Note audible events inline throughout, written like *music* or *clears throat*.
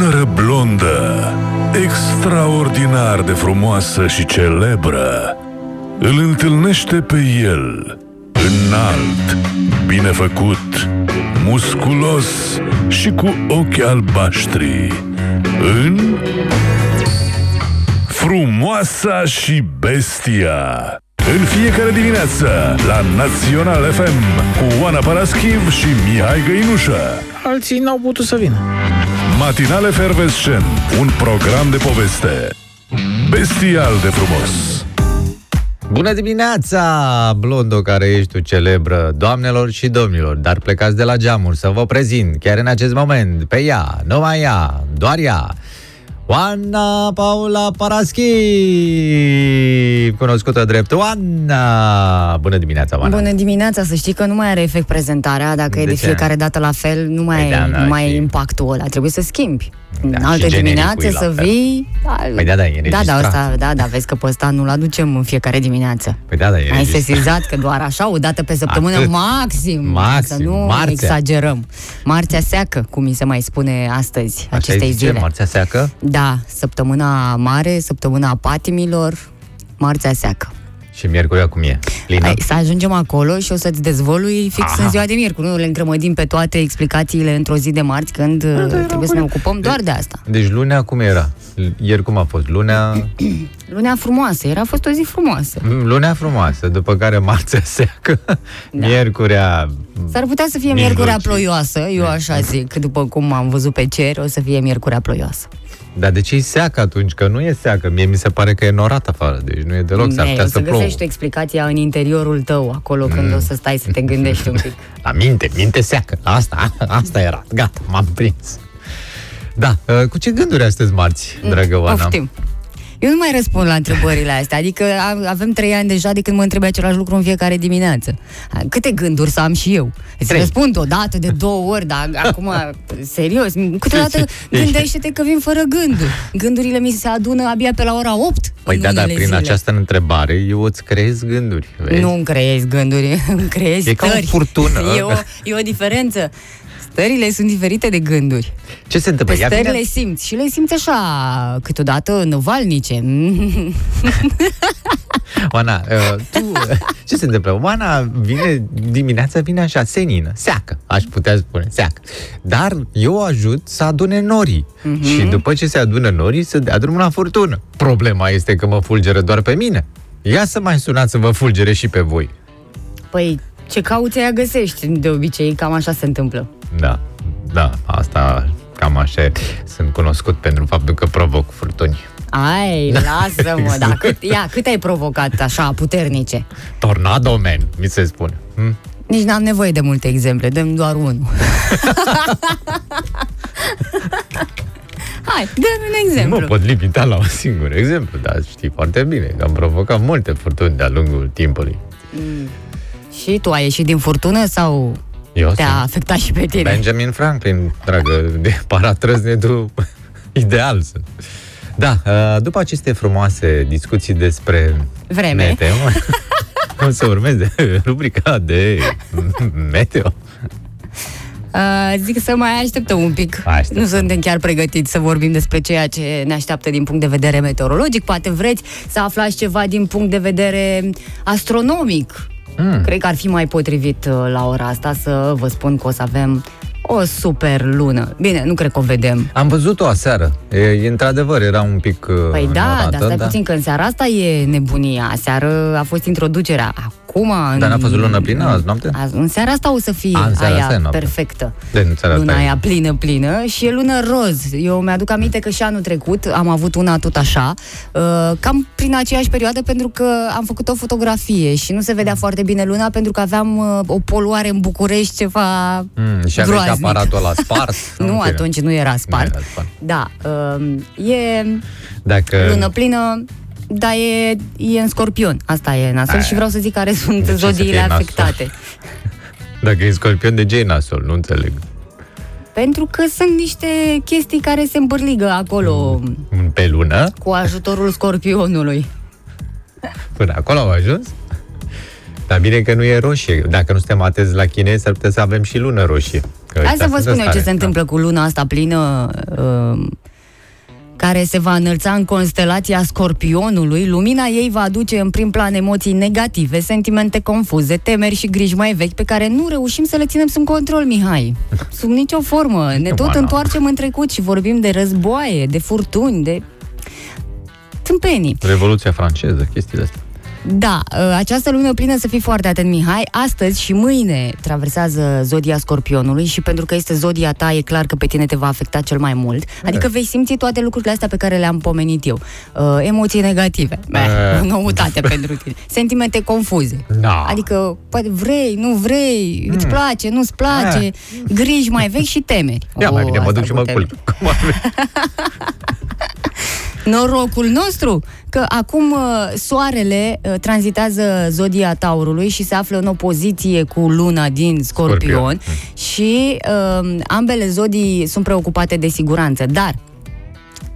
tânără blondă, extraordinar de frumoasă și celebră, îl întâlnește pe el, înalt, bine făcut, musculos și cu ochi albaștri, în Frumoasa și Bestia. În fiecare dimineață, la Național FM, cu Oana Paraschiv și Mihai Găinușă. Alții n-au putut să vină. Matinal Efervescent, un program de poveste. Bestial de frumos. Bună dimineața, blondo care ești tu celebră, doamnelor și domnilor, dar plecați de la geamuri să vă prezint chiar în acest moment pe ea, numai ea, doar ea, Oana Paula Paraschi, cunoscută drept Oana. Bună dimineața, Oana. Bună dimineața, să știi că nu mai are efect prezentarea, dacă De e de ce? fiecare dată la fel, nu mai, Păi da, nu da, mai și- e impactul ăla, trebuie să schimbi. În Da, alte și genericul dimineațe e la să fel. vii... Păi da, da, e da, da, înregistrat. asta, da, da, vezi că pe ăsta nu-l aducem în fiecare dimineață. Păi da, da, e Ai înregistrat. sesizat că doar așa, o dată pe săptămână, Atât. maxim, Maxim, să nu marțea. exagerăm. Marțea seacă, cum mi se mai spune astăzi, Așa acestei îi zice, zile. Marțea seacă? Da, săptămâna mare, săptămâna patimilor, marțea seacă. Și miercurea cum e? Plină? Hai, să ajungem acolo și o să-ți dezvolui fix Aha. în ziua de miercuri. Nu le încrămădim pe toate explicațiile într-o zi de marți, când uh, trebuie să ne ocupăm doar de asta. Deci lunea cum era? Ieri cum a fost? Lunea... *clears throat* Lunea frumoasă, era a fost o zi frumoasă. Lunea frumoasă, după care marțea seacă, da. miercurea... S-ar putea să fie Mijlocii. miercurea ploioasă, eu așa zic, după cum am văzut pe cer, o să fie miercurea ploioasă. Dar de ce e seacă atunci? Că nu e seacă. Mie mi se pare că e norat afară, deci nu e deloc, s-ar Ne, putea o să să plouă. găsești explicația în interiorul tău, acolo Mm. când o să stai să te gândești un pic. *laughs* La minte, minte seacă. Asta, asta era. Gata, m-am prins. Da, uh, cu ce gânduri astăzi marți, dragă Oana? Mm, Poftim. Eu nu mai răspund la întrebările astea, adică a- avem trei ani deja de când mă întreb același lucru în fiecare dimineață. Câte gânduri să am și eu? Îți Trei. răspund o dată, de două ori, dar acum, serios, câteodată gândește-te că vin fără gânduri. Gândurile mi se adună abia pe la ora 8 Păi în da, dar unele prin zile. această întrebare eu îți creez gânduri. Vezi? Nu îmi creezi gânduri, *laughs* îmi creezi E ca o stări. furtună. E o, e o diferență. Stările sunt diferite de gânduri. Ce se întâmplă? Pe Ea stări vine- le simți și le simți așa, câteodată năvalnice. *laughs* Oana, uh, tu, ce se întâmplă? Oana vine dimineața, vine așa, senină, seacă, aș putea spune, seacă. Dar eu o ajut să adune norii. Mhm. Și după ce se adună norii, să dea drumul la furtună. Problema este că mă fulgeră doar pe mine. Ia să mai sunați să vă fulgere și pe voi. Păi, ce cauți aia găsești, de obicei, cam așa se întâmplă. Da, da, asta cam așa. e. Sunt cunoscut pentru faptul că provoc furtuni. Ai, lasă-mă, da, cât, ia, cât ai provocat așa puternice? Tornado man, mi se spune. Hm? Nici n-am nevoie de multe exemple, dăm doar unul. *laughs* Hai, dă un exemplu. Nu mă pot limita la un singur exemplu, dar știi foarte bine că am provocat multe furtuni de-a lungul timpului. Și tu ai ieșit din furtună sau Eu te-a sunt afectat și pe tine? Benjamin Franklin, dragă, de paratrăznetul *laughs* ideal sunt. Da, uh, după aceste frumoase discuții despre Vreme. meteo, *laughs* o să urmeze rubrica de meteo. Uh, zic să mai așteptăm un pic. Așteptăm. Nu suntem chiar pregătiți să vorbim despre ceea ce ne așteaptă din punct de vedere meteorologic. Poate vreți să aflați ceva din punct de vedere astronomic. Mm. Cred că ar fi mai potrivit uh, la ora asta să vă spun că o să avem o super lună. Bine, nu cred că o vedem. Am văzut-o aseară. E, e, într-adevăr, era un pic uh, Păi da, norată, dar stai puțin că în seara asta e nebunia. Aseară a fost introducerea. Acum... Dar n-a fost lună plină azi noapte? Azi, în seara asta o să fie A, în seara aia asta e noapte. perfectă. De, în seara luna asta e. aia plină, plină și e lună roz. Eu mi-aduc aminte că și anul trecut am avut una tot așa, uh, cam prin aceeași perioadă pentru că am făcut o fotografie și nu se vedea foarte bine luna pentru că aveam uh, o poluare în București ceva Mm, și aveai și groaznic. Aparatul la spart? *laughs* Nu, În fine. atunci nu era spart. Nu era spart. Da, uh, e Dacă... lună plină, dar e, e în scorpion. Asta e nasol Aia. și vreau să zic care sunt De ce să zodiile fie nasol? afectate. *laughs* Dacă e scorpion, de ce e nasol? Nu înțeleg. Pentru că sunt niște chestii care se îmbârligă acolo Mm, Pe lună? cu ajutorul scorpionului. Până acolo au ajuns? Dar bine că nu e roșie. Dacă nu suntem atenți la chinezi, ar putea să avem și lună roșie. Că Hai să vă sunt spun eu stare. ce se întâmplă cu luna asta plină uh, care se va înălța în constelația Scorpionului, lumina ei va aduce în prim plan emoții negative, sentimente confuze, temeri și griji mai vechi pe care nu reușim să le ținem sub control, Mihai. *laughs* Sub nicio formă. Ne tot Mă, întoarcem în trecut și vorbim de războaie, de furtuni, de tâmpenii. Revoluția franceză, chestiile astea. Da, ă, această lună plină să fii foarte atent, Mihai. Astăzi și mâine traversează zodia Scorpionului și pentru că este zodia ta, e clar că pe tine te va afecta cel mai mult. Adică vei simți toate lucrurile astea pe care le-am pomenit eu. Uh, emoții negative. Beh, Eh. noutate *laughs* pentru tine. Sentimente confuze. Da. Adică, poate vrei, nu vrei, îți place, nu-ți place, griji mai vechi și temeri. Ia mai Oh, bine, mă asta duc și cu mă temeri. culc. *laughs* Cum ar fi? Norocul nostru că acum uh, soarele uh, tranzitează zodia Taurului și se află în opoziție cu luna din Scorpion, Scorpion. și uh, ambele zodii sunt preocupate de siguranță, dar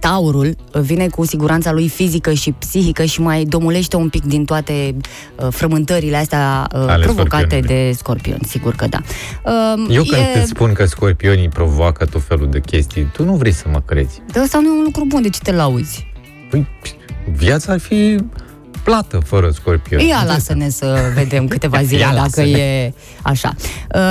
Taurul uh, vine cu siguranța lui fizică și psihică și mai domulește un pic din toate uh, frământările astea uh, Ale provocate scorpionului. de scorpion, sigur că da. Uh, Eu când e, îți spun că scorpionii provoacă tot felul de chestii, tu nu vrei să mă crezi. de ăsta nu e un lucru bun, de ce te lauzi? Păi, viața ar fi plată fără scorpioni. Ia lasă-ne să vedem *laughs* câteva zile Ia dacă lasă-ne. e așa. Uh,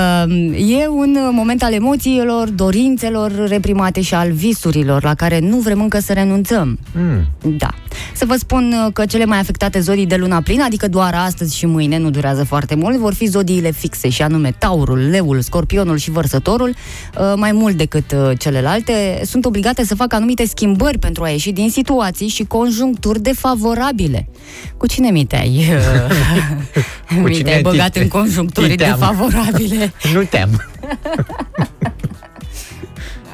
E un moment al emoțiilor, dorințelor reprimate și al visurilor la care nu vrem încă să renunțăm. Mm. Da. Să vă spun uh, că cele mai afectate zodii de luna plină, adică doar astăzi și mâine, nu durează foarte mult, vor fi zodiile fixe și anume Taurul, Leul, Scorpionul și Vărsătorul, uh, mai mult decât uh, celelalte, sunt obligate să facă anumite schimbări pentru a ieși din situații și conjuncturi defavorabile. Cu cine mi te-ai, *laughs* uh, mi cine te-ai ti- băgat în conjuncturi ti te-am? defavorabile? *laughs* Nu te-am. *laughs*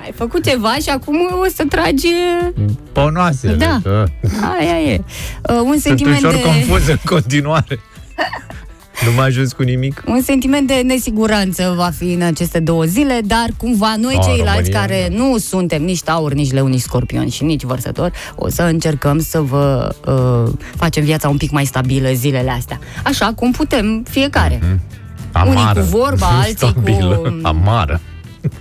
Ai făcut ceva și acum o să tragi... uh, Ponoasele. Da. că Aia e. Uh, Un Sunt sentiment ușor de... confuz în continuare. Nu mai ajuns cu nimic. Un sentiment de nesiguranță va fi în aceste două zile, dar cumva noi A, ceilalți România, care da. nu suntem nici tauri, nici leu, nici scorpion și nici vărsători, o să încercăm să vă uh, facem viața un pic mai stabilă zilele astea. Așa cum putem fiecare. Mhm. Unii Amară. cu vorba, *laughs* alții cu- Stabilă. Amară. *laughs*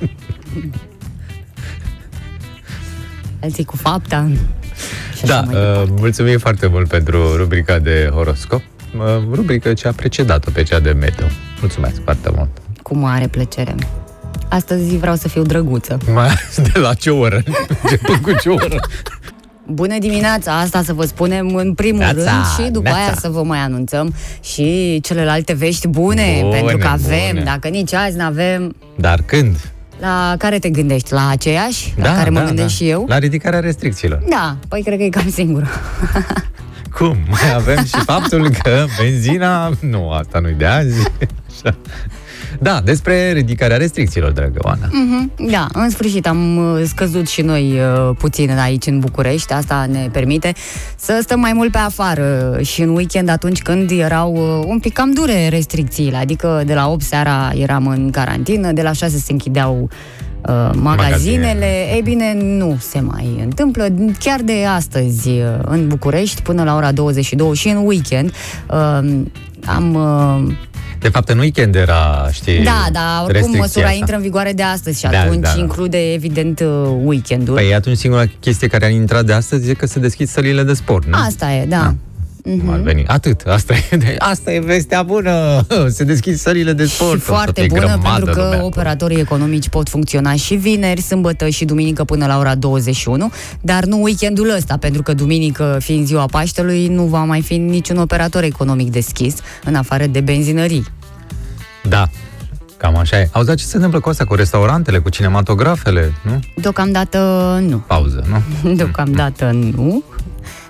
Alții cu fapta. Și Da, așa mai departe. uh, mulțumim foarte mult pentru rubrica de horoscop. Uh, rubrică ce a precedat-o pe cea de meteo. Mulțumesc foarte mult. Cu mare plăcere. Astăzi vreau să fiu drăguță. Mai ales de la ce oră? Începând cu ce oră? Bună dimineața! Asta să vă spunem în primul Neața, rând și după neața. aia să vă mai anunțăm și celelalte vești bune, Bune, pentru că avem, bune. dacă nici azi n-avem, Dar când? la care te gândești? La aceeași? La care mă gândesc și eu? La ridicarea restricțiilor. Da, păi cred că e cam singură. *laughs* Cum? Mai *laughs* avem și faptul că benzina... Nu, asta nu-i de azi. *laughs* Așa. Da, despre ridicarea restricțiilor, dragă Oana. Mhm, Da, în sfârșit am uh, scăzut și noi uh, puțin aici în București, asta ne permite să stăm mai mult pe afară și în weekend atunci când erau uh, un pic cam dure restricțiile, adică de la 8 seara eram în carantină, de la 6 se închideau uh, magazinele. Magazinele. Ei bine, nu se mai întâmplă. Chiar de astăzi uh, în București, până la ora 22 și în weekend, uh, am... Uh, De fapt, în weekend era, știi, da, da, oricum restricția măsura asta. intră în vigoare de astăzi și De azi, atunci da, da. include evident uh, weekendul. Păi atunci singura chestie care a intrat de astăzi e că se deschid sălile de sport, nu? Asta e, da. Cum ar veni. Atât. Asta e, de- asta e vestea bună. *laughs* Se deschid sălile de sport. Și O să foarte fie bună grămadă pentru că lumea. operatorii economici pot funcționa și vineri, sâmbătă și duminică până la ora 21, dar nu weekendul ăsta, pentru că duminică, fiind ziua Paștelui, nu va mai fi niciun operator economic deschis, în afară de benzinării. Da. Cam așa e. Auzi, dar ce se întâmplă cu asta, cu restaurantele, cu cinematografele, nu? Deocamdată nu. Pauză, nu? *laughs* Deocamdată nu.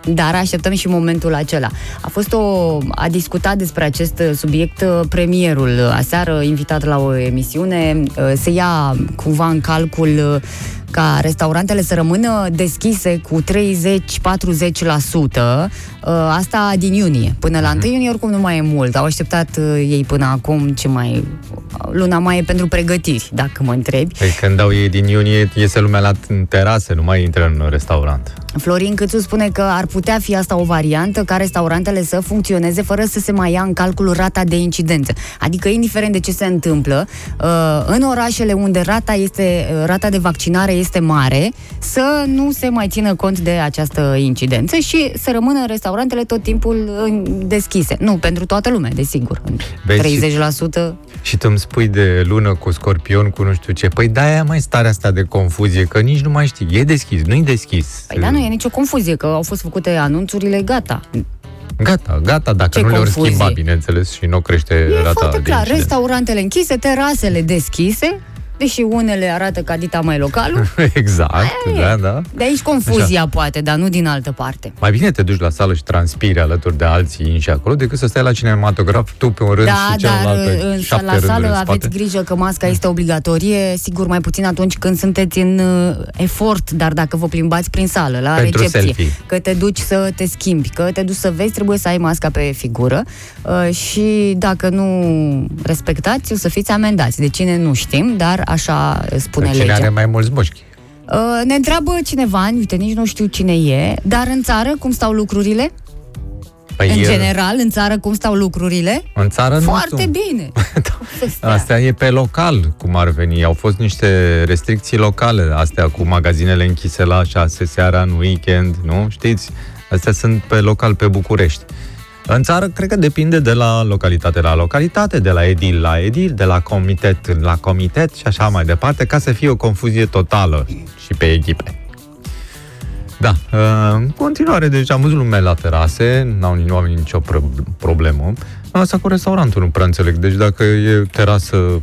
Dar așteptăm și momentul acela. A fost o. a discutat despre acest subiect uh, premierul aseară, invitat la o emisiune. Uh, Se ia cumva în calcul uh, ca restaurantele să rămână deschise cu 30-40%, Uh, asta din iunie. Până la 1 mhm. iunie oricum nu mai e mult. Au așteptat uh, ei până acum ce mai... Luna mai e pentru pregătiri, dacă mă întrebi. Păi când dau ei din iunie, iese lumea la terase, nu mai intră în restaurant. Florin Câțu spune că ar putea fi asta o variantă ca restaurantele să funcționeze fără să se mai ia în calcul rata de incidență. Adică, indiferent de ce se întâmplă, uh, în orașele unde rata, este, rata de vaccinare este mare, să nu se mai țină cont de această incidență și să rămână restaurantele restaurantele tot timpul deschise. Nu, pentru toată lumea, desigur. Vezi, 30%. Și tu îmi spui de lună cu scorpion, cu nu știu ce. Păi da, mai starea asta de confuzie, că nici nu mai știi. E deschis, nu-i deschis. Păi da, nu e nicio confuzie, că au fost făcute anunțurile, gata. Gata, gata, dacă Ce nu le-au schimbat, bineînțeles, și nu crește e rata foarte clar, de restaurantele închise, terasele deschise, deși unele arată ca dita mai localul. *laughs* exact, Aia da, da. De aici confuzia Așa. poate, dar nu din altă parte. Mai bine te duci la sală și transpiri alături de alții și acolo, decât să stai la cinematograf tu pe un rând da, și celălalt pe în, șapte la sală în aveți spate. grijă că masca este obligatorie, sigur mai puțin atunci când sunteți în uh, efort, dar dacă vă plimbați prin sală, la Pentru recepție, selfie. că te duci să te schimbi, că te duci să vezi, trebuie să ai masca pe figură uh, și dacă nu respectați, o să fiți amendați. De cine nu știm, dar așa spune Cine legea. are mai mulți mușchi? Uh, ne întreabă cineva, uite, nici nu știu cine e, dar în țară cum stau lucrurile? Păi în general, în țară, cum stau lucrurile? În țară Foarte nu bine. *laughs* da. Astea e pe local, cum ar veni. Au fost niște restricții locale, astea cu magazinele închise la 6 seara, în weekend, nu? Știți? Astea sunt pe local, pe București. În țară, cred că depinde de la localitate la localitate, de la edil la edil, de la comitet la comitet și așa mai departe, ca să fie o confuzie totală și pe echipe. Da, uh, în continuare, deci am văzut lume la terase, n-au nu au nicio problemă. Asta cu restaurantul nu prea înțeleg. Deci dacă e terasă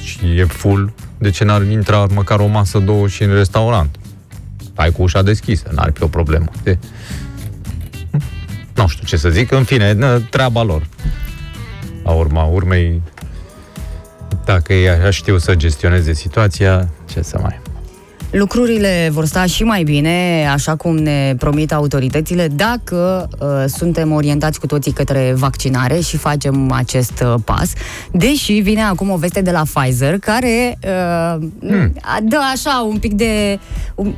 și e full, de ce n-ar intra măcar o masă, două și în restaurant? Ai cu ușa deschisă, n-ar fi o problemă. De- nu știu ce să zic, în fine, treaba lor. La urma urmei, dacă ei așa știu să gestioneze situația, ce să mai... Lucrurile vor sta și mai bine, așa cum ne promit autoritățile, dacă uh, suntem orientați cu toții către vaccinare și facem acest uh, pas. Deși vine acum o veste de la Pfizer, care uh, hmm. dă așa un pic de... Un,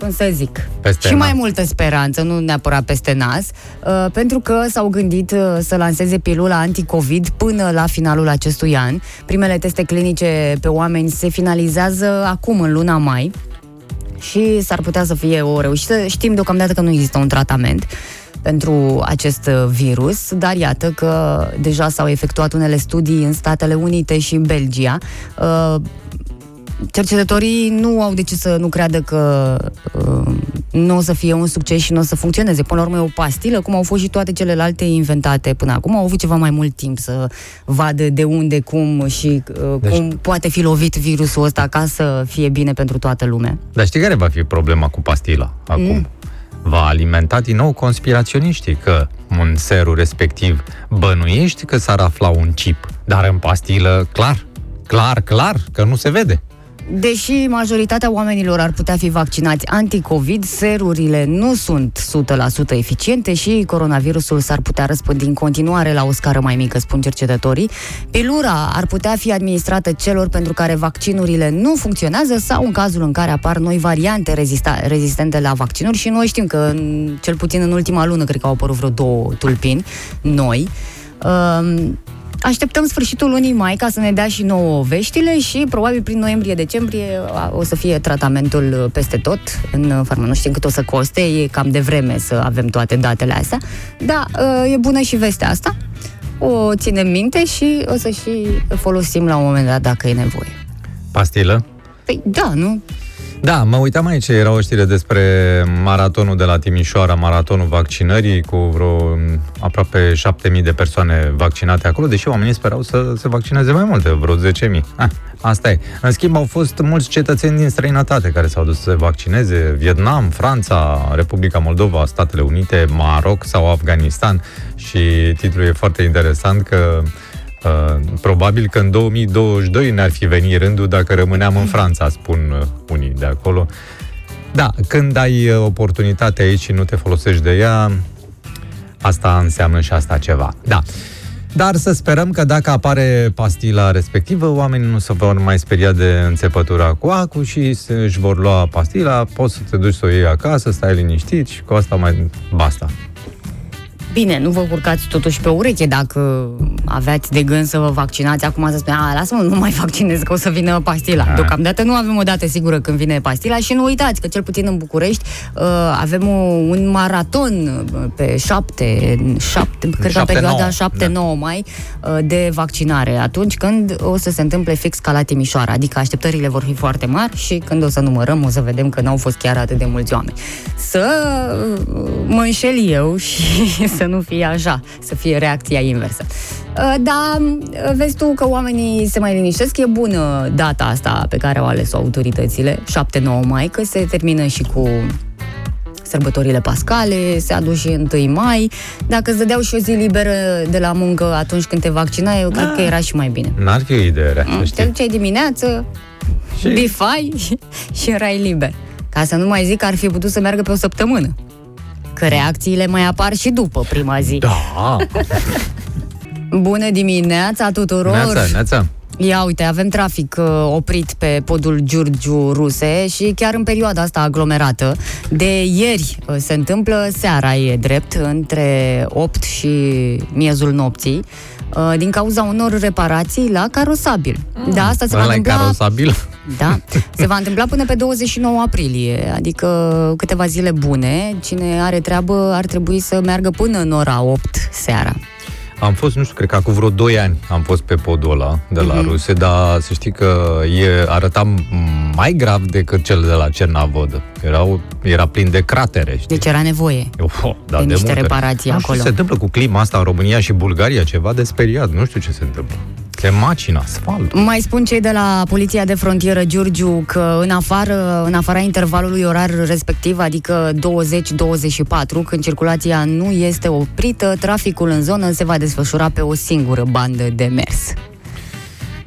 cum să zic, peste și nas. mai multă speranță, nu neapărat peste nas, uh, pentru că s-au gândit uh, să lanseze pilula anti-COVID până la finalul acestui an. Primele teste clinice pe oameni se finalizează acum, în luna mai, și s-ar putea să fie o reușită. Știm deocamdată că nu există un tratament pentru acest uh, virus, dar iată că deja s-au efectuat unele studii în Statele Unite și în Belgia. Uh, cercetătorii nu au de ce să nu creadă că uh, nu o să fie un succes și nu o să funcționeze. Până la urmă e o pastilă, cum au fost și toate celelalte inventate până acum. Au avut ceva mai mult timp să vadă de unde, cum și uh, deci... cum poate fi lovit virusul ăsta ca să fie bine pentru toată lumea. Dar știi care va fi problema cu pastila acum? Mm. Va alimenta din nou conspiraționiștii că în serul respectiv bănuiești că s-ar afla un chip, dar în pastilă, clar, clar, clar, că nu se vede. Deși majoritatea oamenilor ar putea fi vaccinați anti-COVID, serurile nu sunt 100% eficiente și coronavirusul s-ar putea răspândi în continuare la o scară mai mică, spun cercetătorii. Pilura ar putea fi administrată celor pentru care vaccinurile nu funcționează sau în cazul în care apar noi variante rezista- rezistente la vaccinuri și noi știm că, cel puțin în ultima lună, cred că au apărut vreo două tulpini noi. Um, Așteptăm sfârșitul lunii mai ca să ne dea și nouă veștile și probabil prin noiembrie-decembrie o să fie tratamentul peste tot în farmă. Nu știm cât o să coste, e cam de vreme să avem toate datele astea, dar e bună și vestea asta. O ținem minte și o să și folosim la un moment dat dacă e nevoie. Pastilă? Păi da, nu? Da, mă uitam aici, era o știre despre maratonul de la Timișoara, maratonul vaccinării, cu vreo aproape 7.000 de persoane vaccinate acolo, deși oamenii sperau să se vaccineze mai multe, vreo 10.000. Ah, asta e. În schimb, au fost mulți cetățeni din străinătate care s-au dus să se vaccineze, Vietnam, Franța, Republica Moldova, Statele Unite, Maroc sau Afganistan și titlul e foarte interesant că Uh, probabil că în 2022 ne-ar fi venit rândul dacă rămâneam în Franța, spun uh, unii de acolo. Da, când ai uh, oportunitatea aici și nu te folosești de ea, asta înseamnă și asta ceva. Da. Dar să sperăm că dacă apare pastila respectivă, oamenii nu se vor mai speria de înțepătura cu acu și își vor lua pastila, poți să te duci să o iei acasă, stai liniștit și cu asta mai basta. Bine, nu vă curcați totuși pe ureche dacă aveați de gând să vă vaccinați. Acum să spune, a, lasă-mă, nu mai vaccinez, că o să vină pastila. A. Deocamdată nu avem o dată sigură când vine pastila și nu uitați că cel puțin în București uh, avem o, un maraton uh, pe șapte, șapte cred că în perioada 7-9 da. mai uh, de vaccinare. Atunci când o să se întâmple fix ca la Timișoara, adică așteptările vor fi foarte mari și când o să numărăm o să vedem că n-au fost chiar atât de mulți oameni. Să uh, mă înșel eu și *laughs* să nu fie așa, să fie reacția inversă. Uh, dar uh, vezi tu că oamenii se mai liniștesc, e bună data asta pe care au ales-o autoritățile, 7-9 mai, că se termină și cu sărbătorile pascale, se aduce și 1 mai. Dacă îți dădeau și o zi liberă de la muncă atunci când te vaccina, eu da. cred că era și mai bine. N-ar fi o idee rea, mm, Te duceai dimineață, și... bifai *laughs* și erai liber. Ca să nu mai zic că ar fi putut să meargă pe o săptămână că reacțiile mai apar și după prima zi. Da! *laughs* Bună dimineața tuturor! Neața, neața! Ia uite, avem trafic uh, oprit pe podul Giurgiu Ruse și chiar în perioada asta aglomerată. De ieri uh, se întâmplă, seara e drept, între 8 și miezul nopții. Uh, din cauza unor reparații la carosabil. Mm. Da, asta se va întâmpla... carosabil? Da, se va întâmpla până pe 29 aprilie, adică câteva zile bune. Cine are treabă ar trebui să meargă până în ora 8 seara. Am fost, nu știu, cred că acum vreo 2 ani am fost pe podul ăla de la mm-hmm. Ruse, dar să știi că e, arăta mai grav decât cel de la Cernavod. Erau, era plin de cratere. Știi? Deci era nevoie oh, da, de, de niște multe. reparații nu acolo. ce se întâmplă cu clima asta în România și Bulgaria, ceva de speriat. Nu știu ce se întâmplă. Se macină asfalt. Mai spun cei de la Poliția de Frontieră Giurgiu că în afară, în afara intervalului orar respectiv, adică 20-24, când circulația nu este oprită, traficul în zonă se va desfășura pe o singură bandă de mers.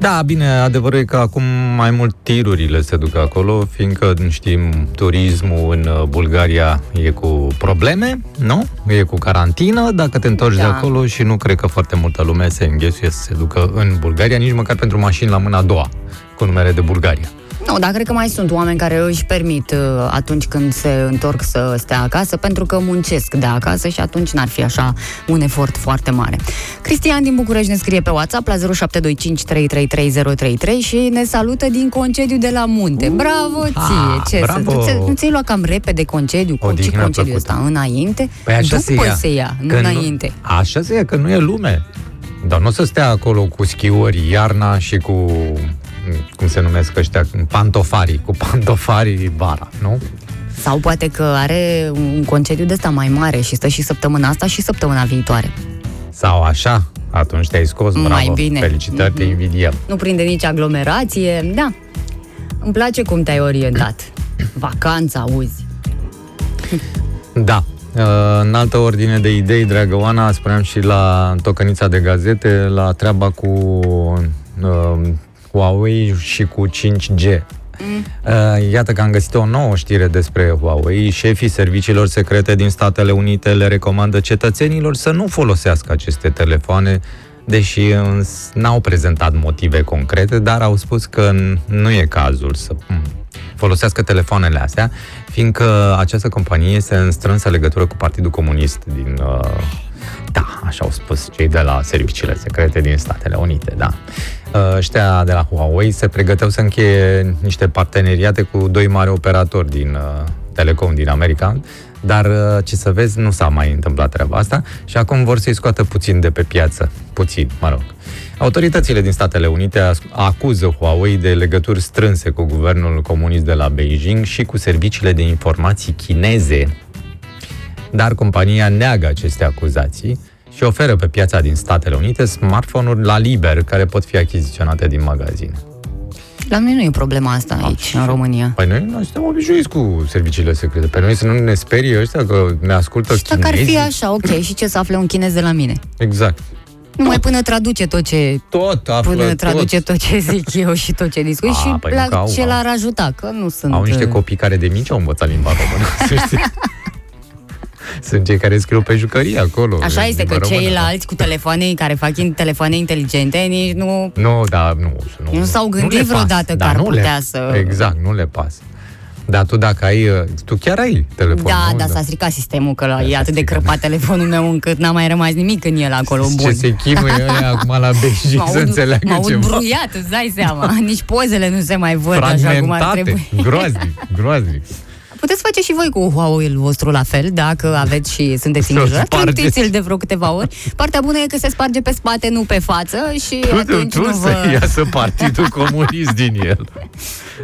Da, bine, adevărul e că acum mai mult tirurile se duc acolo, fiindcă știm, turismul în uh, Bulgaria e cu probleme, nu? E cu carantină, dacă te întorci da. de acolo și nu cred că foarte multă lume se înghesuie să se ducă în Bulgaria, nici măcar pentru mașini la mâna a doua, cu numere de Bulgaria. Nu, dar cred că mai sunt oameni care își permit uh, atunci când se întorc să stea acasă, pentru că muncesc de acasă și atunci n-ar fi așa un efort foarte mare. Cristian din București ne scrie pe WhatsApp la 0725333033 și ne salută din concediu de la munte. Bravo ție! Ce, bravo. Să, nu ți-ai luat cam repede concediu? Cu ce concediu ăsta? Înainte? Păi așa După se ia, se ia nu înainte. Nu, așa se ia, că nu e lume. Dar nu o să stea acolo cu schiori iarna și cu cum se numesc ăștia, pantofarii, cu pantofarii vara, nu? Sau poate că are un concediu de ăsta mai mare și stă și săptămâna asta și săptămâna viitoare. Sau așa, atunci te-ai scos, bravo, mai bine. felicitări, mm-hmm. te invidiem. Nu prinde nici aglomerație, da. Îmi place cum te-ai orientat. *clears throat* Vacanța, auzi. Da. Uh, în altă ordine de idei, dragă Oana, spuneam și la tocănița de gazete, la treaba cu uh, Huawei și cu 5G. Mm. Uh, iată că am găsit o nouă știre despre Huawei. Șefii serviciilor secrete din Statele Unite le recomandă cetățenilor să nu folosească aceste telefoane, deși n-au prezentat motive concrete, dar au spus că nu e cazul să mm, folosească telefoanele astea, fiindcă această companie este în strânsă legătură cu Partidul Comunist din uh, da, așa au spus cei de la serviciile secrete din Statele Unite, da. Uh, ăștia de la Huawei se pregăteau să încheie niște parteneriate cu doi mari operatori din uh, Telecom din America, dar uh, ce să vezi, nu s-a mai întâmplat treaba asta și acum vor să-i scoată puțin de pe piață. Puțin, mă rog. Autoritățile din Statele Unite acuză Huawei de legături strânse cu guvernul comunist de la Beijing și cu serviciile de informații chineze dar compania neagă aceste acuzații și oferă pe piața din Statele Unite smartphone-uri la liber care pot fi achiziționate din magazine. La noi nu e problema asta aici, A, în România. Păi noi, noi suntem obișnuiți cu serviciile secrete. Pe noi să nu ne sperie ăștia că ne ascultă și dacă ar fi așa, ok, și ce să afle un chinez de la mine? Exact. Numai până traduce tot ce Tot află, până tot. traduce tot ce zic eu și tot ce discut A, și păi nu la că au- ce au. l-ar ajuta, că nu sunt... Au niște uh, copii care de mici au învățat limba română, *laughs* să știți. Sunt cei care scriu pe jucării acolo. Așa în este limba că română. ceilalți cu telefoane *laughs* care fac in- telefoane inteligente nici nu Nu, da, nu. Nu, Nu s-au gândit le vreodată pasă. că ar nu le- putea să- Exact, nu le pasă. Dar tu dacă ai... uh, Tu chiar ai telefon, Da, nu? da, s-a stricat sistemul, că la, e s-a atât de stricat. crăpat telefonul meu încât n-a mai rămas nimic în el acolo bun. Ce se chinuie *laughs* ăia acum la Beijing Mă să aud, înțeleagă mă aud ceva. bruiat, îți dai seama. *laughs* Nici pozele nu se mai văd așa cum ar Fragmentate, trebui. groaznic, groaznic. Puteți face și voi cu Huawei-ul vostru la fel, dacă aveți și sunteți *laughs* Să-l îngrijorați, spargeți. trântiți-l de vreo câteva ori. Partea bună e că se sparge pe spate, nu pe față și Tu, tu, atunci tu nu să vă... *laughs* iasă partidul *laughs* comunist din el.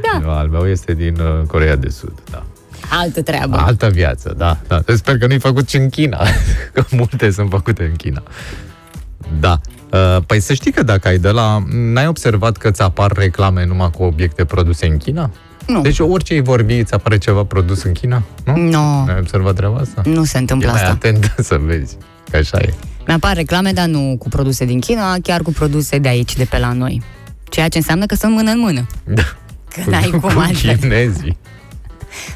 Da. Nu, al meu este din uh, Corea de Sud, da. Altă treabă. Altă viață, da, da. Sper că nu-i făcut și în China, că multe sunt făcute în China. Da. Uh, Păi să știi că dacă ai de la... N-ai observat că ți apar reclame numai cu obiecte produse în China? Nu. Deci orice îi vorbi, îți apare ceva produs în China? Nu? Nu. N-ai observat treaba asta? Nu se E întâmplă mai asta. atent *laughs* să vezi, că așa e. Mi-apar reclame, dar nu cu produse din China, chiar cu produse de aici, de pe la noi. Ceea ce înseamnă că sunt mână în mână. Da. Că n-ai cum cu altfel. chinezii.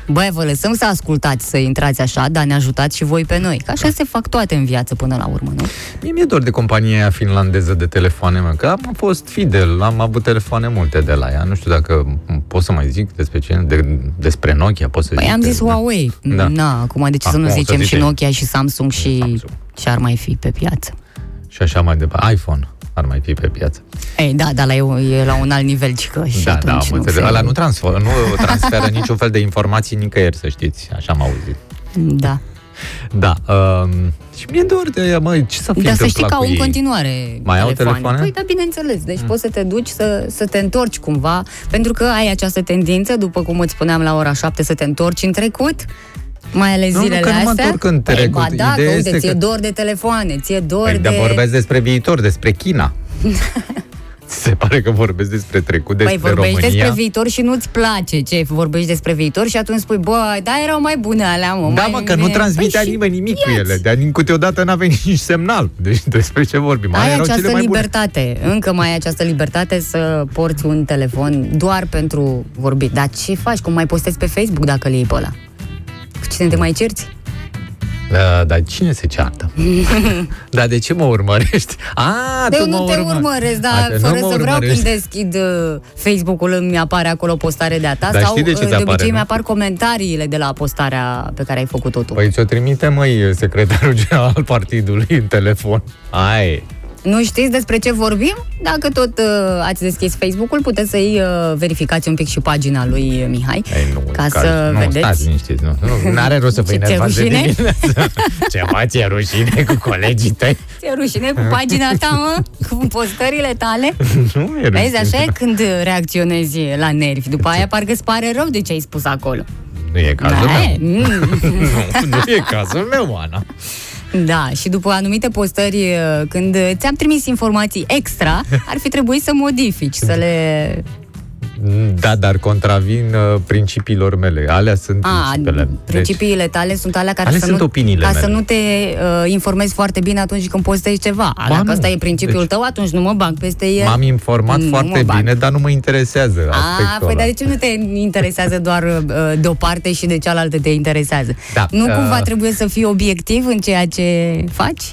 Băi, vă lăsăm să ascultați, să intrați așa, dar ne ajutați și voi pe noi. Că așa se fac toate în viață până la urmă, nu? Mie mi-e dor de compania aia finlandeză de telefoane, mă, că am fost fidel, am avut telefoane multe de la ea. Nu știu dacă pot să mai zic despre ce, de, despre Nokia, pot să Păi zic. am zis de- Huawei. Da. Na, acum de ce să Acum nu o să zicem și zicem. Nokia și Samsung și Samsung. ce ar mai fi pe piață? Și așa mai departe. iPhone ar mai fi pe piață. Ei, da, dar la eu e la un alt nivel și că și da, da, atunci am nu înțeles. se... Ăla nu, transfer, nu transferă *laughs* niciun fel de informații nicăieri, să știți. Așa am auzit. Da. Da. Um, și mi-e dor de ea, măi, ce s-a fi Dar să știi întâmplat că au cu în ei? continuare Mai au telefoane. telefoane? Păi, da, bineînțeles. Deci mm. poți să te duci să, să te întorci cumva, pentru că ai această tendință, după cum îți spuneam la ora 7, să te întorci în trecut, mai ales Nu, nu, zilele că nu mă astea. întorc în Păi, trecut. ba da, Ideea că uite, este ție că- dor de telefoane, ție dor Păi, de... dar vorbesc despre viitor, despre China. *laughs* Se pare că vorbesc despre trecut, despre Păi vorbești România. despre viitor și nu-ți place ce vorbești despre viitor și atunci spui, bă, da, erau mai bune alea, mă. Da, mai mă, că nu bine." transmitea Păi și nimeni nimic cu ia-ți. ele. De din câteodată n-a venit nici semnal. Deci despre ce vorbim? Mai Ai erau această cele mai bune. libertate, încă mai ai această libertate să porți un telefon doar pentru vorbit. Dar ce faci? Cum mai postezi pe Facebook dacă îl iei pe ăla? Cu cine te mai cerți? Da, dar cine se ceartă? *laughs* dar de ce mă urmărești? A, De tu eu mă nu te urmă- urmăresc, A, dar te- nu fără mă să vreau urmărești. când deschid uh, Facebook-ul îmi apare acolo o postare de-a ta Dar sau știi de ce uh, ți apare, obicei nu? mi-apar comentariile de la postarea pe care ai făcut-o tu. Păi ți-o trimite, măi, secretarul general al partidului în telefon. Ai. Nu știți despre ce vorbim? Dacă tot uh, ați deschis Facebook-ul, puteți să-i uh, verificați un pic și pagina lui uh, Mihai. Ei, nu, Ca care- să nu, vedeți. stați liniștiți, nu. nu are rost să vă Ce, ți-e enervați de rușine? dimineață. *laughs* Ceva ți-e rușine cu colegii tăi? Ți-e rușine cu pagina ta, mă? Cu postările tale? *laughs* Nu e rușine. Vezi, așa e când reacționezi la nervi. După aia parcă îți pare rău de ce ai spus acolo. Nu e cazul Hai, meu. mm. *laughs* Nu, nu e cazul meu, Ana. Da, și după anumite postări, uh, când ți-am trimis informații extra, *laughs* ar fi trebuit să modifici, să le... Da, dar contravin uh, principiilor mele. Alea sunt A, principiile. Deci, principiile tale sunt alea care Ale să sunt nu, opiniile ca mele. să nu te uh, informezi foarte bine atunci când postezi ceva. Ba Dacă nu. ăsta e principiul Deci- tău, atunci nu mă bag peste el. M-am informat Nu foarte mă bag. bine, dar nu mă interesează A, aspectul păi ăla. dar de ce nu te interesează doar uh, de o parte și de cealaltă te interesează? Da, nu uh, cumva trebuie să fii obiectiv în ceea ce faci?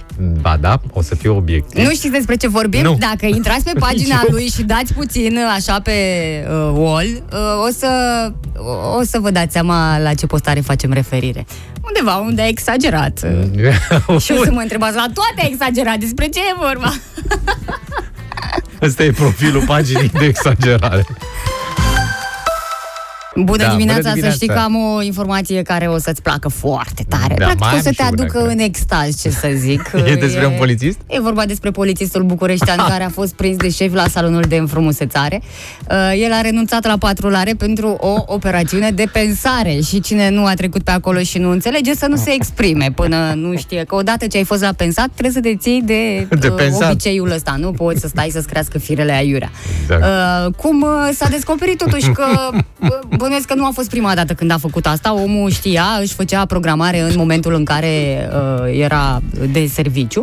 Ba da, o să fiu obiectiv. Nu știți despre ce vorbim? Nu. Dacă intrați pe pagina Nici *laughs* eu. lui și dați puțin uh, așa pe uh, wall, uh, o, să, o, o să vă dați seama la ce postare facem referire. Undeva unde a exagerat. uh, *laughs* Și o să mă întrebați, la toate a exagerat, despre ce e vorba? Ăsta e profilul paginii de exagerare. *laughs* Bună Da, dimineața, bună să dimineața. știi că am o informație care o să-ți placă foarte tare. Da, Practic mai o am să și te una, aducă cred. în extaz, ce să zic. *laughs* E despre un polițist? E vorba despre polițistul bucureștean *laughs* care a fost prins de șef la salonul de înfrumusețare. Uh, El a renunțat la patrulare pentru o operațiune de pensare și cine nu a trecut pe acolo și nu înțelege să nu se exprime până nu știe că odată ce ai fost la pensat trebuie să te ții de, De uh, pensat. obiceiul ăsta. Nu poți să stai să-ți crească firele aiurea. Exact. Uh, cum uh, s-a descoperit totuși că *laughs* uh, bănuiesc că nu a fost prima dată când a făcut asta, omul știa, își făcea programare în momentul în care uh, era de serviciu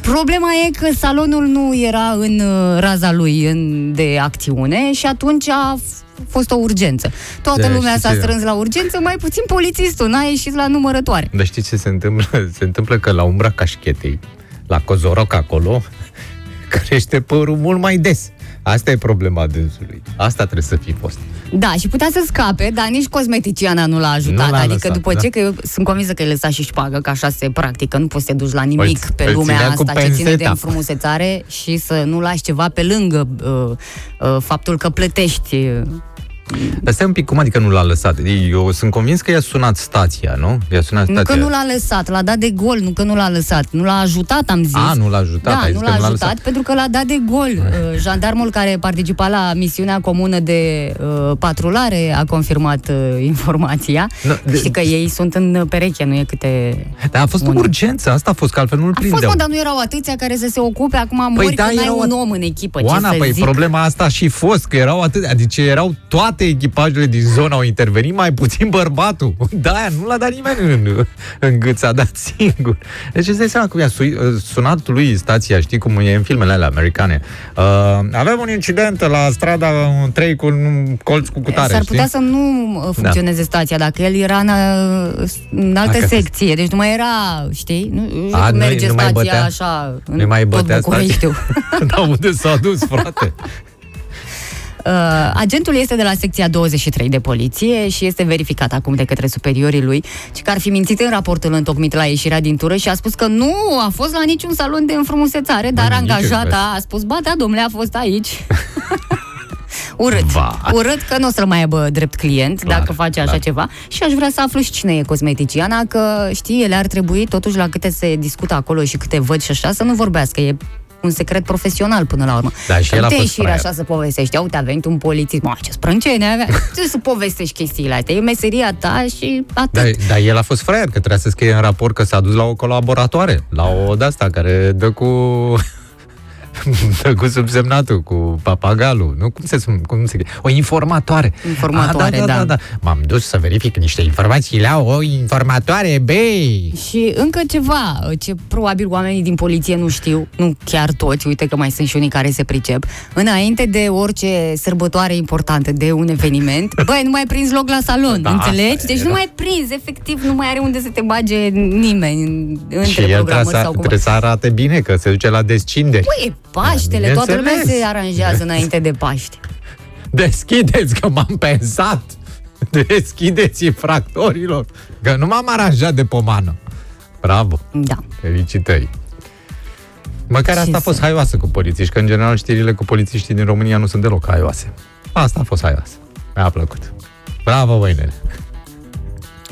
Problema e că salonul nu era în uh, raza lui în, de acțiune și atunci a f- fost o urgență. Toată Da, lumea știi s-a ce? strâns la urgență, mai puțin polițistul, n-a ieșit la numărătoare. Dar știi ce se întâmplă? *laughs* Se întâmplă că la umbra cașchetei, la Cozoroc acolo, *laughs* crește părul mult mai des. Asta e problema dânsului. Asta trebuie să fi fost. Da, și putea să scape, dar nici cosmeticiana nu l-a ajutat. Nu l-a adică lăsat, după da. ce, că eu sunt convinsă că îi lăsa și șpagă, că așa se practică, nu poți să te duci la nimic Îl- pe îl lumea ținea cu asta ce ține de penseta. înfrumusețare și să nu lași ceva pe lângă uh, uh, faptul că plătești uh, Dar stai un pic, cum adică nu l-a lăsat? Eu sunt convins că i-a sunat stația, nu? I-a sunat Nu stația. că nu l-a lăsat, l-a dat de gol, nu că nu l-a lăsat. Nu l-a ajutat, am zis. A, nu l-a ajutat, Da, ai nu zis l-a că nu l-a ajutat lăsat. pentru că l-a dat de gol. Uh, Jandarmul care participa la misiunea comună de uh, patrulare a confirmat uh, informația. Nu, de- Știi că ei sunt în pereche, nu e câte... Dar a fost o Unul. urgență, asta a fost, că altfel nu-l A fost, prindeau. mă, dar nu erau atâția care să se ocupe, acum mori da, că n-ai erau un at- om în echipă, Oana, ce să păi zic. problema asta a și fost, că erau atât, adică erau toate echipajele din zonă au intervenit, mai puțin bărbatul. *laughs* Da, aia nu l-a dat nimeni în, în gât, s-a dat singur. Deci îți dai seama cum i-a su- sunat lui stația, știi cum e în filmele alea americane. Uh, avem un incident la strada 3 cu un colț cu cutare, S-ar știi? putea să nu uh, funcționeze stația dacă el era în, uh, în altă Dacă- secție, deci nu mai era, știi? Nu, nu A, nu- merge nu mai stația bătea? așa în Nu mai tot bătea Bucureștiul. *laughs* Dar unde s-a dus, frate? *laughs* Uh, agentul este de la secția 23 de poliție și este verificat acum de către superiorii lui, ci că ar fi mințit în raportul întocmit la ieșirea din tură și a spus că nu a fost la niciun salon de înfrumusețare, dar Băi, nici eu, angajata a spus, ba da, domnule, a fost aici. *laughs* Urât. Va. Urât că nu o să-l mai aibă drept client Clar, dacă face așa clar. ceva. Și aș vrea să aflu și cine e cosmeticiana, că știi, ele ar trebui totuși la câte se discută acolo și câte văd și așa să nu vorbească. E un secret profesional până la urmă. Da, și Că el a nu te fost ieșiri fraier. așa să povestești. Ia Uite, a venit un polițist. Mă, ce sprâncene avea. *laughs* Ce să povestești chestiile astea? E meseria ta și atât. Dar, dar el a fost fraier, că trebuia să scrie în raport că s-a dus la o colaboratoare, la o de-asta care dă cu... dă *laughs* cu subsemnatul, cu papagalul, nu? Cum se, spune- cum se O informatoare. Informatoare, ah, da, da, da. da, da. M-am dus să verific niște informații la o informatoare, băi! Și încă ceva, ce probabil oamenii din poliție nu știu, nu chiar toți, uite că mai sunt și unii care se pricep, înainte de orice sărbătoare importantă, de un eveniment, *laughs* băi, nu mai prinzi loc la salon, Da, înțelegi? asta Deci era. nu mai prinzi, efectiv, nu mai are unde să te bage nimeni în- Și între el trebuie programări să, sau cum. trebuie să arate bine, că se duce la descinderi. Păi, e Paștele, toată lumea Bineînțeles. se aranjează înainte de Paști. Deschideți, că m-am pensat! Deschideți infractorilor! Că nu m-am aranjat de pomană. Bravo! Da. Felicitări! Măcar Ce asta a fost să- haioasă cu polițiști, că în general știrile cu polițiștii din România nu sunt deloc haioase. Asta a fost haioasă. Mi-a plăcut. Bravo, băinele!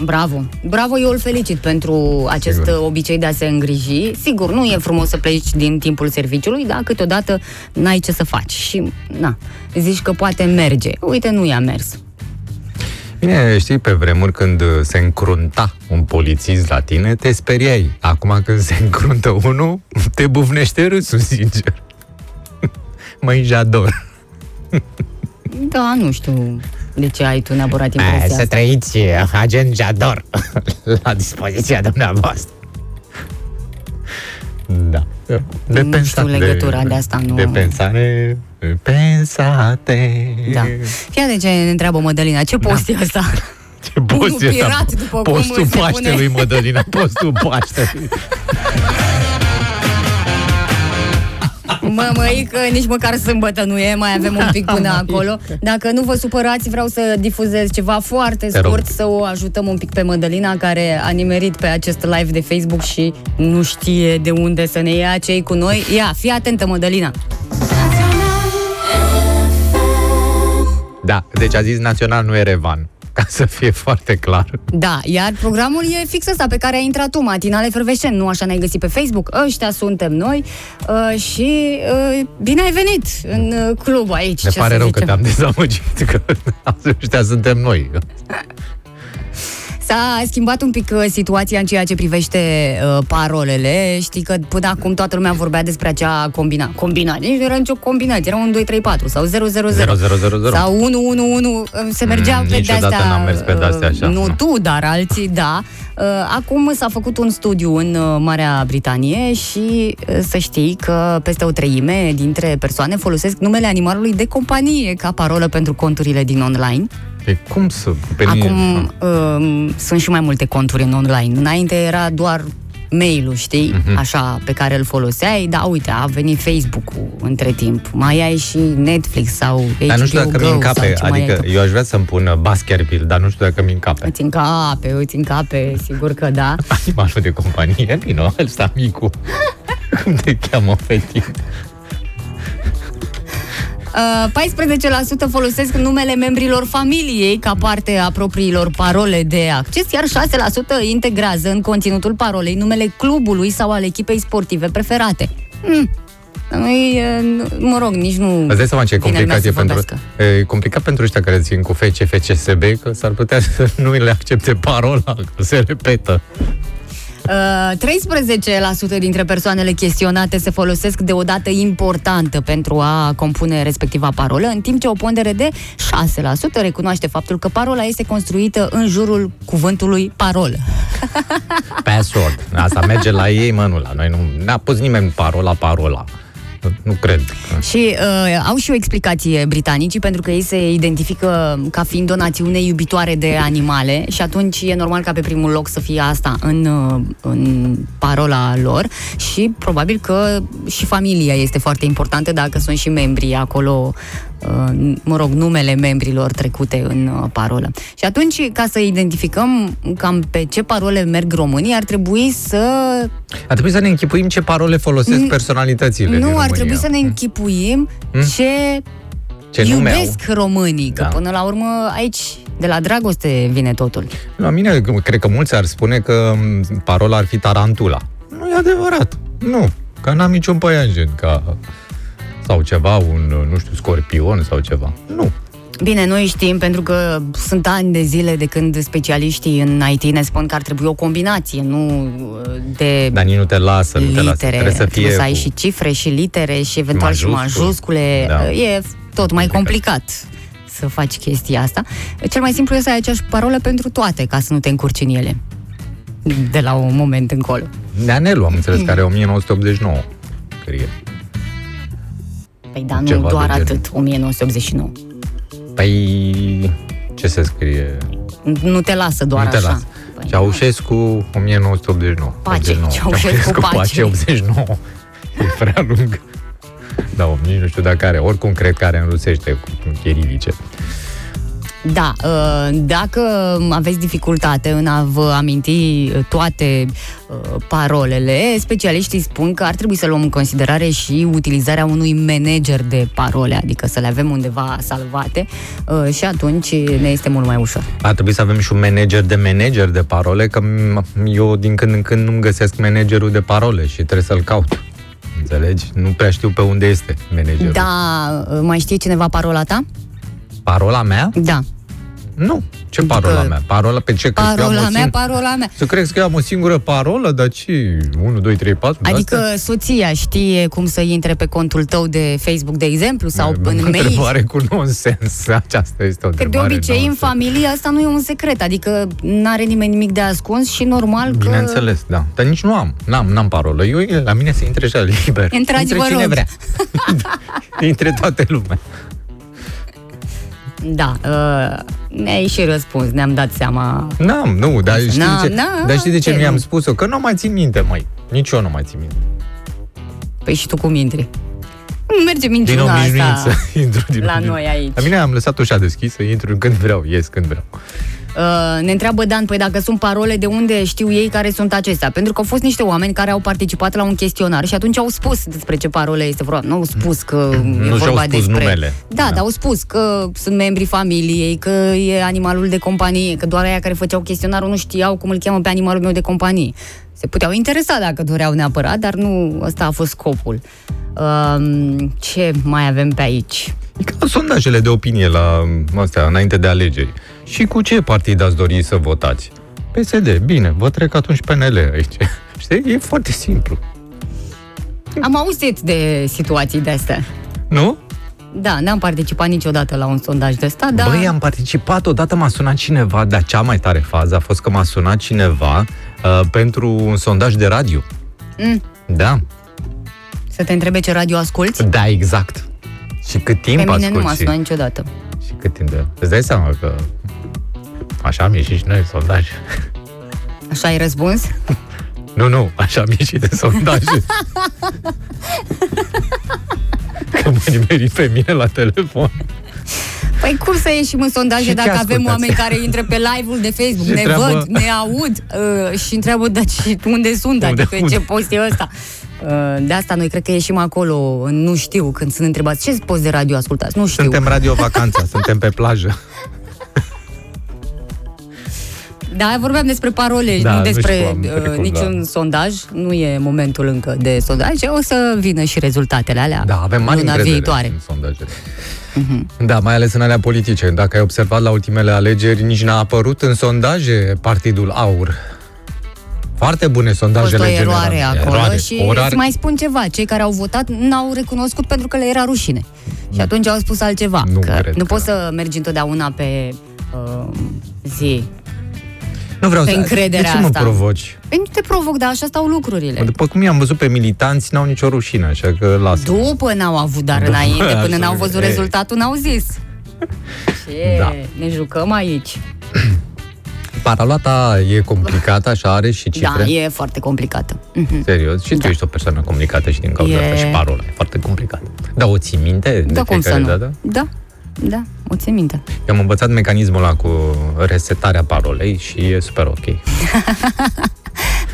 Bravo! Bravo, eu îl felicit pentru acest Sigur. obicei de a se îngriji. Sigur, nu e frumos să pleci din timpul serviciului, dar câteodată n-ai ce să faci. Și, na, zici că poate merge. Uite, nu i-a mers. Bine, știi, pe vremuri când se încrunta un polițist la tine, te speriai. Acum când se încruntă unul, te bufnește râsul, sincer. *laughs* Măi, jador. Da, nu știu de ce ai tu neapărat impresia Să asta. trăiți, agent Jador, *laughs* la dispoziția dumneavoastră. Da. De Nu știu legătura de asta, nu- De pensare, pensate. Da. Fii de ce ne întreabă Mădălina, ce post e ăsta? *laughs* Ce post e ăsta? pirat, după cum Postul se Paștelui, pune. Mădălina, postul Paștelui. *laughs* Mă, măică, nici măcar sâmbătă nu e, mai avem un pic până *laughs* acolo. Dacă nu vă supărați, vreau să difuzez ceva foarte Te rog. scurt, să o ajutăm un pic pe Mădălina, care a nimerit pe acest live de Facebook și nu știe de unde să ne ia cei cu noi. Ia, fii atentă, Mădălina! Da, deci a zis național, nu Erevan. Ca să fie foarte clar. Da, iar programul e fix ăsta pe care ai intrat tu, Matinale Fervescent, nu așa ne-ai găsit pe Facebook? Ăștia suntem noi uh, și uh, bine ai venit în uh, club aici. Ne ce pare să rău că zicem. te-am dezamăgit, că *laughs* ăștia suntem noi. *laughs* Se S-a schimbat un pic uh, situația în ceea ce privește uh, parolele. Știi că până acum toată lumea vorbea despre acea combina. Combinație. Nici nu era nicio combinație. Era 1, 2, 3, 4 sau 0, 0, 0. 0, 0, 0. Sau 1, 1, 1. Se mergea Mm, pe niciodată de-astea. n-am mers pe de-astea așa, uh, Nu nu. tu, dar alții, da. Uh, Acum s-a făcut un studiu în uh, Marea Britanie și uh, să știi că peste o treime dintre persoane folosesc numele animalului de companie ca parolă pentru conturile din online. E cum să... Pe Acum mine- uh, sunt și mai multe conturi în online. Înainte era doar mail-ul, știi? Mhm. Așa, pe care îl foloseai. Da, uite, a venit Facebook-ul între timp. Mai ai și Netflix sau HBO Dar nu știu dacă Go mi sau încape, ce mai ai adică tu. eu aș vrea să-mi pun uh, Baskerville, dar nu știu dacă mi încape. Îți încape, îți încape, sigur că da. *laughs* Animalul de companie, Nino, ăsta micu. *laughs* Cum te cheamă, fetică? Uh, 14% folosesc numele membrilor familiei ca parte a propriilor parole de acces, iar 6% integrează în conținutul parolei numele clubului sau al echipei sportive preferate. Hmm. Noi, uh, mă rog, nici nu... Îți dai seama ce e vine complicat lumea e să pentru, vorbească. e complicat pentru ăștia care țin cu FC, FCSB, că s-ar putea *laughs* să nu le accepte parola, că se repetă. Uh, 13% dintre persoanele chestionate se folosesc de o dată importantă pentru a compune respectiva parolă, în timp ce o pondere de 6% recunoaște faptul că parola este construită în jurul cuvântului parolă. Password. Asta merge la ei, mă, nu la noi. Nu n-a pus nimeni parola, parola. Nu cred. Și uh, au și o explicație britanicii, pentru că ei se identifică ca fiind o națiune iubitoare de animale și atunci e normal ca pe primul loc să fie asta în, uh, în parola lor și probabil că și familia este foarte importantă dacă sunt și membrii acolo, uh, mă rog, numele membrilor trecute în uh, parolă. Și atunci, ca să identificăm cam pe ce parole merg românii, ar trebui să Ar trebui să ne închipuim ce parole folosesc N- personalitățile din nu, ar România. trebui să ne închipuim ce Ce nume au. iubesc românii, că Da. până la urmă aici, de la dragoste vine totul. La mine, cred că mulți ar spune că m, parola ar fi tarantula. Nu e adevărat. Nu. Că n-am niciun păianjen ca... Sau ceva, un, nu știu, scorpion sau ceva. Nu. Bine, noi știm pentru că sunt ani de zile de când specialiștii în IT ne spun că ar trebui o combinație, nu uh, de Dar nici nu te lasă, nu te lasă. litere. Trebuie să fie să ai cu- și cifre și litere și eventual și Majuscule. majuscule. Da. E tot mai complicat să faci chestia asta. Cel mai simplu este să ai aceeași parolă pentru toate, ca să nu te încurci în ele. De la un moment încolo. Neanelu, am înțeles, care e 1989. Scrie. Păi da, nu Ceva doar de genul. atât, 1989. Păi... Ce se scrie? Nu te lasă doar nu te așa. lasă. Păi, Ceaușescu, 1989. Pace, 89. Ceaușescu, pace. 89. E prea lung. Da, nici nu știu dacă are. Oricum cred că are în rusește cu chirilice. Da, uh, dacă aveți dificultate în a vă aminti toate uh, parolele, specialiștii spun că ar trebui să luăm în considerare și utilizarea unui manager de parole, adică să le avem undeva salvate uh, și atunci ne este mult mai ușor. Ar trebui să avem și un manager de manager de parole, că m- eu din când în când nu-mi găsesc managerul de parole și trebuie să-l caut. Înțelegi? Nu prea știu pe unde este managerul. Da, uh, mai știe cineva parola ta? Parola mea? Da. Nu. Ce parola Adică- mea? Parola pe ce? Crezi că eu am Parola o mea, sing- parola mea. Să crezi că eu am o singură parolă, dar ce? 1, 2, 3, 4? Adică soția știe cum să intre pe contul tău de Facebook, de exemplu, sau o în mail. întrebare cu nonsens. Aceasta este o Că de întrebare obicei în nonsens. familie asta nu e un secret, adică n-are nimeni nimic de ascuns și normal că... Bineînțeles, da. Dar nici nu am. N-am, n-am parolă. Eu, la mine se intre așa liber. Intrați, intre vă cine rog. vrea. *laughs* intre toată lumea. Da, uh, ne-ai și răspuns, ne-am dat seama. N-am, nu, dar știi, N-am, de ce, n-am, dar știi de ce ce mi-am nu? spus-o? Că nu mai țin minte, mai. Nici eu nu mai țin minte. Păi și tu cum intri? Nu merge Din minciuna obișnuință. asta *laughs* Intru din la obișnuință. noi aici. La mine am lăsat ușa deschisă, intru când vreau, ies când vreau. Uh, ne întreabă Dan, păi dacă sunt parole, de unde știu ei care sunt acestea? Pentru că au fost niște oameni care au participat la un chestionar și atunci au spus despre ce parole este vorba. Nu au spus că e Nu și-au vorba spus despre... numele. Da, Da. dar au spus că sunt membrii familiei, că e animalul de companie, că doar aia care făceau chestionarul nu știau cum îl cheamă pe animalul meu de companie. Se puteau interesa dacă doreau neapărat, dar nu ăsta a fost scopul. Um, ce mai avem pe aici? E ca sondajele de opinie la astea, înainte de alegeri. Și cu ce partid ați dori să votați? PSD, bine, vă trec atunci PNL aici. *laughs* Știi? E foarte simplu. Am auzit de situații de astea. Nu? Da, n-am participat niciodată la un sondaj de ăsta, dar... Băi, am participat, odată m-a sunat cineva, dar cea mai tare fază a fost că m-a sunat cineva uh, pentru un sondaj de radio. Mm. Da, Să te întrebe ce radio asculti? da, exact. Și cât timp Pe mine nu asculti m-a și- sunat niciodată. Și cât timp de... Îți dai seama că așa am ieșit și noi în sondaj. Așa ai răspuns? *laughs* Nu, nu, așa am ieșit de sondaje. *laughs* că mă nimeri pe mine la telefon. Păi cum să ieșim în sondaje Și ce dacă avem ascultați? oameni care intră pe live-ul de Facebook, *laughs* Și ne întreabă- văd, ne aud uh, și întreabă dar și unde sunt, Unde- adică unde? ce post e ăsta. Uh, de asta noi cred că ieșim acolo, în nu știu, când sunt întrebați ce post de radio ascultați, nu știu. Suntem radio vacanța, suntem pe plajă. Da, vorbeam despre parole, Da, nu nu despre știu, am uh, trecut, niciun da. sondaj. Nu e momentul încă de sondaj. O să vină și rezultatele alea Da, avem mari luna încredere viitoare. în sondajele. Da, mai ales în alea politice. Dacă ai observat la ultimele alegeri, nici n-a apărut în sondaje Partidul Aur. Foarte bune A fost sondajele o eroare generale. acolo Eroare, și o eroare. îți mai spun ceva. Cei care au votat n-au recunoscut pentru că le era rușine. Și atunci au spus altceva. Nu că cred nu că- poți să mergi întotdeauna pe uh, zi. Nu vreau pe să... încrederea de ce mă asta. provoci? Păi nu te provoc, dar așa stau lucrurile. După cum i-am văzut pe militanți, n-au nicio rușine, așa că lasă. După n-au avut, dar După, înainte, *laughs* până așa, n-au văzut e. rezultatul, n-au zis. Ce? Da. Ne jucăm aici. *clears throat* Paralata e complicată, așa are și cifre. Da, e foarte complicată. Mhm. Serios? Și tu Da. ești o persoană complicată și din cauza E- asta și parola e foarte complicată. Da, o ții minte de Da, cum să fiecare nu? dată? Da, da, o țin minte. Eu am învățat mecanismul ăla cu resetarea parolei și e super ok. *laughs*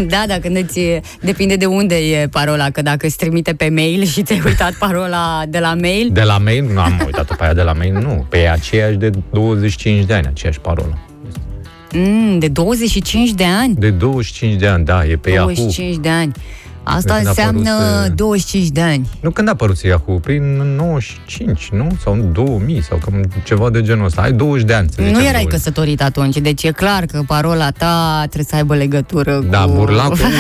Da, dacă când îți, depinde de unde e parola, că dacă îți trimite pe mail și ți-ai uitat parola de la mail, De la mail, nu am uitat pe aia de la mail, nu. Pe e aceeași de 25 de ani, aceeași parolă. mm, de 25 de ani. De 25 de ani, da, e pe Yahoo. 25 de ani. Asta De când a înseamnă apărut, e- 25 de ani. Nu când a apărut Yahoo, prin 95, nu? Sau în 2000, sau cam ceva de genul ăsta. Ai 20 de ani, să zicem. Nu erai 20. căsătorit atunci, deci e clar că parola ta trebuie să aibă legătură Da, cu... burlacul 1.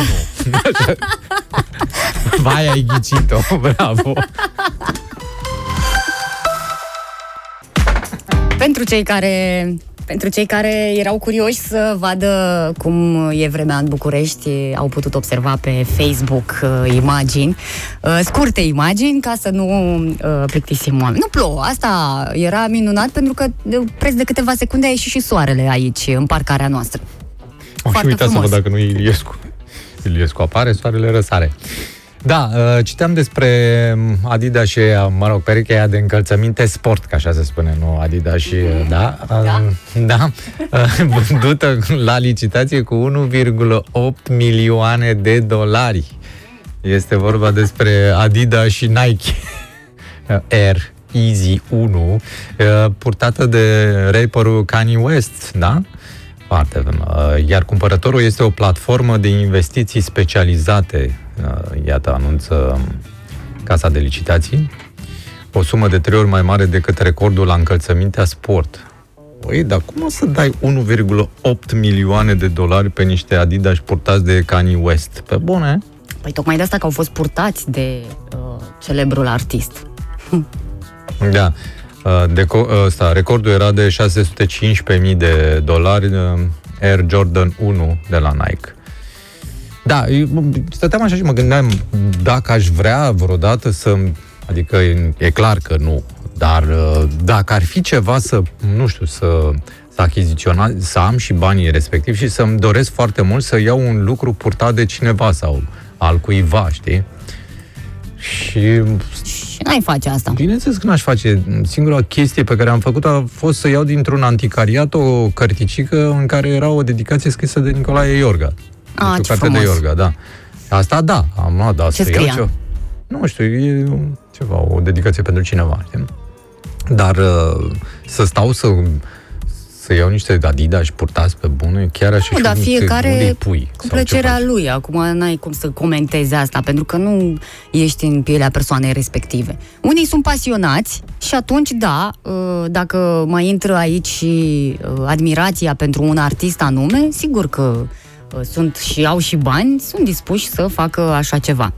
*laughs* Vai, ai ghicit-o, bravo. Pentru cei care pentru cei care erau curioși să vadă cum e vremea în București, au putut observa pe Facebook uh, imagini, uh, scurte imagini, ca să nu uh, plictisim oameni. Nu plouă, asta era minunat pentru că de preț de câteva secunde a ieșit și soarele aici, în parcarea noastră. O, și Foarte uita să frumos. văd dacă nu e Iliescu. Iliescu apare, soarele răsare. Da, uh, citeam despre Adidas și, uh, mă rog, perechea aia de încălțăminte sport, ca așa se spune, nu Adidas și, uh, da, Da. uh, da, uh, *laughs* vândută la licitație cu 1,8 milioane de dolari. Este vorba despre Adidas și Nike *laughs* Air Easy 1, uh, purtată de rapperul Kanye West, da? Foarte. uh, Iar cumpărătorul este o platformă de investiții specializate, uh, iată, anunță Casa de Licitații, o sumă de trei ori mai mare decât recordul la încălțămintea sport. Păi, dar cum o să dai 1,8 milioane de dolari pe niște Adidas purtați de Kanye West? Pe bune? Păi tocmai de asta că au fost purtați de uh, celebrul artist. *laughs* Da. Uh, Deco- ăsta, recordul era de 615.000 de dolari uh, Air Jordan 1 de la Nike. Da, eu stăteam așa și mă gândeam dacă aș vrea vreodată să... Adică e, e clar că nu, dar uh, dacă ar fi ceva să, nu știu, să, să achiziționa, să am și banii respectiv și să-mi doresc foarte mult să iau un lucru purtat de cineva sau al cuiva, știi? Și Și n-ai face asta. Bineînțeles că n-aș face. Singura chestie pe care am făcut a fost să iau dintr-un anticariat o cărticică în care era o dedicație scrisă de Nicolae Iorga. Ah, Deci o ce carte de frumos. Iorga, da. Asta da, am luat, da, Ce să iau scria? ce- Nu știu, e ceva, o dedicație pentru cineva, știi? Dar uh, să stau să, să să iau niște Adidas și purtați pe bune, chiar așa Nu, și dar unde- unde fiecare îi pui? cu Sau ce plăcerea faci? lui. Acum n-ai cum să comentezi asta, pentru că nu ești în pielea persoanei respective. Unii sunt pasionați și atunci, da, uh, dacă mai intră aici și uh, admirația pentru un artist anume, sigur că uh, sunt și au și bani, sunt dispuși să facă așa ceva.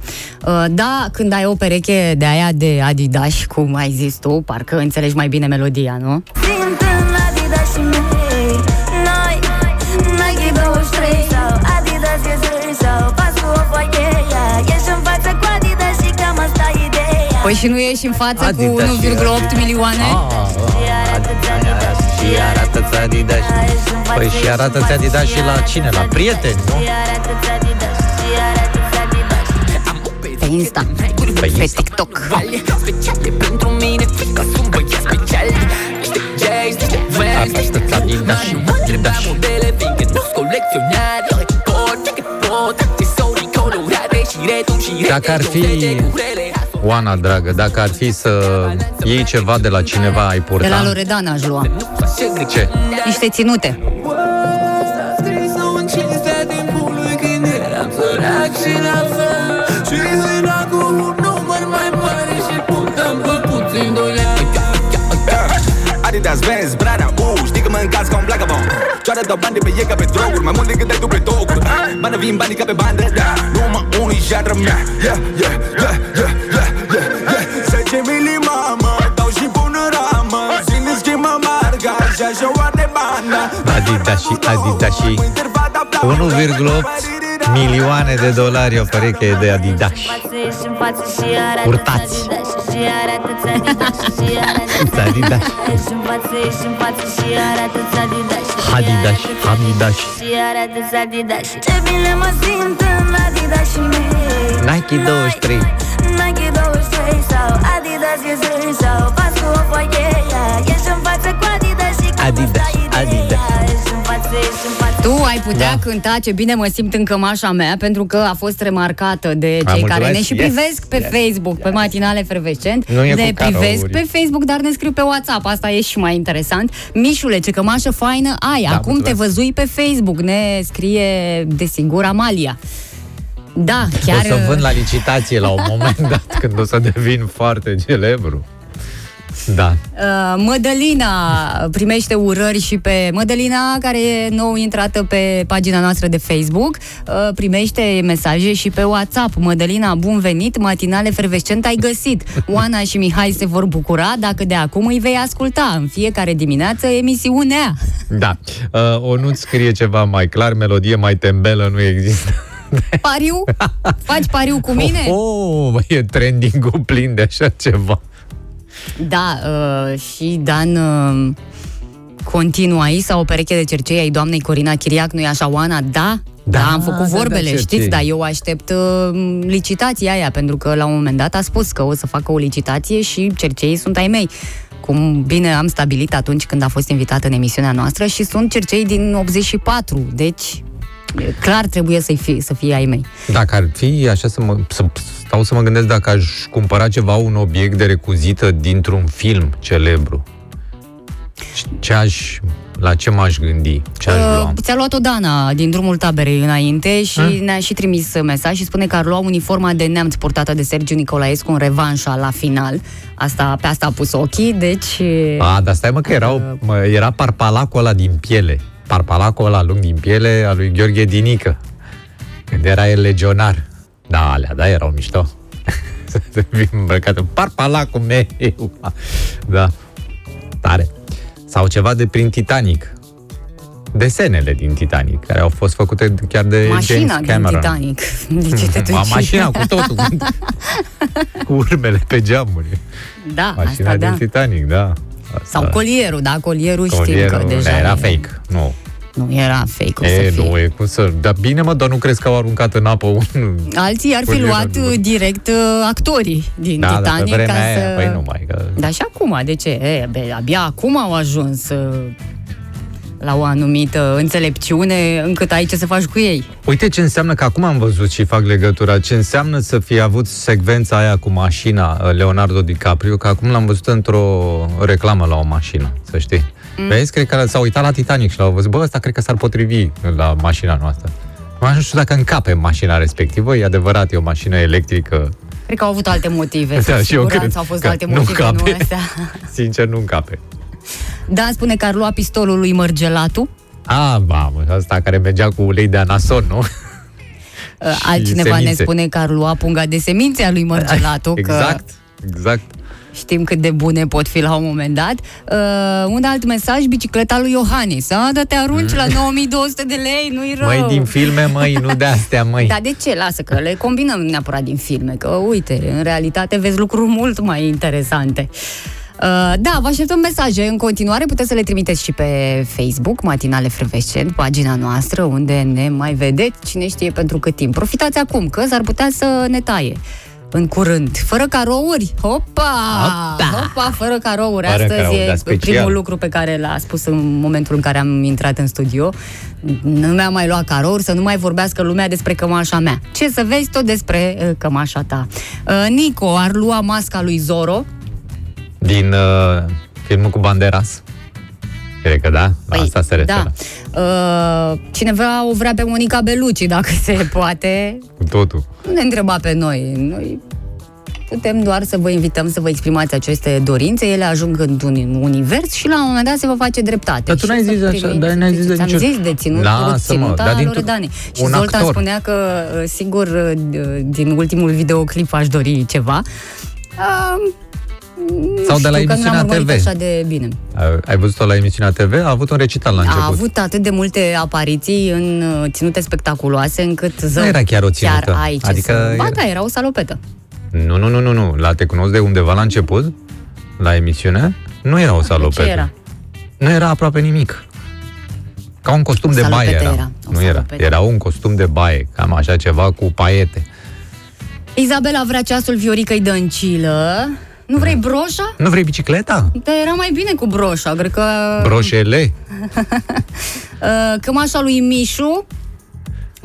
Uh, Da, când ai o pereche de aia de Adidas, cum ai zis tu, parcă înțelegi mai bine melodia, nu? Simt în Adidas și mei Noi, Nike 23 sau Adidas e zâri sau Pas cu o foaie Ești în față cu Adidas și cam asta e ideea Păi și nu ești în față cu Adidas și 1,8 milioane? Ah, Și arată-ți Adidas. Păi și arată-ți Adidas și la cine? La prieteni, nu? Pe Insta, Pe pe Insta. TikTok. Speciale pentru mine Că sunt băiat special Niște jazz, niște vans Arată-ți Adidas și Mă întreba Adidas. modele Fiindcă nu-s colecționar Pot, decât pot Accesorii colorate și returi și Dacă ar fi- Oana, dragă, dacă ar fi să iei ceva de la cineva, ai De purta? la Loredana aș lua. Ce? Niște ținute. Scris-o în cinstea timpului Când eram sărac și la fel Și zâna cu un număr mai mare Și puteam pe puțin doi ani Adidas, Benz, mă încalzi ca un blagabond Cioară dau bani de pe ei ca pe droguri Mai mult decât ai tu pe tocuri Bani vin banii ca pe bandă, da. Numai unii și mea. Yeah, yeah, yeah, yeah, yeah, yeah, yeah. 10 mili mamă, dau și pun în ramă Zilnic schimbă marca și așa oare banda Adidas și Adidas și 1,8 milioane de dolari o pereche de Adidas. Purtați. Adidas. *laughs* Adidas, Adidas. Ce bine mă simt în Adidas și mei Nike 23. Nike 23 sau Adidas e zâri sau Pas cu o foaie Ești în față cu Adidas și cam Adidas, asta e ideea. Adidas. Tu ai putea Da. cânta ce bine mă simt în cămașa mea pentru că a fost remarcată de cei mulțumesc. care ne și Yes. privesc pe Yes. Facebook, pe matinale frecvent. Nu e ne cu privesc carouri. pe Facebook, dar ne scriu pe WhatsApp. Asta e și mai interesant. Mișule, ce cămașă faină ai. Da, Acum mulțumesc. te văzui pe Facebook. Ne scrie, desigur, Amalia. Da, chiar... O să vând la licitație la un moment *laughs* dat când o să devin foarte celebru. Da. Uh, Mădălina primește urări și pe Mădălina, care e nou intrată pe pagina noastră de Facebook, uh, primește mesaje și pe WhatsApp. Mădălina, bun venit, matinale fervescent ai găsit. *laughs* Oana și Mihai se vor bucura dacă de acum îi vei asculta în fiecare dimineață emisiunea. Da. Uh, o nu-ți scrie ceva mai clar, melodie mai tembelă nu există. Pariu? *laughs* Faci pariu cu mine? Oh, oh, e trending-ul plin de așa ceva. Da, uh, și Dan uh, continuă aici sau o pereche de cercei ai doamnei Corina Chiriac, nu-i așa, Oana? Da? Da, Da, am făcut da, da, vorbele, cercei. știți, dar eu aștept uh, licitația aia, pentru că la un moment dat a spus că o să facă o licitație și cerceii sunt ai mei. Cum bine am stabilit atunci când a fost invitată în emisiunea noastră și sunt cercei din 84, deci e, clar trebuie să fie, să fie ai mei. Dacă ar fi așa să mă, să stau să mă gândesc dacă aș cumpăra ceva, un obiect de recuzită dintr-un film celebru. Ce aș, la ce m-aș gândi? Ce aș lua? Uh, ți-a luat-o Dana din drumul taberei înainte și Ah. ne-a și trimis mesaj și spune că ar lua uniforma de neamț purtată de Sergiu Nicolaescu în revanșa la final. Asta, pe asta a pus ochii, deci... A, dar stai mă că era, mă, era parpalacul ăla din piele. Parpalacul ăla lung din piele al lui Gheorghe Dinică. Când era el legionar. Da, alea, da, erau mișto. *laughs* Să fii îmbrăcat în parpalacul meu. *laughs* Da, tare. Sau ceva de prin Titanic. Desenele din Titanic, care au fost făcute chiar de Mașina James din Cameron. Titanic. *laughs* De ce te duci? Ma, mașina cu totul, cu, cu urmele pe geamuri. Da, Mașina asta din da. Titanic, da. Asta. Sau colierul, da, colierul, știm Colierul, că deja... da, era e- fake. Nu. Nu, era fake, o să E, fie. nu, e cum să... Dar bine, mă, dar nu crezi că au aruncat în apă un... Alții ar fi Colierul, luat nu. uh, direct uh, actorii din Da, da, pe Titanic vremea ca aia, să... păi nu mai, că... Dar și acum, de ce? E, be, abia acum au ajuns uh, la o anumită înțelepciune încât ai ce să faci cu ei. Uite ce înseamnă, că acum am văzut și fac legătura, ce înseamnă să fie avut secvența aia cu mașina uh, Leonardo DiCaprio, că acum l-am văzut într-o reclamă la o mașină, să știi. Mm. Vezi, cred că s-a uitat la Titanic și l-au văzut, bă, ăsta cred că s-ar potrivi la mașina noastră. Mă, nu știu dacă încape mașina respectivă, e adevărat, e o mașină electrică. Cred că au avut alte motive. Da, cu și eu siguranță cred au fost că alte nu motive, nu, cape. astea. *laughs* Sincer, nu încape. Dan spune că ar lua pistolul lui Mărgelatu. A, mamă, asta care mergea cu ulei de anason, nu? *laughs* Uh, *laughs* Altcineva ne semințe. spune că ar lua punga de semințe a lui Mărgelatu. exact, Că exact. Știm cât de bune pot fi la un moment dat. Uh, un alt mesaj, bicicleta lui Iohannis. A, da te arunci la 9200 de lei, nu-i rău. Mm. Măi, din filme, măi, nu de astea, măi. Dar de ce? Lasă că le combinăm neapărat din filme, că uite, în realitate vezi lucruri mult mai interesante. Uh, da, vă așteptăm mesaje în continuare, puteți să le trimiteți și pe Facebook, Matinale Frevescent, pagina noastră, unde ne mai vedeți, cine știe pentru cât timp. Profitați acum, că s-ar putea să ne taie în curând. Fără carouri? Hopa! Hopa! Hopa, fără carouri. Fără Astăzi carouri, dar e special. primul lucru pe care l-a spus în momentul în care am intrat în studio. Nu mi-a mai luat carouri, să nu mai vorbească lumea despre cămașa mea. Ce să vezi tot despre uh, cămașa ta. Uh, Nico ar lua masca lui Zoro. Din uh, filmul cu Banderas. Cred că da, la asta se referă. da. Uh, cineva o vrea pe Monica Belucci, dacă se *laughs* poate. Cu totul. Nu ne întreba pe noi. Noi putem doar să vă invităm să vă exprimați aceste dorințe, ele ajung într-un univers și la un moment dat se va face dreptate. Dar tu Și n-ai să zis așa, primiți- dar n-ai zis de Ți-am niciun- zis de ținut, Lasă-mă, ținuta dar din tu- Loredane. Și un Zoltan actor. spunea că, uh, sigur, uh, din ultimul videoclip aș dori ceva. Uh, Sau de la știu că emisiunea n-am urmărit TV. așa de bine. Ai- Ai văzut-o la emisiunea TV? A avut un recital la început. A avut atât de multe apariții în uh, ținute spectaculoase încât zău, Nu era chiar o ținută. Chiar ai ce Adică să... Ba era- da, era o salopetă. Nu, nu, nu, nu, nu. La Te cunosc de undeva la început, la emisiune, nu era o salopetă. Ce era? Nu era aproape nimic. Ca un costum O de baie salopetă era. era, o Nu era. salopetă. Era un costum de baie, cam așa ceva cu paiete. Izabela vrea ceasul Vioricăi Dăncilă. Nu vrei broșa? Nu vrei bicicleta? Dar era mai bine cu broșa, cred că... Broșele? *laughs* Uh, cămașa lui Mișu,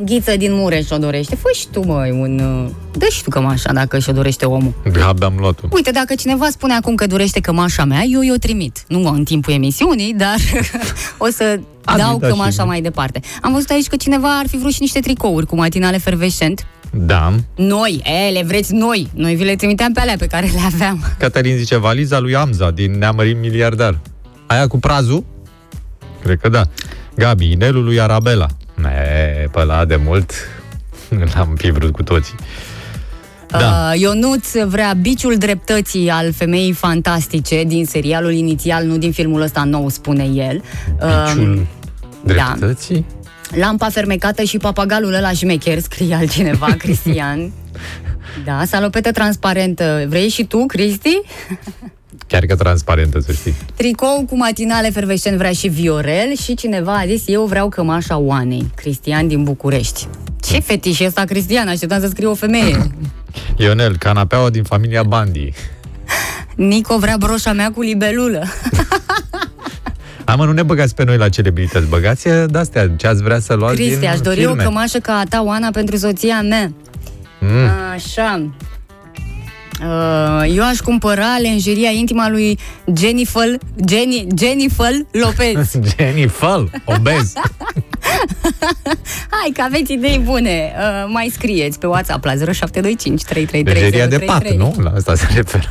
Ghiță din Mureș o dorește. Fă și tu, măi, un... uh, Dă și tu cămașa dacă și-o dorește omul. Abia am luat-o. Uite, dacă cineva spune acum că dorește cămașa mea, eu i-o trimit. Nu în timpul emisiunii, dar *laughs* o să Adi, dau da, și cămașa mie. mai departe. Am văzut aici că cineva ar fi vrut și niște tricouri cu matinale fervescent. Da. Noi, e, le vreți noi. Noi vi le trimiteam pe alea pe care le aveam. *laughs* Cătălin zice, valiza lui Amza din Neamărim Miliardar. Aia cu prazul? Cred că da. Gabi, inelul lui Arabela. E, pe la de mult *laughs* l-am fi vrut cu toții. Da. Uh, Ionuț vrea biciul dreptății al femeii fantastice din serialul inițial, nu din filmul ăsta nou, spune el. Uh, Biciul dreptății? Lampa fermecată și papagalul ăla șmecher, scrie altcineva, *laughs* Cristian. Da, salopetă transparentă. Vrei și tu, Cristi? *laughs* Chiar că transparentă, să știi. Tricou cu matinale fervescent vrea și Viorel și cineva a zis eu vreau cămașa Oanei. Cristian din București. Ce fetiș e ăsta, Cristian? Așteptam să scrie o femeie. *clears throat* Ionel, canapeaua din familia Bandi. Nico vrea broșa mea cu libelulă. *laughs* Hai mă, nu ne băgați pe noi la celebrități, băgați de-astea, ce ați vrea să luați Cristi, din aș dori filme. o cămașă ca a ta, Oana, pentru soția mea. Mm. Așa. Uh, eu aș cumpăra lenjeria intima lui Jennifer, Jenny, Jennifer Lopez. *laughs* Jennifer, obez. Hai că aveți idei bune. Uh, mai scrieți pe WhatsApp la 0725 333 Legeria de pat, nu? La asta se referă.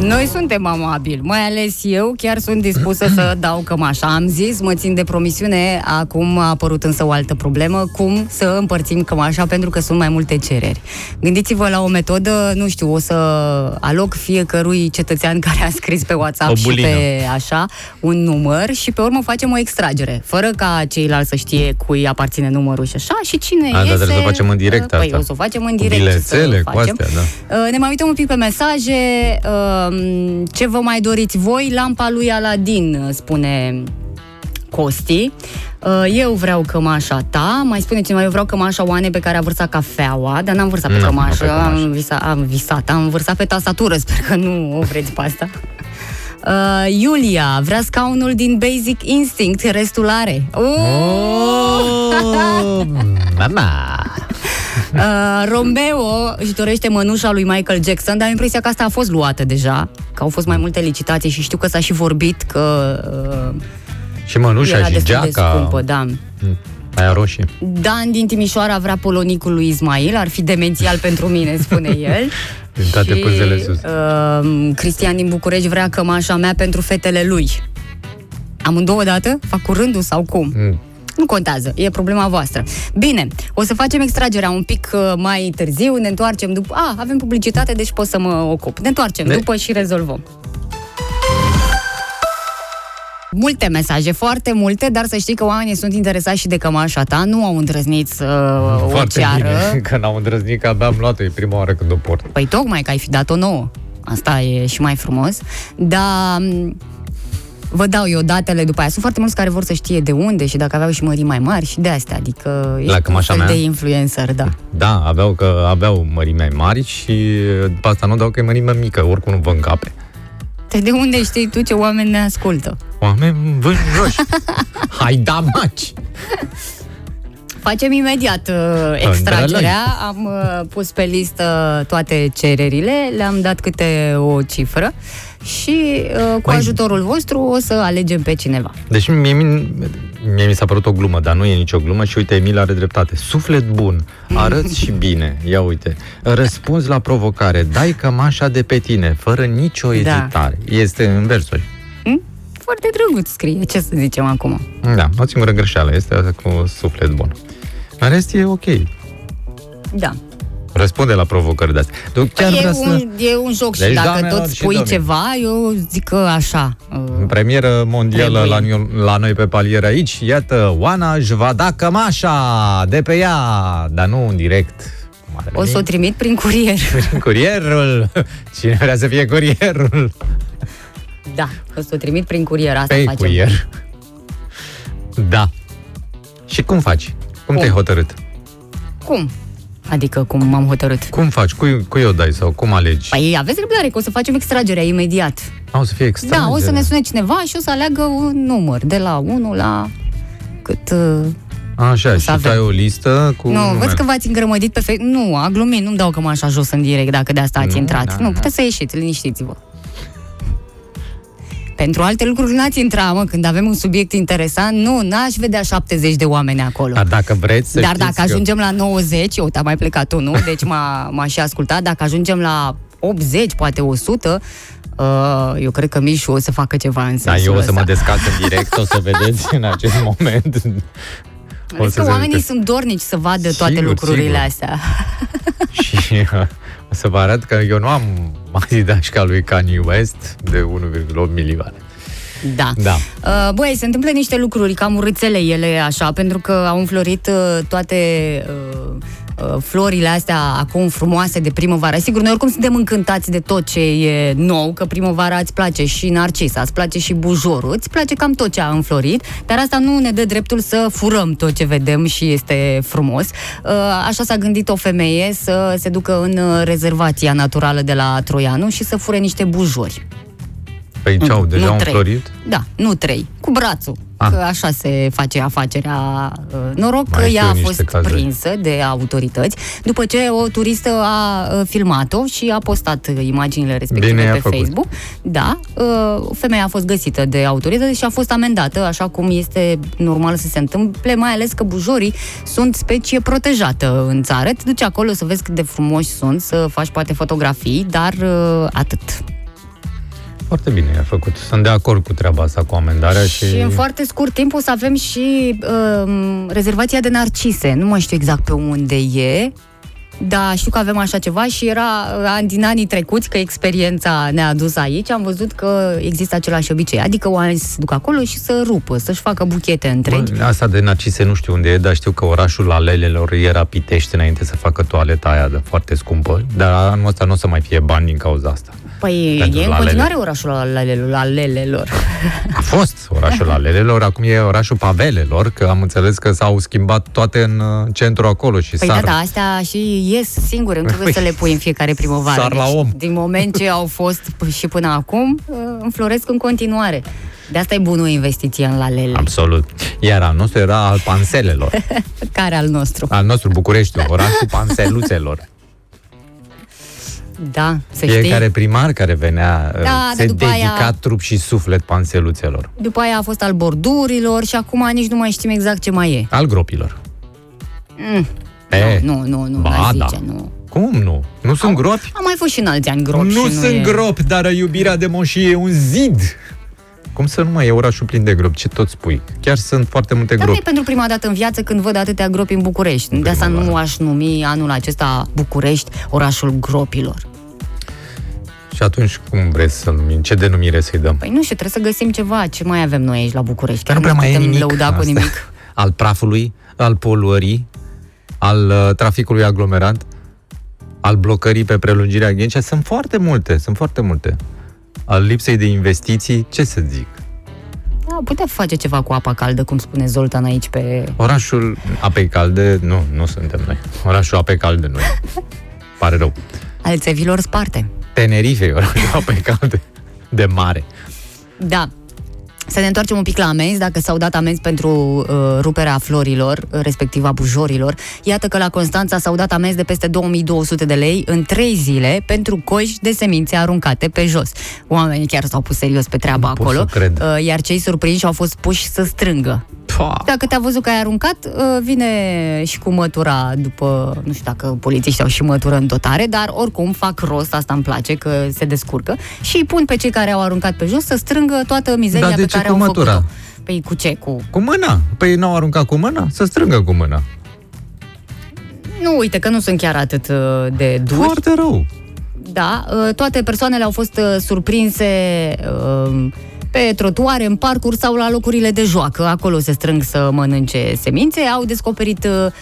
Noi suntem amabili, mai ales eu chiar sunt dispusă să *clears throat* dau cămașa. Am zis, mă țin de promisiune, acum a apărut însă o altă problemă, cum să împărțim cămașa pentru că sunt mai multe cereri. Gândiți-vă la o metodă, nu știu, o să aloc fiecărui cetățean *laughs* care a scris pe WhatsApp O și bulină. pe așa un număr și pe urmă facem o extragere, fără ca ceilalți să știe cui aparține numărul și așa și cine A, dar iese... trebuie să o facem în direct Păi asta. o să o facem în Cu direct. ce să bilețele, cu facem. astea, da. Uh, Ne mai uităm un pic pe mesaje. Uh, Ce vă mai doriți voi? Lampa lui Aladin, uh, spune Costi. Uh, Eu vreau cămașa ta. Mai spune cineva, eu vreau cămașa Oane pe care a vărsat cafeaua, dar n-am vărsat pe N-am cămașă, vărsat pe cămașă. am, visa, am visat, am vărsat pe tastatură, *laughs* sper că nu o vreți pe asta. Uh, Iulia vrea scaunul din Basic Instinct, restul are. Oh! Oh, *laughs* mama! *laughs* Uh, Romeo își dorește mănușa lui Michael Jackson, dar am impresia că asta a fost luată deja, că au fost mai multe licitații și știu că s-a și vorbit că uh, Și mănușa era și destul de geaca, scumpă, da. aia roșie. Dan din Timișoara vrea polonicul lui Ismail, ar fi demențial *laughs* pentru mine, spune el. Din toate și, pânzele sus. Uh, Cristian din București vrea cămașa mea pentru fetele lui. Amândouă dată? Fac cu rândul sau cum? Mm. Nu contează, e problema voastră. Bine, o să facem extragerea un pic uh, mai târziu, ne întoarcem după... A, avem publicitate, deci pot să mă ocup. Ne întoarcem Ne- după și rezolvăm. Multe mesaje, foarte multe, dar să știi că oamenii sunt interesați și de cămașa ta, nu au îndrăznit să o Foarte ceară. bine, *laughs* că n-am îndrăznit, că abia am luat-o, e prima oară când o port. Păi tocmai că ai fi dat-o nouă. Asta e și mai frumos. Dar m, vă dau eu datele după aia. Sunt foarte mulți care vor să știe de unde și dacă aveau și mării mai mari și de astea. Adică ești un cămașa fel mea? de influencer, da. Da, aveau, că aveau mărimi mai mari și după asta nu dau că e mărime mică, oricum nu vă încape. De, de unde știi tu ce oameni ne ascultă? Oameni vânjoși. *laughs* Hai da, maci! Facem imediat uh, extragerea. Am uh, pus pe listă toate cererile, le-am dat câte o cifră și uh, cu Măi. ajutorul vostru o să alegem pe cineva. Deci mie, mi- mie mi s-a părut o glumă, dar nu e nicio glumă și uite, Emil are dreptate. Suflet bun, arăți și bine. Ia uite, răspunzi la provocare, dai cămașa de pe tine, fără nicio Da. ezitare. Este în versuri. Hm? Foarte drăguț scrie, ce să zicem acum. Da, o singură greșeală este asta cu suflet bun. În rest e ok. Da. Răspunde la provocări de astea. Tu chiar e, vrea să... un, e un joc Deci, și dacă doamnelor tot și spui domnilor. ceva, eu zic că așa. În Uh, premieră mondială la, Trebuie. la noi pe palier aici, iată, Oana își va da cămașa de pe ea, dar nu în direct. Mare o să o trimit prin curier. Curierul! *laughs* Cine vrea să fie curierul? Da, o să o trimit prin curier, asta Pe facem. curier. Da. Și cum faci? Cum Cum? te-ai hotărât? Cum? Adică cum m-am hotărât? Cum faci? Cui, cui o dai sau cum alegi? Păi aveți răbdare că o să facem extragerea imediat. A, o să fie extra. Da, o să ne sune cineva și o să aleagă un număr, de la 1 la cât... Uh... Așa, și tu avem. ai o listă cu Nu, numere. văd că v-ați îngrămădit pe Facebook. Nu, a glumit, nu-mi dau că m-aș jos în direct dacă de asta ați Nu, intrat. da, nu, da. puteți să ieșiți, liniștiți-vă. Pentru alte lucruri n-ați intra, mă, când avem un subiect interesant, nu, n-aș vedea 70 de oameni acolo. Dar dacă vreți să Dar știți dacă ajungem la 90, eu am mai plecat unul, *laughs* deci m-a, m-aș și ascultat, dacă ajungem la 80, poate 100, uh, eu cred că Mișu o să facă ceva în Da, sensul eu o să ăsta. mă descalț în direct, o să *laughs* vedeți în acest moment. O Vezi că se oamenii uite. sunt dornici să vadă toate Sigur, lucrurile sigur. astea. *laughs* Și uh, o să vă arăt că eu nu am Adidas ca lui Kanye West de 1,8 milioane. Da. Da. Uh, Băi, se întâmplă niște lucruri cam urâțele ele așa, pentru că au înflorit uh, toate uh, uh, florile astea acum frumoase de primăvară. Sigur, noi oricum suntem încântați de tot ce e nou, că primăvara îți place și narcisa, îți place și bujorul, îți place cam tot ce a înflorit, dar asta nu ne dă dreptul să furăm tot ce vedem și este frumos. Uh, Așa s-a gândit o femeie să se ducă în uh, rezervația naturală de la Troianu și să fure niște bujori. Păi ce au, Nu deja au trei. înflorit? Da, nu trei, cu brațul. Ah. Că așa se face afacerea. Uh, Noroc Mai că știu ea a niște fost cazuri. prinsă de autorități după ce o turistă a uh, filmat-o și a postat uh, imaginile respective Bine i-a pe făcut. Facebook. Da, uh, femeia a fost găsită de autorități și a fost amendată, așa cum este normal să se întâmple, mai ales că bujorii sunt specie protejată în țară. Te duci acolo să vezi cât de frumoși sunt, să faci poate fotografii, dar uh, atât. Foarte bine i-a făcut. Sunt de acord cu treaba asta, cu amendarea și... Și în foarte scurt timp o să avem și um, rezervația de narcise. Nu mai știu exact pe unde e, dar știu că avem așa ceva și era uh, din anii trecuți că experiența ne-a adus aici. Am văzut că există același obicei. Adică oamenii să se ducă acolo și să rupă, să-și facă buchete întregi. Bă, Asta de Narcise nu știu unde e, dar știu că orașul Alelelor era Pitești înainte să facă toaleta aia de foarte scumpă, dar anul ăsta nu o să mai fie bani din cauza asta. Păi Pentru e în la continuare orașul alelelor. alelelor. A fost orașul *laughs* Alelelor, acum e orașul Pavelelor, că am înțeles că s-au schimbat toate în uh, centru acolo și Păi sar. da, da, astea și ies singure, nu trebuie Păi, să le pui în fiecare primăvară. sar la Deci, om. Din moment ce au fost p- și până acum, uh, înfloresc în continuare. De asta e bună o investiție în lalele. Absolut. Iar al nostru era al panselelor. *laughs* Care al nostru? Al nostru București, orașul panseluțelor. Da, să Fiecare știi. primar care venea Da, da, dar se după dedica aia- trup și suflet panseluțelor. După aia a fost al bordurilor și acum nici nu mai știm exact ce mai e. Al gropilor. Mm. E, Nu, nu, nu, ba, n-aș da. zice, nu. Cum nu? Nu sunt gropi? Am mai fost și în alți ani gropi nu și sunt e... gropi, dar iubirea de moșie e un zid. Cum să nu mai e orașul plin de gropi? Ce tot spui? Chiar sunt foarte multe Dar nu e gropi. pentru prima dată în viață când văd atâtea gropi în București. De asta Prima nu oară. aș numi anul acesta București orașul gropilor. Și atunci cum vreți să numim? Ce denumire să-i dăm? Păi nu știu, trebuie să găsim ceva. Ce mai avem noi aici la București? Că nu prea mai e putem nimic. lăuda cu Asta. nimic. Al prafului, al poluării, al uh, traficului aglomerat, al blocării pe prelungirea Ghencea. Sunt foarte multe, sunt foarte multe. Al lipsei de investiții, ce să zic? Da, putea face ceva cu apa caldă, cum spune Zoltan aici pe... Orașul apei calde, nu, nu suntem noi. Orașul apei calde, noi. *laughs* Pare rău. al țevilor sparte. Tenerife e orașul *laughs* apei calde. De mare. Da. Să ne întoarcem un pic la amenzi, dacă s-au dat amenzi pentru uh, ruperea florilor, uh, respectiv a bujorilor. Iată că la Constanța s-au dat amenzi de peste 2200 de lei în 3 zile pentru coși de semințe aruncate pe jos. Oamenii chiar s-au pus serios pe treaba Nu pot acolo, să cred. uh, iar cei surprinși au fost puși să strângă. Pua. Dacă te-a văzut că ai aruncat, uh, vine și cu mătura după, nu știu dacă polițiștii au și mătură în dotare, dar oricum fac rost, asta îmi place, că se descurcă, și îi pun pe cei care au aruncat pe jos să strângă toată mizeria Dar de pe ce care cu au mătura? făcut-o. Păi cu ce? Cu... Cu mâna. Păi n-au aruncat cu mâna? Să strângă cu mâna. Nu, uite că nu sunt chiar atât uh, de duri. Foarte rău. Da, uh, toate persoanele au fost uh, surprinse uh, pe trotuare, în parcuri sau la locurile de joacă. Acolo se strâng să mănânce semințe. Au descoperit uh,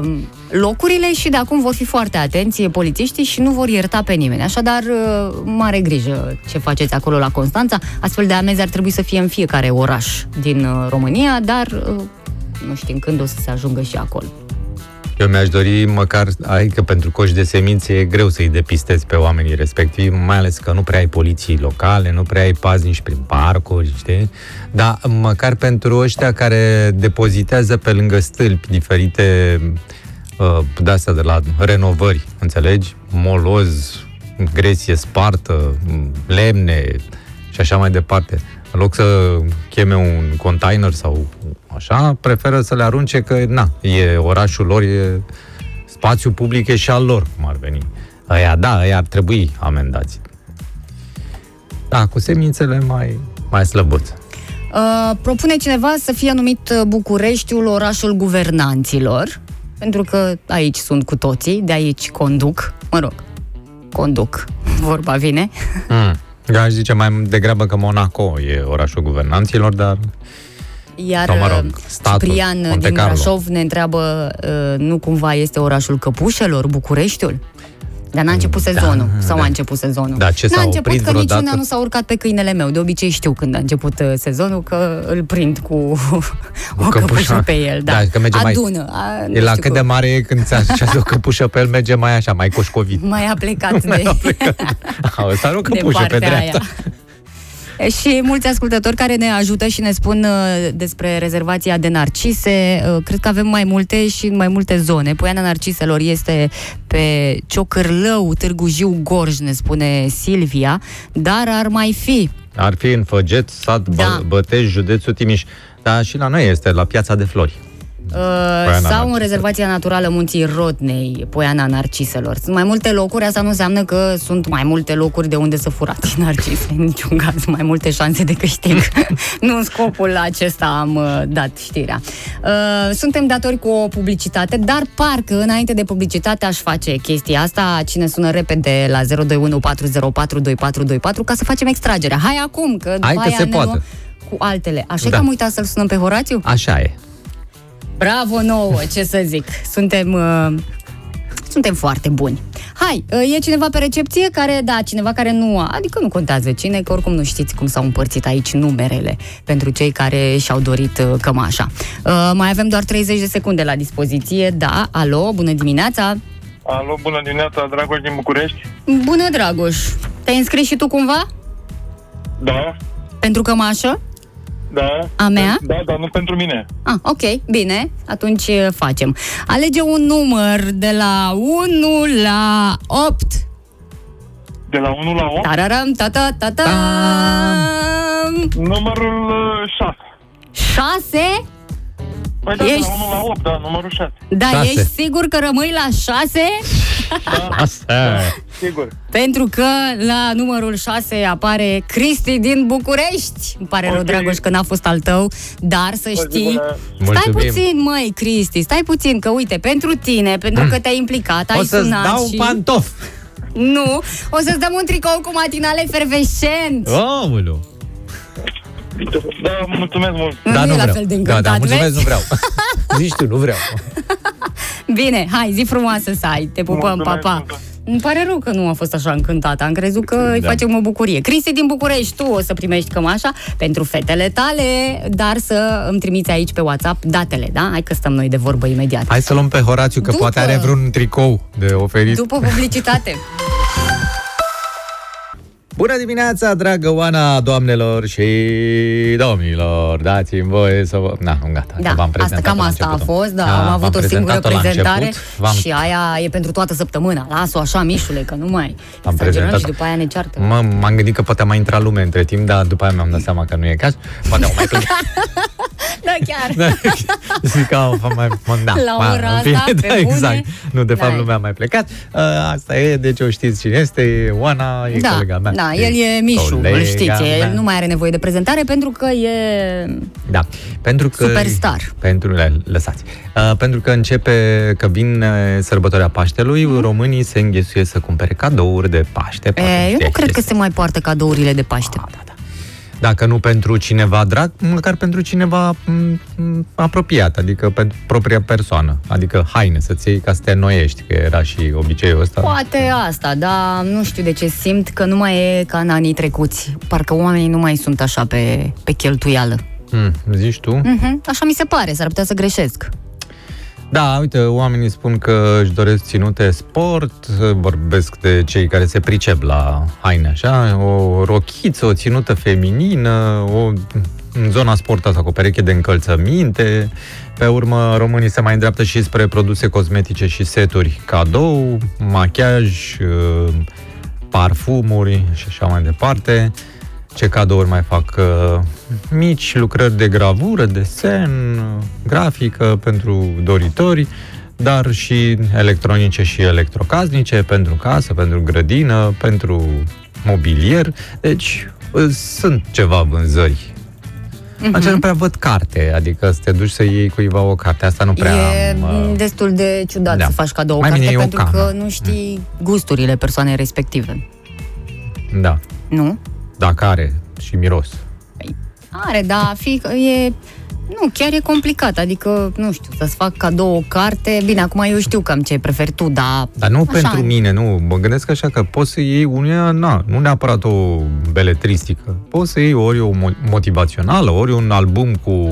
uh, locurile și de acum vor fi foarte atenți polițiștii și nu vor ierta pe nimeni. Așadar, uh, mare grijă ce faceți acolo la Constanța. Astfel de amenzi ar trebui să fie în fiecare oraș din uh, România, dar uh, nu știm când o să se ajungă și acolo. Eu mi-aș dori măcar, adică pentru coși de semințe e greu să-i depistezi pe oamenii respectivi, mai ales că nu prea ai poliții locale, nu prea ai paznici prin parcuri, știi? Dar măcar pentru ăștia care depozitează pe lângă stâlpi diferite uh, de-astea de la renovări, înțelegi? Moloz, gresie spartă, lemne și așa mai departe. În loc să cheme un container sau așa, preferă să le arunce că, na, e orașul lor, e spațiu public, e și al lor, cum ar veni. Aia, da, aia ar trebui amendați. Da, cu semințele mai, mai slăbuți. Uh, propune cineva să fie numit uh, Bucureștiul orașul guvernanților, pentru că aici sunt cu toții, de aici conduc, mă rog, conduc, *laughs* vorba vine. Mm. Eu aș zice mai degrabă că Monaco e orașul guvernanților, dar Iar Sau, mă rog, uh, statul, Ciprian uh, Monte din Carlo. Brașov ne întreabă, uh, nu cumva este orașul căpușelor, Bucureștiul? Dar n-a început sezonul, sau da. a început sezonul. Da, ce n-a s-a început oprit că vreodată? niciuna nu s-a urcat pe câinele meu. De obicei știu când a început uh, sezonul că îl prind cu *laughs* o căpușă căpușă. pe el. Da, Da, că merge mai- Adună. A, nu e la știu cât de cum. mare e când ți așează o căpușă pe el, merge mai așa, mai coșcovit. Mai a plecat *laughs* de, A, ăsta are o de căpușă pe partea dreapta. aia. Și mulți ascultători care ne ajută și ne spun uh, despre rezervația de narcise. Uh, Cred că avem mai multe și în mai multe zone. Poiana Narciselor este pe Ciocârlău, Târgu Jiu, Gorj, ne spune Silvia, dar ar mai fi. Ar fi în Făget, sat, Da. da. Bătești, județul Timiș. Dar și la noi este, la Piața de Flori. Uh, Poiana sau în Narcisă. rezervația naturală Munții Rodnei, Poiana Narciselor. Sunt mai multe locuri, asta nu înseamnă că sunt mai multe locuri de unde să furați *laughs* narcise, în niciun caz, mai multe șanse de câștig. *laughs* nu în scopul acesta am uh, dat știrea. Uh, suntem datori cu o publicitate, dar parcă înainte de publicitate aș face chestia asta, cine sună repede la 021 404 2424 ca să facem extragerea. Hai acum, că după Hai că aia se ne poate. luăm cu altele. Așa Da. că am uitat să-l sunăm pe Horațiu? Așa e. Bravo nouă, ce să zic. Suntem, uh, suntem foarte buni. Hai, uh, e cineva pe recepție care, da, cineva care nu a, adică nu contează cine, că oricum nu știți cum s-au împărțit aici numerele pentru cei care și-au dorit uh, cămașa. Uh, mai avem doar 30 de secunde la dispoziție, da, alo, bună dimineața. Alo, bună dimineața, Dragoș din București. Bună, Dragoș. Te-ai înscris și tu cumva? Da, Pentru cămașă? Da. A mea? Da, dar nu pentru mine. Ah, ok, bine, atunci uh, facem. Alege un număr de la 1 la 8. De la 1 la 8, Tararam, ta ta ta ta. numărul 6. 6? Păi da, Ești- de la 1 la 8, da, numărul 6. Da, Șase. ești sigur că rămâi la 6? Asta. Sigur. Pentru că la numărul 6 apare Cristi din București. Îmi pare rău, Ok. Dragoș, că n-a fost al tău, dar să zi știi... bună. Stai Mulțumim. puțin, măi, Cristi, stai puțin, că uite, pentru tine, pentru că te-ai implicat, ai O să-ți sunat dau și... un pantof. Nu, o să-ți dăm un tricou cu matinale efervescent. Omulu. Da, mulțumesc mult. Nu Da, e nu la vreau. fel de da, încântat, da, mulțumesc, vezi? nu vreau. *laughs* Zici tu, nu vreau. *laughs* Bine, hai, zi frumoasă să ai, te pupăm, Mulțumesc, papa. mulțumesc. Îmi pare rău că nu a fost așa încântată. Am crezut că îi Da. facem o bucurie. Cristi din București, tu o să primești cămașa pentru fetele tale, dar să îmi trimiți aici pe WhatsApp datele, da? Hai că stăm noi de vorbă imediat. Hai să luăm pe Horațiu, că După- poate are vreun tricou de oferit. După publicitate. *laughs* Bună dimineața, dragă Oana, doamnelor și domnilor! Dați-mi voie să vă... Na, nu, gata, Da, că v-am asta prezentat cam asta a fost, da, am avut o singură prezentare v-am, și aia e pentru toată săptămâna. Las-o așa, Mișule, că nu mai Am exagerăm prezentat. și după aia ne ceartă. mă, m-am gândit că poate a mai intrat lume între timp, dar după aia mi-am dat seama că nu e caz. Poate au mai *laughs* plecat. Da, chiar. Da, *laughs* Zic că au mai... Mă, da, La ma, ora în fine, asta, pe *laughs* da, bune? exact. Nu, de fapt, Da. lumea a mai plecat. Uh, Asta e, deci o știți cine este, e Oana, e Da, colega mea. da, el e Mișu, colega îl știți, mea. el nu mai are nevoie de prezentare pentru că e... Da, pentru că... Superstar. Pentru, lăsați. Uh, pentru că începe, că vin uh, sărbătoarea Paștelui, Mhm. românii se înghesuie să cumpere cadouri de Paște. poate E, eu știi nu cred că chestia se mai poartă cadourile de Paște. Da, da. Dacă nu pentru cineva drag, măcar pentru cineva m, m, apropiat, adică pentru propria persoană. Adică haine să-ți iei ca să te înnoiești, că era și obiceiul ăsta. Poate asta, dar nu știu de ce simt că nu mai e ca în anii trecuți. Parcă oamenii nu mai sunt așa pe, pe cheltuială. Mm, zici tu? Mhm, Așa mi se pare, s-ar putea să greșesc. Da, uite, oamenii spun că își doresc ținute sport, vorbesc de cei care se pricep la haine, așa, o rochiță, o ținută feminină, o, în zona sport asta cu o pereche de încălțăminte. Pe urmă, românii se mai îndreaptă și spre produse cosmetice și seturi cadou, machiaj, uh, parfumuri și așa mai departe. Ce cadouri mai fac? Uh, Mici lucrări de gravură, desen, uh, grafică pentru doritori, dar și electronice și electrocasnice, pentru casă, pentru grădină, pentru mobilier. Deci uh, sunt ceva vânzări. Mhm. Așa nu prea văd carte, adică să te duci să iei cuiva o carte, asta nu prea... e am, uh, destul de ciudat da. să faci cadou o Mai bine carte e o pentru cană. că nu știi gusturile persoanei respective. Da, Nu? Dacă are și miros. Are, da, fi, e... Nu, chiar e complicat, adică, nu știu, să-ți fac cadou o carte. Bine, acum eu știu cam ce preferi tu, dar... Dar nu Așa. pentru mine, nu. Mă gândesc așa că poți să iei unuia, na, nu neapărat o beletristică. Poți să iei ori o mo- motivațională, ori un album cu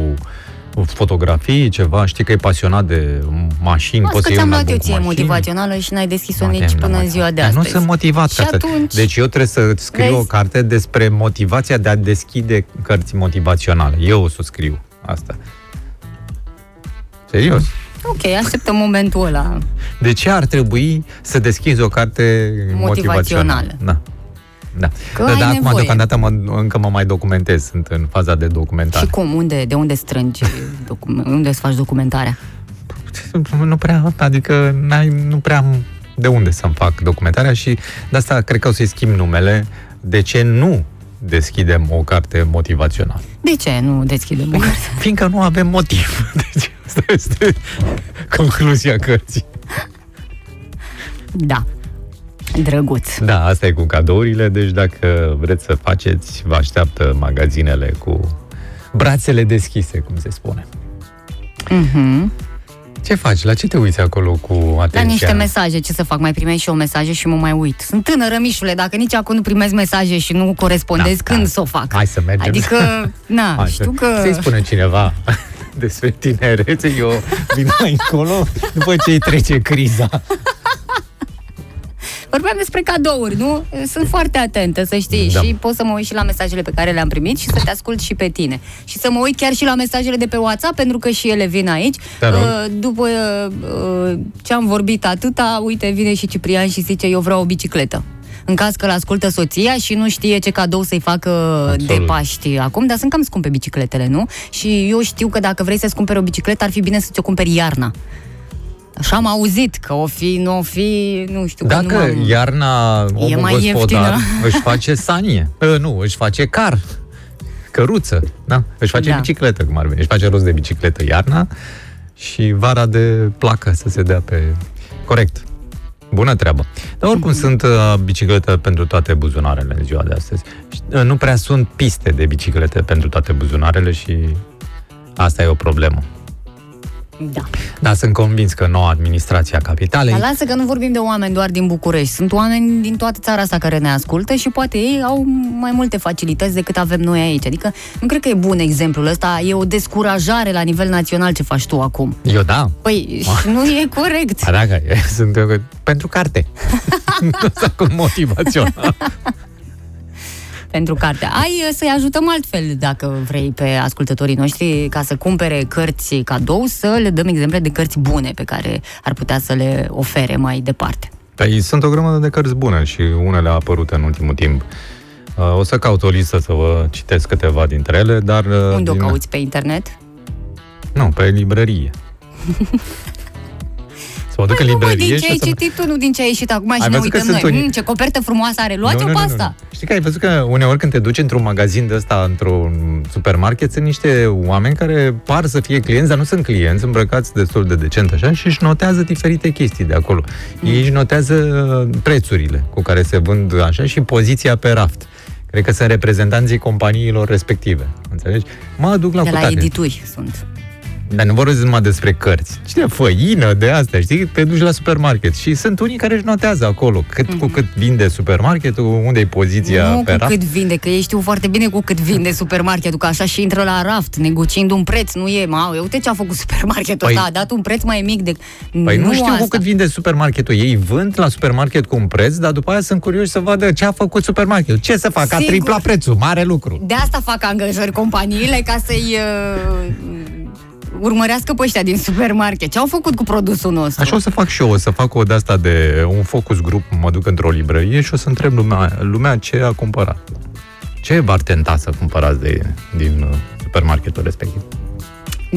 fotografii, ceva, știi că e pasionat de mașini, Las poți că să iei ți-am un luat album eu cu ție mașini. motivațională și n-ai deschis-o Mă nici tem, până da, în mă ziua tem. de Dar astăzi. nu sunt motivat Și ca să... atunci- Deci eu trebuie să scriu Vezi? o carte despre motivația de a deschide cărți motivaționale. Eu o să o scriu asta. Serios. Ok, așteptăm momentul ăla. De ce ar trebui să deschizi o carte Motivațională. motivațională? Da. Da. Că da, ai dar acum nevoie. deocamdată mă, încă mă mai documentez, sunt în faza de documentare. Și cum? Unde? De unde strângi? *laughs* Docu- unde îți faci documentarea? Nu prea, adică n-ai, nu prea am de unde să-mi fac documentarea și de asta cred că o să-i schimb numele. De ce nu deschidem o carte motivațională? De ce nu deschidem o carte? Fiindcă nu avem motiv. *laughs* Deci asta este concluzia cărții. Da. Drăguț. Da, asta e cu cadourile, deci dacă vreți să faceți, vă așteaptă magazinele cu brațele deschise, cum se spune. Mhm. Ce faci? La ce te uiți acolo cu La atenția? niște mesaje, ce să fac? Mai primești și eu mesaje și mă mai uit. Sunt tânără, Mișule, dacă nici acum nu primesc mesaje și nu corespondez, Da, când da. să o fac? Hai să mergem. Adică, *laughs* na, Hai, știu să- că... Să-i spune cineva *laughs* despre tinerețe, eu vin mai încolo după ce îi trece criza. Vorbeam despre cadouri, nu? Sunt foarte atentă, să știi, Da. și pot să mă uit și la mesajele pe care le-am primit și să te ascult și pe tine. Și să mă uit chiar și la mesajele de pe WhatsApp, pentru că și ele vin aici. Te rog. Uh, După uh, ce am vorbit atâta, uite, vine și Ciprian și zice, eu vreau o bicicletă. În caz că l-ascultă soția și nu știe ce cadou să-i facă Absolut. de Paști acum, dar sunt cam scumpe bicicletele, nu? Și eu știu că dacă vrei să-ți cumperi o bicicletă, ar fi bine să-ți o cumperi iarna. Așa am auzit că o fi, nu o fi, nu știu, că nu Dacă am... iarna omul mai gospodar ieftină. *laughs* își face sanie, uh, nu, își face car, căruță, da? Își face Da. bicicletă, cum ar veni. Își face rost de bicicletă iarna și vara de placă să se dea pe... Corect. Bună treabă. Dar oricum Mhm. sunt uh, biciclete pentru toate buzunarele în ziua de astăzi. Și, uh, Nu prea sunt piste de biciclete pentru toate buzunarele și asta e o problemă. Da. Dar sunt convins că noua administrație a capitalei Dar lasă că nu vorbim de oameni doar din București. Sunt oameni din toată țara asta care ne ascultă și poate ei au mai multe facilități decât avem noi aici. Adică nu cred că e bun exemplul ăsta. E o descurajare la nivel național ce faci tu acum. Eu da, Păi, *laughs* nu e corect. A, dacă e, *laughs* sunt eu, pentru carte. *laughs* nu sunt acum motivațional. Pentru carte. Ai uh, să-i ajutăm altfel, dacă vrei, pe ascultătorii noștri, ca să cumpere cărți cadou, să le dăm exemple de cărți bune pe care ar putea să le ofere mai departe. Păi sunt o grămadă de cărți bune și unele au apărut în ultimul timp. Uh, O să caut o listă să vă citesc câteva dintre ele, dar... uh, Unde o din- cauți pe internet? Nu, pe librărie. *laughs* să mă duc în Păi nu, mă, librărie din ce și ai o să... citit tu, nu din ce ai ieșit acum și Ai ne văzut că uităm noi. sunt unii- Mm, ce copertă frumoasă are. Luați-o Nu, pe nu, nu, asta. nu. Știi că ai văzut că uneori când te duci într-un magazin de ăsta, într-un supermarket, sunt niște oameni care par să fie clienți, dar nu sunt clienți, îmbrăcați destul de decent așa și își notează diferite chestii de acolo. Ei își notează uh, prețurile cu care se vând așa și poziția pe raft. Cred că sunt reprezentanții companiilor respective. Înțelegi? Mă duc la De la cutate. edituri sunt. Dar nu vorbesc numai despre cărți. Cine făină de astea, știi? Te duci la supermarket și sunt unii care își notează acolo cât, cu cât vinde supermarketul, unde e poziția Mhm. nu pe cu raft. cât vinde, că ei știu foarte bine cu cât vinde supermarketul, că așa și intră la raft, negociind un preț, nu e, mă, uite ce a făcut supermarketul Păi- ăsta, a dat un preț mai mic de... Păi nu, știu asta. cu cât vinde supermarketul. Ei vând la supermarket cu un preț, dar după aia sunt curioși să vadă ce a făcut supermarketul. Ce să facă? A Sigur. triplat prețul. Mare lucru. De asta fac angajări companiile, ca să-i uh, urmărească pe ăștia din supermarket. Ce au făcut cu produsul nostru? Așa o să fac și eu, o să fac o de asta de un focus grup, mă duc într-o librărie și o să întreb lumea, lumea ce a cumpărat. Ce v-ar tenta să cumpărați de, din uh, supermarketul respectiv?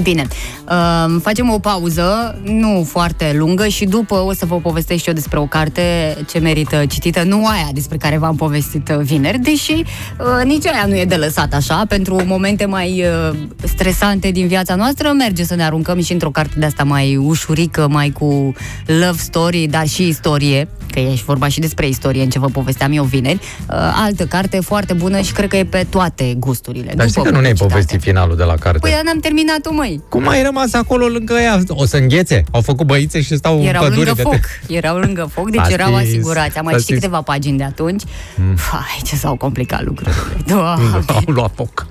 Bine, uh, facem o pauză, nu foarte lungă și după o să vă povestesc și eu despre o carte ce merită citită, nu aia despre care v-am povestit uh, vineri, deși uh, nici aia nu e de lăsat așa, pentru momente mai uh, stresante din viața noastră, merge să ne aruncăm și într-o carte de asta mai ușurică, mai cu love story, dar și istorie, că e și vorba și despre istorie în ce vă povesteam eu vineri. Uh, altă carte foarte bună și cred că e pe toate gusturile. Dar știi după că nu ne-ai publicitate. povestit finalul de la carte. Păi, dar n-am terminat-o, măi. Cum ai rămas acolo lângă ea? O să înghețe? Au făcut băițe și stau Erau în pădure lângă de foc. te... *laughs* Erau lângă foc, deci Ați erau fi- asigurați. Am mai ați citit fi- câteva pagini de atunci. Mm. Fai, ce s-au complicat lucrurile. *laughs* Doamne. Au luat foc.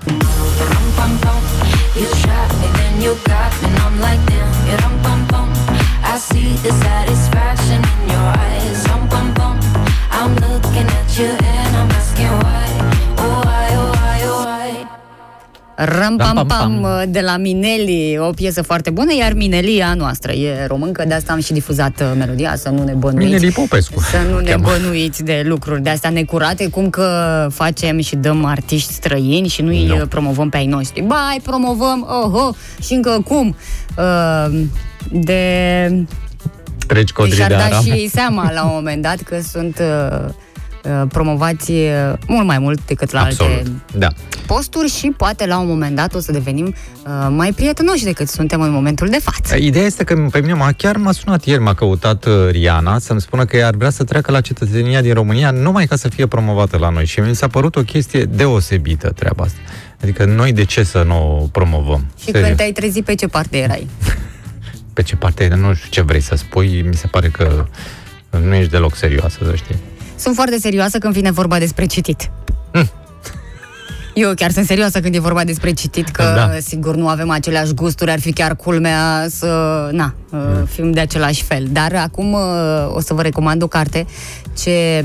You shot me, then you got me, and I'm like, damn, yeah, rum pum pum. I see the satisfaction Ram pam Ram, pam, pam pam. de la Mineli, o piesă foarte bună, iar Mineli e a noastră, e româncă, de asta am și difuzat uh, melodia, să nu ne bănuiți. Mineli Popescu. Să nu ne Cheamă. bănuiți de lucruri de astea necurate, cum că facem și dăm artiști străini și nu-i Nu. uh, promovăm pe ai noștri. Ba, îi promovăm, oho, și încă cum? Uh, de Treci codrii și-ar de da aram. și ei seama la un moment dat că sunt uh, uh, promovați uh, mult mai mult decât la Absolut. alte Da. posturi și poate la un moment dat o să devenim uh, mai prietenoși decât suntem în momentul de față. Ideea este că pe mine m-a, chiar m-a sunat ieri, m-a căutat uh, Riana să-mi spună că ea ar vrea să treacă la cetățenia din România numai ca să fie promovată la noi. Și mi s-a părut o chestie deosebită treaba asta. Adică noi de ce să nu o promovăm? Și Serios. când te-ai trezit, pe ce parte erai? *laughs* Pe ce parte, nu știu ce vrei să spui, mi se pare că nu ești deloc serioasă, să știi. Sunt foarte serioasă când vine vorba despre citit. Eu chiar sunt serioasă când e vorba despre citit, că Da. sigur nu avem aceleași gusturi, ar fi chiar culmea să, na, uh, fim de același fel. Dar acum uh, o să vă recomand o carte ce...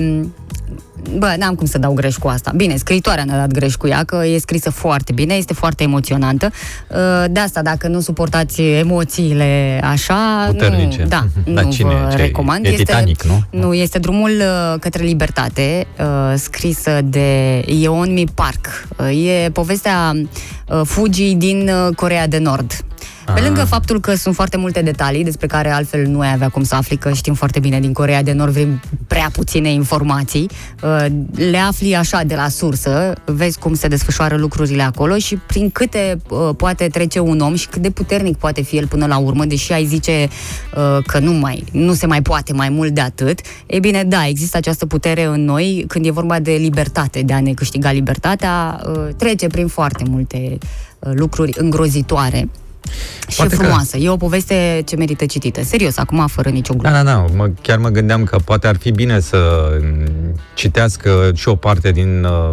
Bă, n-am cum să dau greș cu asta. Bine, scriitoarea ne-a dat greș cu ea, că e scrisă foarte bine, este foarte emoționantă. Uh, De asta, dacă nu suportați emoțiile așa, Puternice. nu, da, *laughs* Dar nu cine? vă Ce, recomand. e Titanic, nu? Nu, este drumul uh, către libertate, uh, scrisă de Yeonmi Park. Uh, E povestea uh, fugii din uh, Corea de Nord. Pe Ah. lângă faptul că sunt foarte multe detalii despre care altfel nu ai avea cum să afli, că știm foarte bine din Corea de Nord vrem prea puține informații, uh, le afli așa de la sursă, vezi cum se desfășoară lucrurile acolo și prin câte uh, poate trece un om și cât de puternic poate fi el până la urmă, deși ai zice uh, că nu mai, nu se mai poate mai mult de atât, e bine, da, există această putere în noi când e vorba de libertate, de a ne câștiga libertatea, uh, trece prin foarte multe uh, lucruri îngrozitoare. Și Poate e că- frumoasă. E o poveste ce merită citită. Serios, acum fără nicio glumă. Da, da, da. Mă, chiar mă gândeam că poate ar fi bine să mm, citească și o parte din uh,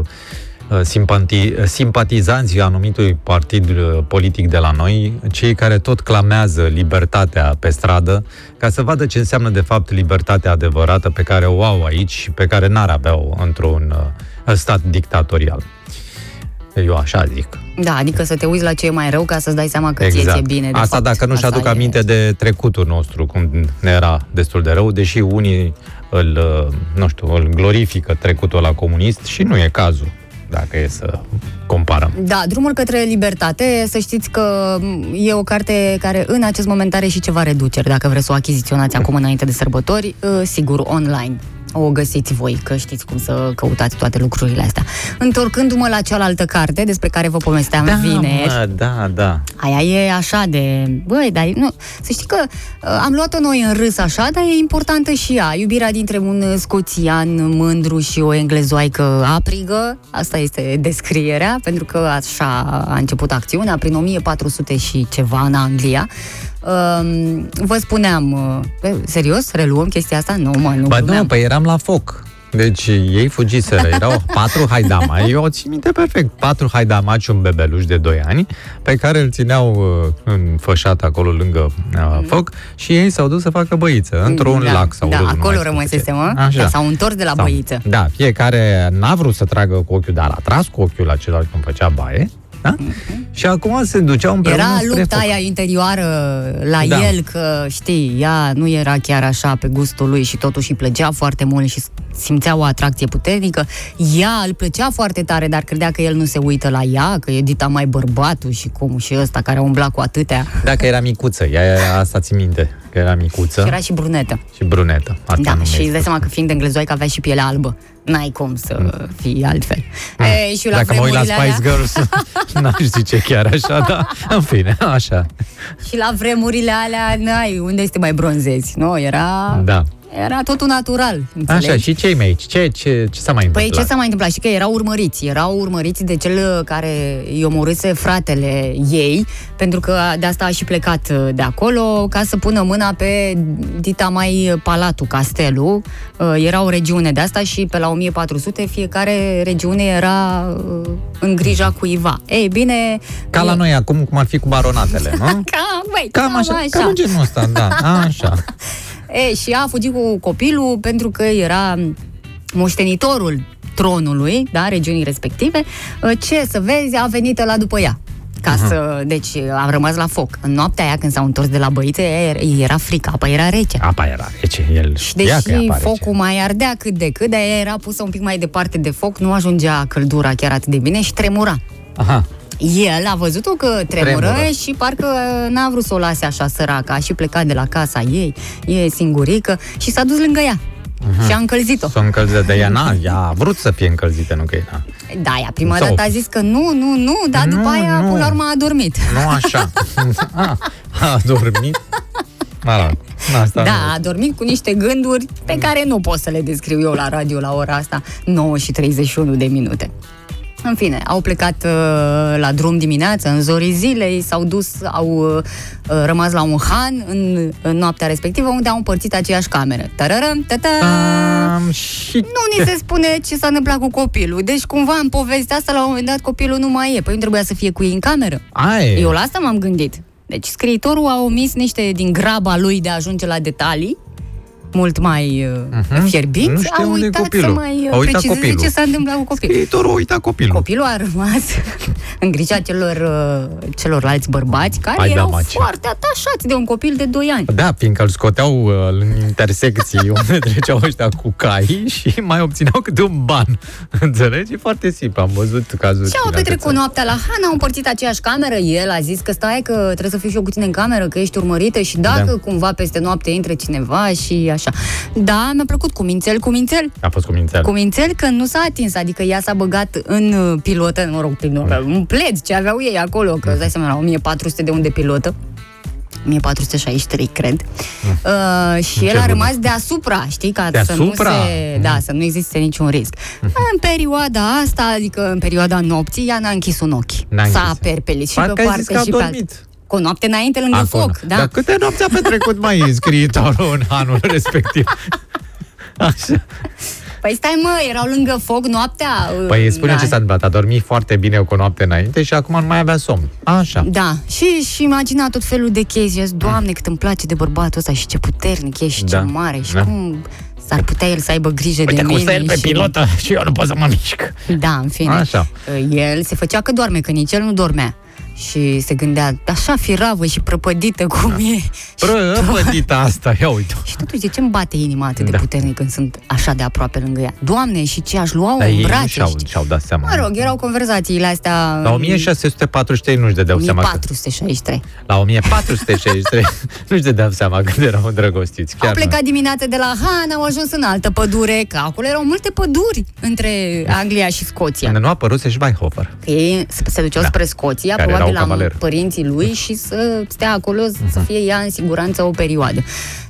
uh, simpati, simpatizanții anumitui partid uh, politic de la noi, cei care tot clamează libertatea pe stradă, ca să vadă ce înseamnă de fapt libertatea adevărată pe care o au aici și pe care n-ar avea-o într-un uh, stat dictatorial. Eu așa zic. Da, adică să te uiți la ce e mai rău ca să-ți dai seama că ție ți-e bine. De Exact. Asta fapt, dacă nu-și asta aduc e- aminte de trecutul nostru, cum ne era destul de rău, deși unii îl, uh, nu știu, îl glorifică trecutul la comunist și nu e cazul, dacă e să comparăm. Da, Drumul către libertate, să știți că m, e o carte care în acest moment are și ceva reduceri, dacă vreți să o achiziționați acum înainte de sărbători, uh, sigur, online. O găsiți voi, că știți cum să căutați toate lucrurile astea. Întorcându-mă la cealaltă carte despre care vă povesteam vineri, mă, da, da. Aia e așa de... Băi, dar nu... Să știi că uh, am luat-o noi în râs așa, dar e importantă și ea. Iubirea dintre un scoțian mândru și o englezoaică aprigă. Asta este descrierea, pentru că așa a început acțiunea, prin 1400 și ceva în Anglia. Uh, vă spuneam... Uh, serios? Reluăm chestia asta? Nu, mă, nu Ba glumeam. nu, păi eram la foc. Deci ei fugiseră, erau *laughs* patru haidama. Eu o țin minte perfect. Patru haidamaci și un bebeluș de 2 ani, pe care îl țineau uh, înfășat acolo lângă uh, foc și ei s-au dus să facă băiță într-un da, lac sau Da, râu, nu mai acolo știu rămăsesem, ce. mă. Așa. Da, s-au întors de la Sau- băiță. Da, fiecare n-a vrut să tragă cu ochiul, dar a tras cu ochiul la celălalt când făcea baie. Da? Și acum se duceau împreună Era spre lupta foc. aia interioară la Da. el, că știi, ea nu era chiar așa pe gustul lui și totuși îi plăcea foarte mult și simțea o atracție puternică. Ea îl plăcea foarte tare, dar credea că el nu se uită la ea, că e dita mai bărbatul și cum și ăsta care a umblat cu atâtea. Dacă era micuță, ea asta ți minte, că era micuță Și era și brunetă. și brunetă. Asta Da, nu și mi-ai îți dai spus. seama că fiind englezoai că avea și pielea albă. N-ai cum să fii altfel. E, și la Mm. Dacă mă uit la vremurile Spice alea- Girls, *laughs* n-aș zice chiar așa, dar în fine, așa. Și la vremurile alea, n-ai, unde este mai bronzezi? Nu, era... Da. Era totul natural, înțelegi? Așa, și cei mai aici? Ce, ce, ce s-a mai Păi întâmplat? ce s-a mai întâmplat? Și că erau urmăriți. Erau urmăriți de cel care îi omorâse fratele ei, pentru că de asta a și plecat uh, de acolo, ca să pună mâna pe dita mai palatul, castelul. Uh, Era o regiune de asta și pe la 1400 fiecare regiune era uh, în grija cuiva. Ei, bine... Ca la noi acum, cum ar fi cu baronatele, nu? *laughs* Cam, băi, Cam așa, cam în genul ăsta, da, așa. *laughs* E, și a fugit cu copilul pentru că era moștenitorul tronului, da, regiunii respective. Ce să vezi, a venit la după ea. Ca să, deci am rămas la foc. În noaptea aia, când s-au întors de la băițe, era, era frică, apa era rece. Apa era rece, el Și știa că e deși apa rece. focul mai ardea cât de cât, dar ea era pusă un pic mai departe de foc, nu ajungea căldura chiar atât de bine și tremura. Aha, El a văzut-o că tremură, Tremură. și parcă n-a vrut să o lase așa săracă, a și plecat de la casa ei, e singurică și s-a dus lângă ea. Și a încălzit-o. s-o încălzită de ea, na, ea a vrut să fie încălzită, nu că era. Da, ea prima Sau- dată a zis că nu, nu, nu, dar Nu, după aia, nu. până la urmă, a dormit. Nu așa. a, *laughs* a dormit. Mă rog, asta Da, nu. a dormit cu niște gânduri pe care nu pot să le descriu eu la radio la ora asta, 9 și 31 de minute. În fine, au plecat uh, la drum dimineața, în zorii zilei, s-au dus, au uh, rămas la un han în, în noaptea respectivă, unde au împărțit aceeași cameră. Tararăm, tata! Um, și Nu ni se spune ce s-a întâmplat cu copilul. Deci, cumva, în povestea asta, la un moment dat, copilul nu mai e. Păi nu trebuia să fie cu ei în cameră. Aia e. Eu la asta m-am gândit. Deci scriitorul a omis niște din graba lui de a ajunge la detalii mult mai uh, fierbinți, Nu știu au unde e uitat copilul. să mai uh, A uitat precizeze copilul. ce s-a întâmplat cu copilul. Scriitorul uita copilul. Copilul a rămas *laughs* în grija celor, uh, celorlalți bărbați care Hai da, erau mace. foarte atașați de un copil de 2 ani. Da, fiindcă îl scoteau uh, în intersecții *laughs* unde treceau ăștia cu cai și mai obțineau câte un ban. *laughs* Înțelegi? E foarte simplu. Am văzut cazuri. Și au din alte petrecut țări. noaptea la Hana, au împărțit aceeași cameră. El a zis că stai că trebuie să fiu și eu cu tine în cameră, că ești urmărită și dacă Da. cumva peste noapte intre cineva și așa. Da, mi-a plăcut cu mințel, cu mințel. A fost cu mințeală. Cu mințel că nu s-a atins, adică ea s-a băgat în uh, pilotă, mă rog, pilotă, un pled ce aveau ei acolo, că îți dai seama, la 1400 de unde pilotă. 1463, cred. Uh, și el a bună. rămas deasupra, știi, ca Deasupra? să nu se, da, să nu existe niciun risc. În perioada asta, adică în perioada nopții, ea n-a închis un ochi. N-a S-a închis. perpelit și Parcă pe ai parte zis că a și pe altă. dormit. Cu o noapte înainte lângă Acolo. foc, da. Dar câte nopți a petrecut mai scriitorul în anul respectiv? Așa. Păi stai mă, erau lângă foc noaptea. uh, Păi spune da. ce s-a întâmplat. A dormit foarte bine cu o noapte înainte și acum nu mai avea somn. Așa. Da, și, și imagina tot felul de chestii. Zici, Doamne, cât îmi place de bărbatul ăsta și ce puternic e și Da. ce mare și Da. cum s-ar putea el să aibă grijă Uite de cum mine. stă el pe și... pilotă *laughs* și eu nu pot să mă mișc. Da, în fine. Așa. El se făcea că doarme, că nici el nu dormea. Și se gândea, așa firavă și prăpădită cum e. *laughs* Și Prăpădita asta, ia uite. Și totuși, de ce îmi bate inima atât de Da. puternic când sunt așa de aproape lângă ea? Doamne, și ce aș lua-o Dar în ei nu brațe? și-au, știi? și-au dat seama. Mă rog, erau conversațiile astea... La 1643 nu-și dădeau seama că... 1463. La 1463 *laughs* nu-și dădeau seama când erau îndrăgostiți. Chiar Au nu. plecat dimineața de la Han, au ajuns în altă pădure, că acolo erau multe păduri între Anglia și Scoția. Când nu a apărut și Weihhofer. Că ei se- se duceau Da. spre Scoția, Care probabil erau la cavaleri. părinții lui și să stea acolo, Mhm. să fie ea în siguranță o perioadă.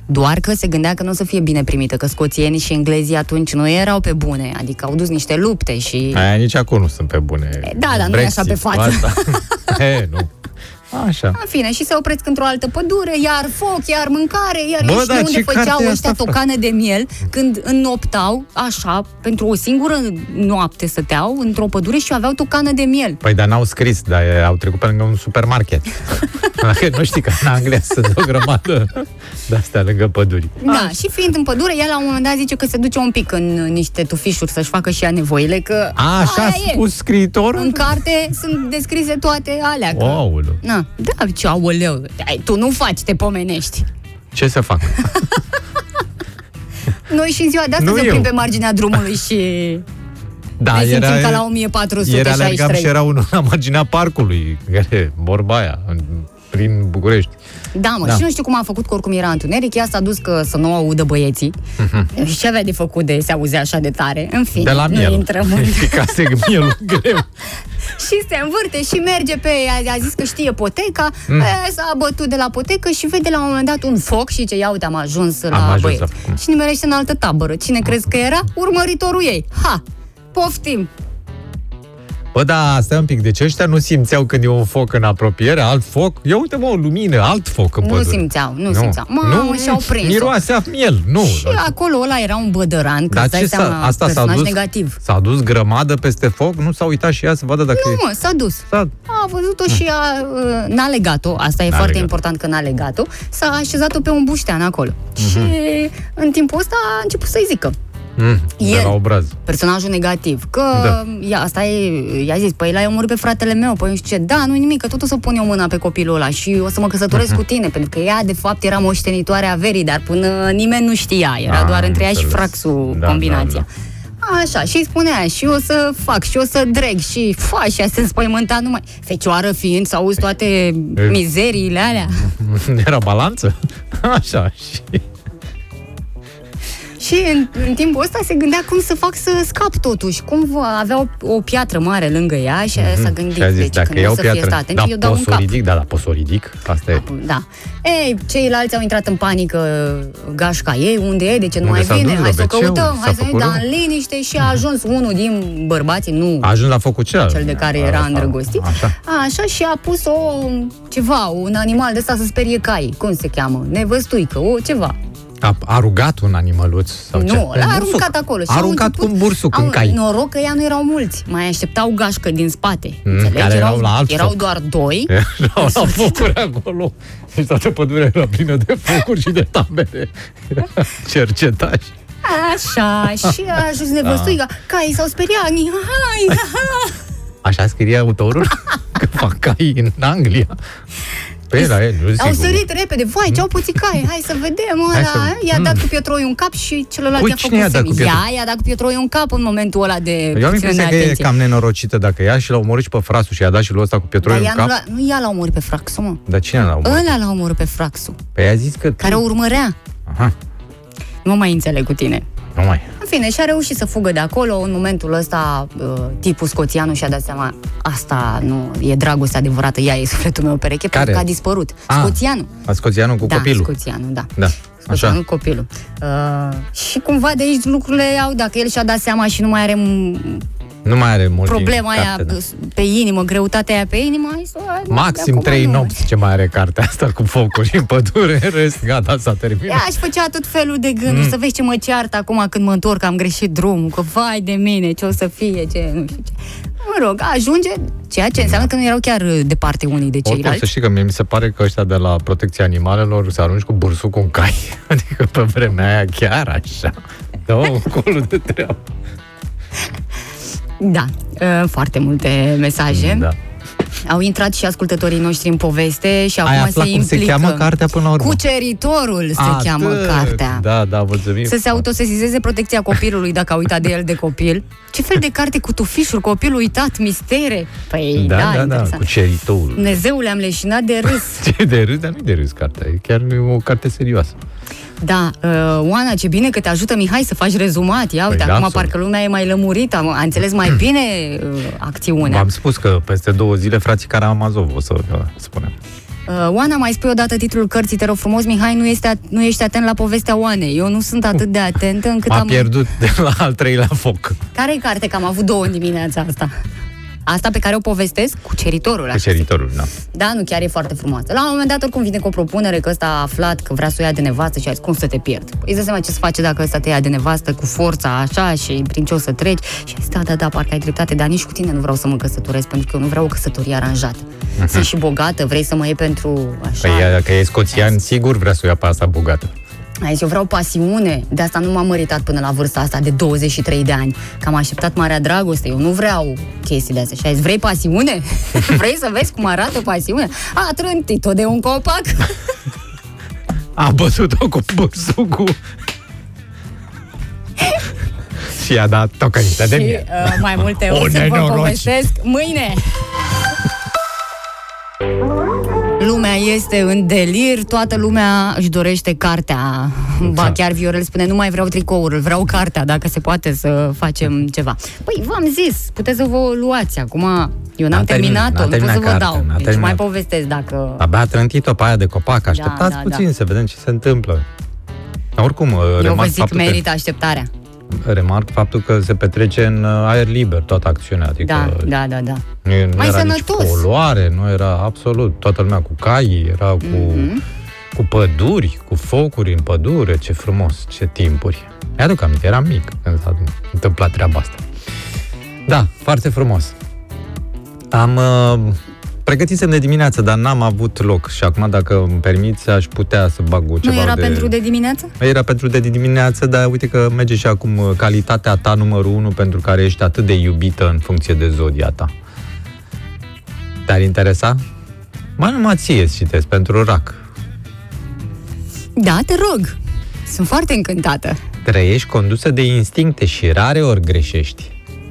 Doar că se gândea că nu o să fie bine primită, că scoțienii și englezii atunci nu erau pe bune, adică au dus niște lupte și... Aia nici acum nu sunt pe bune. da, dar nu e așa pe Brexit, față. Asta. *laughs* *laughs* e, nu. Așa. În fine, și se opresc într-o altă pădure, iar foc, iar mâncare, iar Bă, Bă, dar de unde ce făceau carte e ăștia asta, frate? tocană de miel, când înnoptau, așa, pentru o singură noapte stăteau într-o pădure și aveau tocană de miel. Păi, dar n-au scris, dar e, au trecut pe lângă un supermarket. *laughs* Dacă *laughs* nu știi că în Anglia sunt o grămadă de astea lângă păduri. Da, și fiind în pădure, ea la un moment dat zice că se duce un pic în niște tufișuri să-și facă și ea nevoile, că A, așa a aia e. spus scriitorul? În carte sunt descrise toate alea. Că... Oulu. Na, da, ce aoleu, ai, tu nu faci, te pomenești. Ce să fac? *laughs* Noi și în ziua de astăzi Nu ne oprim eu. pe marginea drumului și Da, ne simțim ca la Ieri 1463. alergam și era unul la marginea parcului, care, vorba aia, în, prin București. Da, mă, Da. și nu știu cum a făcut, că oricum era întuneric, ea s-a dus că să nu audă băieții. Și ce avea de făcut de se auzea așa de tare? În fine, Mhm. De la nu miel. intrăm în... Îi picase mielul greu. și se învârte și merge pe ea, a zis că știe poteca, mm. s-a bătut de la potecă și vede la un moment dat un foc și ce ia uite, am ajuns la ajuns băieți. la- cum? Și nimerește în altă tabără. Cine crezi că era? Urmăritorul ei. Ha! Poftim! Bă, da, stai un pic, deci ăștia nu simțeau când e un foc în apropiere, alt foc? Ia uite, mă, o lumină, alt foc în Nu pădure. simțeau, nu simțeau. Mamă, și-au prins-o. Miroase a miel, nu. Și acolo ăla era un bădăran, că Dar îți dai ce seama, s-a, asta s-a personaj dus, negativ. s-a dus grămadă peste foc, nu s-a uitat și ea să vadă dacă Nu, e... mă, s-a dus. S-a... A văzut-o și a, uh, n-a legat-o, asta e N-a foarte legat-o. important că n-a legat-o, s-a așezat-o pe un buștean acolo. Și în timpul ăsta a început să-i zică. Mm, de El. la obraz. Personajul negativ, că Da. ia, asta e, i-a zis, păi l-ai omorât pe fratele meu, păi nu știu ce, da, nu nimic, că tot o să pun eu mâna pe copilul ăla și o să mă căsătoresc cu tine, pentru că ea de fapt era moștenitoare a verii, dar până nimeni nu știa, era Ah, doar între ea și înțeles. fraxul Da, combinația. da, Așa, și îi spunea, și o să fac, și o să dreg, și fa, și ea se înspăimânta numai. Fecioară fiind, să auzi toate mizeriile alea. *laughs* Era balanță? *laughs* Așa, și... Și în, în timpul ăsta se gândea cum să fac să scap totuși. Cum va avea o, o piatră mare lângă ea și mm-hmm. s-a gândit, Mhm. și a zis, deci dacă când nu iau o să fie piatră, stat atent, da, eu dau pot un să o cap. ridic, da, da, pot să o ridic, asta e. Da. Ei, ceilalți au intrat în panică, gașca ei, unde e, de ce nu Unde mai s-a vine, dus, hai să o la WC-ul? căutăm, S-a hai să ne făcut dăm rău? în liniște și a ajuns unul din bărbații, nu A ajuns la focul celălalt. cel de care A, era a, îndrăgostit. Așa. Așa și a pus o, ceva, un animal de ăsta să sperie cai. Cum se cheamă? Nevăstuică, o ceva. A, a rugat un animăluț sau ce? Nu, l-a Un aruncat bursuc. acolo. și A au aruncat început- un bursuc au, în cai. Noroc că ea nu erau mulți. Mai așteptau gașcă din spate. Mm, înțelegi? care erau la alt erau foc. doar doi. *laughs* Erau la focuri acolo. Deci toată pădurea era plină de focuri și de tabere. Era cercetași. Așa, și a ajuns nevăstuiga. Caii s-au speriat. Hai, hai. Așa scrie autorul? *laughs* Că fac cai în Anglia. Pe la el, nu Au sigur. sărit repede. Vai, ce-au puțit cai. Hai să vedem. Hai Ăla. să- I-a dat Mm. cu pietroi un cap și celălalt Ui, i-a cine făcut i-a dat cu semn. pietroi? Ea i-a dat cu pietroi un cap în momentul ăla de Eu am puțină impresia că e neatenție. cam nenorocită dacă ea și l-a omorât și pe frasul și i-a dat și lui ăsta cu pietroi Dar în ea nu, cap. l-a, nu ea l-a omorât pe Fraxu, mă. Dar cine l-a omorât? Ăla l-a omorât pe Fraxu, Păi a zis că... care o urmărea. Aha, Nu mă mai înțeleg cu tine. Nu mai. În fine, și-a reușit să fugă de acolo. În momentul ăsta, uh, tipul scoțianu și-a dat seama asta nu e dragoste adevărată, ea e sufletul meu pereche, Care? pentru că a dispărut. Ah, Scoțianu. A scoțianul cu da, copilul. scoțianu, da. Da, Scoțianu, așa. copilul. Uh, și cumva de aici lucrurile au, dacă el și-a dat seama și nu mai are m- Nu mai are mult problema timp, aia carte, da. pe inimă, greutatea aia pe inimă, hai să... Maxim de acum trei nu. nopți ce mai are cartea asta cu focuri în pădure, în rest, gata, s-a terminat. Ea își făcea tot felul de gânduri, mm. să vezi ce mă ceartă acum când mă întorc, că am greșit drumul, că vai de mine, ce o să fie, ce nu știu ce. Mă rog, ajunge, ceea ce înseamnă că nu erau chiar uh, departe unii de Oricum, să ceilalți. știi că mie mi se pare că ăștia de la protecția animalelor se arunci cu bursucul în cai. *laughs* Adică pe vremea aia chiar așa. Da, acolo de treabă. Da, uh, foarte multe mesaje. Da. Au intrat și ascultătorii noștri în poveste și acum Ai se aflat cum implică. se cheamă cartea până la urmă? Cuceritorul se Atât. cheamă cartea. Da, da, mulțumim. Să se autosesizeze protecția copilului dacă a uitat de el de copil. Ce fel de carte cu tufișuri, copilul uitat, mistere? Păi da, Da, da, da, interesant. cu ceritorul. Dumnezeule, am leșinat de râs. *laughs* Ce de râs, dar nu de râs cartea. E chiar o carte serioasă. Da, uh, Oana, ce bine că te ajută Mihai să faci rezumat. Ia uite, Păi da, acum absolut. parcă lumea e mai lămurită, am- a înțeles mai bine uh, acțiunea. V-am spus că peste două zile frații Karamazov o să uh, spunem. Uh, Oana, mai spui odată titlul cărții, te rog frumos, Mihai, nu, este at- nu ești atent la povestea Oanei. Eu nu sunt atât de atentă încât M-a am... pierdut de la al treilea foc. Care e carte? Că am avut două în dimineața asta. Asta pe care o povestesc? Cuceritorul. așa se Cuceritorul, da. Da, nu, chiar e foarte frumoasă. La un moment dat, oricum vine cu o propunere că ăsta a aflat că vrea să o ia de nevastă și a zis, cum să te pierd? Păi îți dai seama ce să face dacă ăsta te ia de nevastă cu forța așa și prin ce o să treci? Și a zis, da, da, da, parcă ai dreptate, dar nici cu tine nu vreau să mă căsătoresc, pentru că eu nu vreau o căsătorie aranjată. Sunt și bogată, vrei să mă iei pentru așa. Păi ea, dacă e scoțian, sigur vrea să o ia pe asta bogată. Ai zis, eu vreau pasiune, de asta nu m-am măritat până la vârsta asta de 23 de ani, că am așteptat marea dragoste, eu nu vreau chestiile astea. Și ai zis, vrei pasiune? *laughs* vrei să vezi cum arată pasiune? A trântit-o de un copac. A bătut-o cu bursucul. și a dat tocăniță de și mie. uh, mai multe O o să vă nenoroci. povestesc mâine. Lumea este în delir, toată lumea își dorește cartea. Ba Da. chiar Viorel spune, nu mai vreau tricoul, vreau cartea, dacă se poate să facem ceva. Păi, v-am zis, puteți să vă o luați. Acum, eu n-am N-a terminat, terminat-o, n-a nu pot să vă terminat dau. cartea, n-a Deci terminat. mai povestesc dacă... Abia a trântit-o pe aia de copac. Așteptați da, puțin da. să vedem ce se întâmplă. Oricum, Eu vă remarc zic, faptul, merită așteptarea. Că, remarc faptul că se petrece în uh, aer liber toată acțiunea. Adică Da, da, da, da. nu, nu Mai era sănătos. nici poluare, nu era absolut toată lumea cu cai, era cu, Mhm. cu păduri, cu focuri în pădure. Ce frumos, ce timpuri. Mi-aduc aminte, eram mic când s-a întâmplat treaba asta. Da, foarte frumos. Am uh, pregătisem de dimineață, dar n-am avut loc și acum, dacă îmi permiți, aș putea să bag Nu ceva era de... pentru de dimineață? Era pentru de dimineață, dar uite că merge și acum uh, calitatea ta numărul 1 pentru care ești atât de iubită în funcție de zodia ta. Te-ar interesa? Mai numai ție îți citesc pentru rac. Da, te rog. Sunt foarte încântată. Trăiești condusă de instincte și rare ori greșești.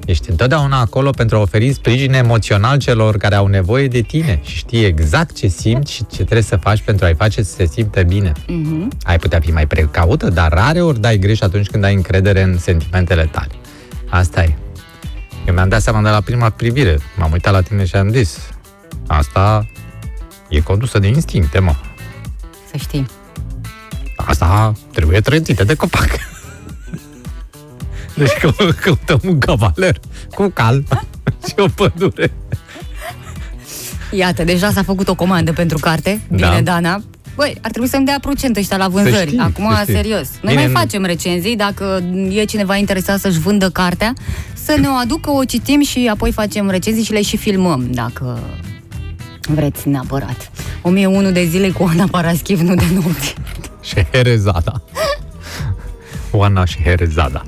Ești întotdeauna acolo pentru a oferi sprijin emoțional celor care au nevoie de tine și știi exact ce simți și ce trebuie să faci pentru a-i face să se simtă bine. Mhm. Ai putea fi mai precaută, dar rare ori dai greș atunci când ai încredere în sentimentele tale. Asta e. Eu mi-am dat seama de la prima privire. M-am uitat la tine și am zis, asta e condusă de instincte, mă. Să știi. Asta trebuie trântită de copac. *laughs* Deci că, căutăm un cavaler cu cal și o pădure. Iată, deja s-a făcut o comandă pentru carte. Bine, Da. Dana. Băi, ar trebui să-mi dea procent ăștia la vânzări. știi, Acum, să știi. serios. Noi Bine, mai nu- facem recenzii, dacă e cineva interesat să-și vândă cartea, să ne o aducă, o citim și apoi facem recenzii și le și filmăm, dacă vreți neapărat. 1001 de zile cu Ana Paraschiv, nu de nopți. Șeherezada. Oana Șeherezada.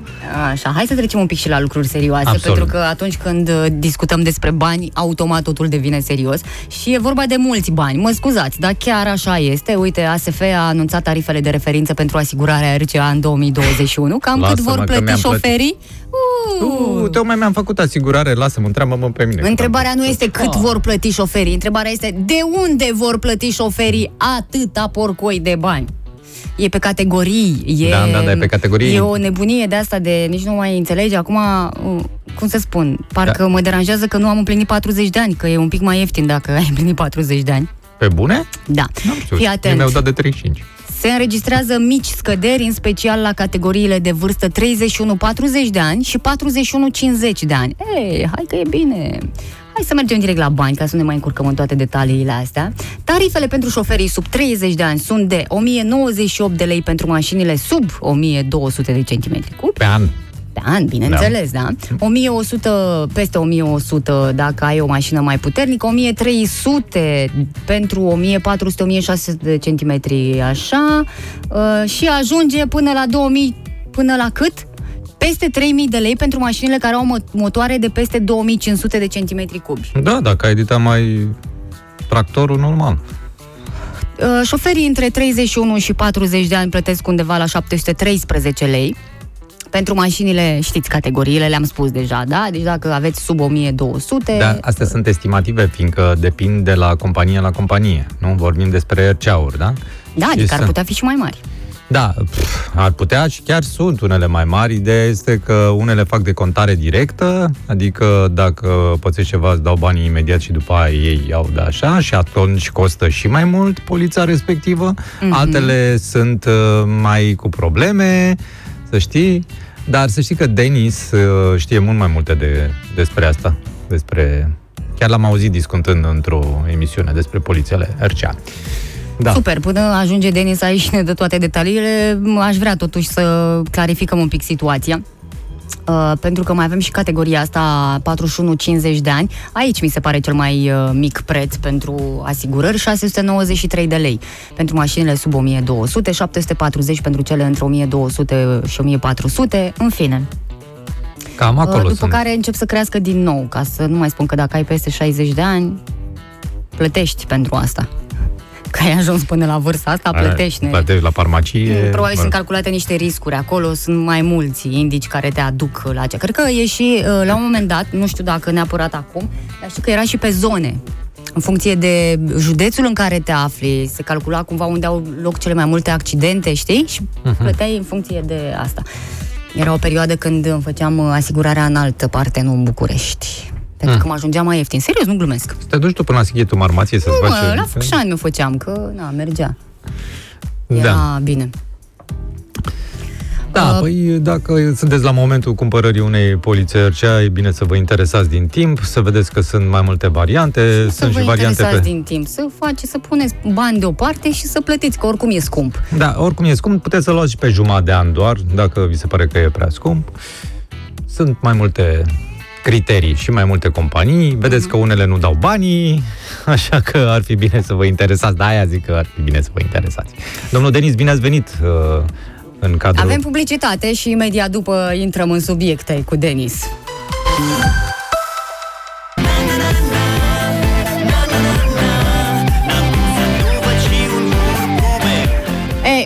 Așa, hai să trecem un pic și la lucruri serioase, Absolut. pentru că atunci când uh, discutăm despre bani, automat totul devine serios și e vorba de mulți bani. Mă scuzați, dar chiar așa este. Uite, ASF a anunțat tarifele de referință pentru asigurarea RCA în 2021. Cam cât Lasă-mă vor că plăti mi-am plătit. șoferii? Uh, Uh, tocmai mi-am făcut asigurare, lasă-mă, întreabă-mă pe mine. Întrebarea nu este cât Ah. vor plăti șoferii, întrebarea este de unde vor plăti șoferii atâta porcoi de bani. E pe categorii, e, Da, da, da, e pe categorii. E o nebunie de asta de nici nu mai înțelegi. Acum, uh, cum să spun, parcă Da. mă deranjează că nu am împlinit 40 de ani, că e un pic mai ieftin dacă ai împlinit 40 de ani. Pe bune? Da. N-am știut. Fii Mie atent. Mi-au dat de 35. Se înregistrează mici scăderi, în special la categoriile de vârstă 31-40 de ani și 41-50 de ani. Ei, hai că e bine! Hai să mergem direct la bani, ca să nu ne mai încurcăm în toate detaliile astea. Tarifele pentru șoferii sub 30 de ani sunt de 1098 de lei pentru mașinile sub 1200 de centimetri cub. Pe an. Pe an, bineînțeles, da. 1100, peste 1100 dacă ai o mașină mai puternică, 1300 pentru 1400-1600 de centimetri, așa, uh, și ajunge până la 2000, până la cât? Peste 3000 de lei pentru mașinile care au mo- motoare de peste 2500 de centimetri cubi. Da, dacă ai edita mai tractorul normal. Uh, Șoferii între 31 și 40 de ani plătesc undeva la 713 lei. Pentru mașinile, știți categoriile, le-am spus deja, da? Deci dacă aveți sub 1200... Da, astea sunt estimative, fiindcă depind de la companie la companie. Nu vorbim despre RCA-uri, da? Da, Și adică ar să- putea fi și mai mari. Da, pf, ar putea și chiar sunt unele mai mari. Ideea este că unele fac de contare directă, adică dacă pățești ceva îți dau banii imediat și după aia ei iau de așa și atunci costă și mai mult polița respectivă. Mhm. Altele sunt uh, mai cu probleme, să știi. Dar să știi că Denis uh, știe mult mai multe de, despre asta, despre... Chiar l-am auzit discutând într-o emisiune despre polițiile RCA. Da. Super, până ajunge Denis aici și ne dă toate detaliile, m- aș vrea totuși să clarificăm un pic situația. Uh, pentru că mai avem și categoria asta 41-50 de ani. Aici mi se pare cel mai uh, mic preț pentru asigurări, 693 de lei. Pentru mașinile sub 1200, 740 pentru cele între 1200 și 1400, în fine. Cam Uh, acolo După sunt. care încep să crească din nou, ca să nu mai spun că dacă ai peste 60 de ani, plătești pentru asta. Că ai ajuns până la vârsta asta, plătești. ne- Plătești la farmacie. Probabil mă sunt rog. calculate niște riscuri acolo, sunt mai mulți indici care te aduc la acea. Cred că e și, uh, la un moment dat, nu știu dacă neapărat acum, dar știu că era și pe zone. În funcție de județul în care te afli, se calcula cumva unde au loc cele mai multe accidente, știi? Și Mhm. plăteai în funcție de asta. Era o perioadă când îmi făceam uh, asigurarea în altă parte, nu în București. Pentru că mă ajungea mai ieftin. Serios, nu glumesc. Să te duci tu până la Sighetul Marmației să-ți Nu, faci... mă, la Făcșani mi făceam, că na, mergea. Era Da. bine. Da, Uh, păi dacă sunteți la momentul cumpărării unei polițe RCA, e bine să vă interesați din timp, să vedeți că sunt mai multe variante, să sunt vă și variante interesați pe... din timp, să faceți, să puneți bani deoparte și să plătiți, că oricum e scump. Da, oricum e scump, puteți să luați și pe jumătate de an doar, dacă vi se pare că e prea scump. Sunt mai multe criterii și mai multe companii. Vedeți că unele nu dau banii, *laughs* așa că ar fi bine să vă interesați. Da, aia zic că ar fi bine să vă interesați. Domnul Denis, bine ați venit uh, în cadrul... Avem publicitate și imediat după intrăm în subiecte cu Denis.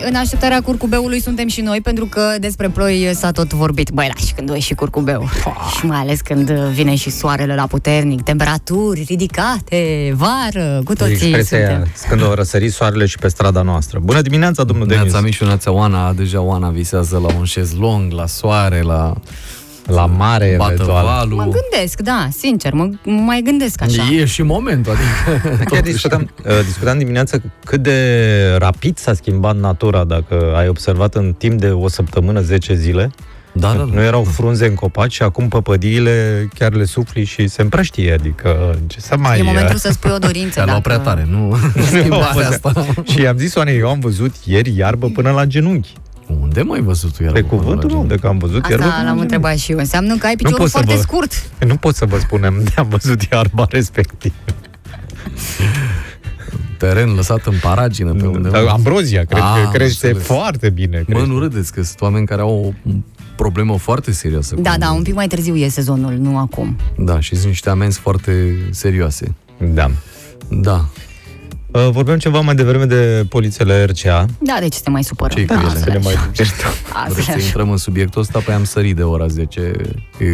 În așteptarea curcubeului suntem și noi, pentru că despre ploi s-a tot vorbit. Băi, lași când e și curcubeu. Și mai ales când vine și soarele la puternic, temperaturi ridicate, vară, cu toții Expresia aia, suntem. când o răsări soarele și pe strada noastră. Bună dimineața, domnul Denis! Neața Mișu, neața Oana, deja Oana visează la un șezlong, la soare, la La mare, bată eventual. Mă valul. gândesc, da, sincer, mă, mă mai gândesc așa. E și momentul, adică... *laughs* Chiar totuși. discutam, uh, discutam dimineața cât de rapid s-a schimbat natura, dacă ai observat în timp de o săptămână, 10 zile. Da, da, Nu da. erau frunze în copaci și acum păpădiile chiar le sufli și se împrăștie, adică ce să mai... E momentul să spui o *laughs* dorință. Ți-a luat dacă- prea tare, nu? Nu, *laughs* Schimbarea asta. și i-am zis Oanei, eu am văzut ieri iarbă până la genunchi. Unde mai văzut tu iarbă Pe până la cuvântul meu, genunchi? de că am văzut iarbă până Asta la l-am genunchi. întrebat și eu. Înseamnă că ai Nu piciorul pot să foarte vă- scurt. Nu pot să vă spunem *laughs* de am văzut iarba respectiv. Teren lăsat în paragină pe undeva. Dar Ambrozia, cred Ah, că am crește înțeles. foarte bine. Mă, crește. nu râdeți, că sunt oameni care au o problemă foarte serioasă. Da, cu- da, un pic mai târziu e sezonul, nu acum. Da, și sunt niște amenzi foarte serioase. Da. Da. Uh, Vorbeam ceva mai devreme de polițele RCA. Da, de ce te mai supără? Ce-i cu Da, ele? *laughs* asta Să ne e mai așa. certăm. Asta Vreți e să așa. intrăm în subiectul ăsta? Păi am sărit de ora 10.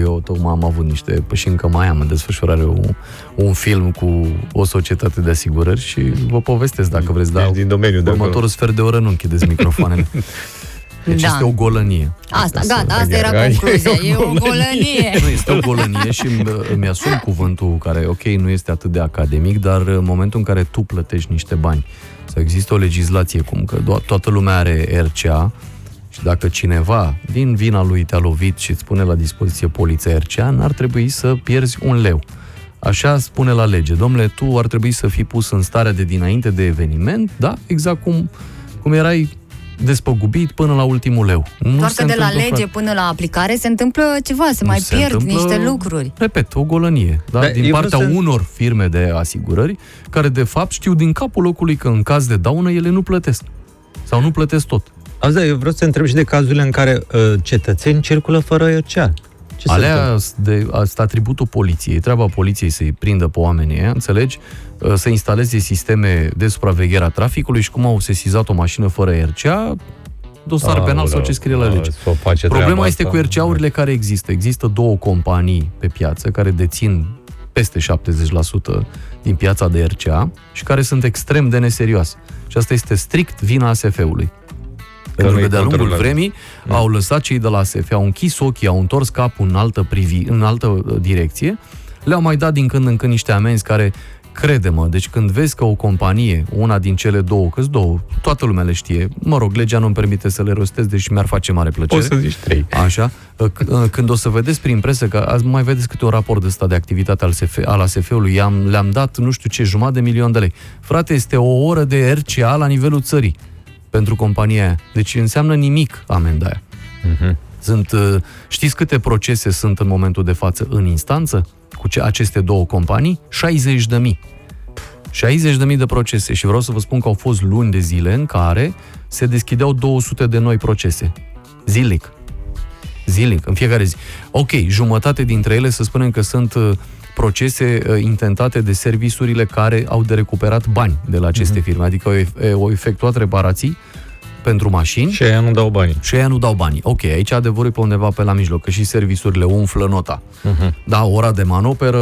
Eu tocmai am avut niște... Păi și încă mai am în desfășurare un, un film cu o societate de asigurări și vă povestesc dacă vreți, dar Ești din domeniu de următorul acolo. sfert de oră nu închideți microfoanele. *laughs* Deci Da. este o golănie. Asta, gata, asta Ai- era ai- concluzia. ai E o o golănie. Nu, este o golănie și îmi, îmi asum cuvântul care, ok, nu este atât de academic, dar în momentul în care tu plătești niște bani, sau există o legislație cum că do- toată lumea are RCA și dacă cineva din vina lui te-a lovit și îți pune la dispoziție poliția RCA, n-ar trebui să pierzi un leu. Așa spune la lege. Domnule, tu ar trebui să fii pus în starea de dinainte de eveniment, da? Exact cum, cum erai despăgubit până la ultimul leu. Nu Doar se că de la întâmplă, lege până la aplicare se întâmplă ceva, se Nu mai se pierd întâmplă- niște lucruri. Repet, o golănie. Da? Dar din eu partea vreau să- unor firme de asigurări, care de fapt știu din capul locului că în caz de daună ele nu plătesc. Sau nu plătesc tot. Auzi, dar eu vreau să întreb și de cazurile în care uh, cetățeni circulă fără RCA. Ce se Alea întâmplă? de, asta atributul poliției. Treaba poliției să-i prindă pe oamenii ăia, înțelegi? Uh, Să instaleze sisteme de supraveghere a traficului și cum au sesizat o mașină fără RCA, dosar Aoleu, penal sau ce scrie la da, lege. să o face Problema treaba este asta. cu RCA-urile care există. Există două companii pe piață care dețin peste 70% din piața de RCA și care sunt extrem de neserioase. Și asta este strict vina ASF-ului. Pentru că nu-i de-a lungul controlează. vremii au lăsat cei de la ASF, au închis ochii, au întors capul în altă, privi, în altă uh, direcție, le-au mai dat din când în când niște amenzi care Crede-mă, deci când vezi că o companie, una din cele două, că două, toată lumea le știe, mă rog, legea nu-mi permite să le rostez, deci mi-ar face mare plăcere. Poți să zici trei. Așa, C- când o să vedeți prin presă că azi mai vedeți câte un raport de ăsta de activitate al, SF, al ASF-ului, i-am, le-am dat nu știu ce, jumătate de milion de lei. Frate, este o oră de RCA la nivelul țării pentru compania aia. Deci înseamnă nimic amenda aia. Sunt, uh, știți câte procese sunt în momentul de față în instanță cu ce, aceste două companii? 60 de mii. 60 de mii de procese și vreau să vă spun că au fost luni de zile în care se deschideau 200 de noi procese. Zilnic. Zilnic, în fiecare zi. Ok, jumătate dintre ele să spunem că sunt uh, procese uh, intentate de serviciurile care au de recuperat bani de la aceste Mhm. firme, adică au, ef- au efectuat reparații pentru mașini Și aia nu dau banii. și ea nu dau banii. Ok, aici adevărul e pe undeva pe la mijloc, că și serviciurile umflă nota. Mhm. Da, ora de manoperă,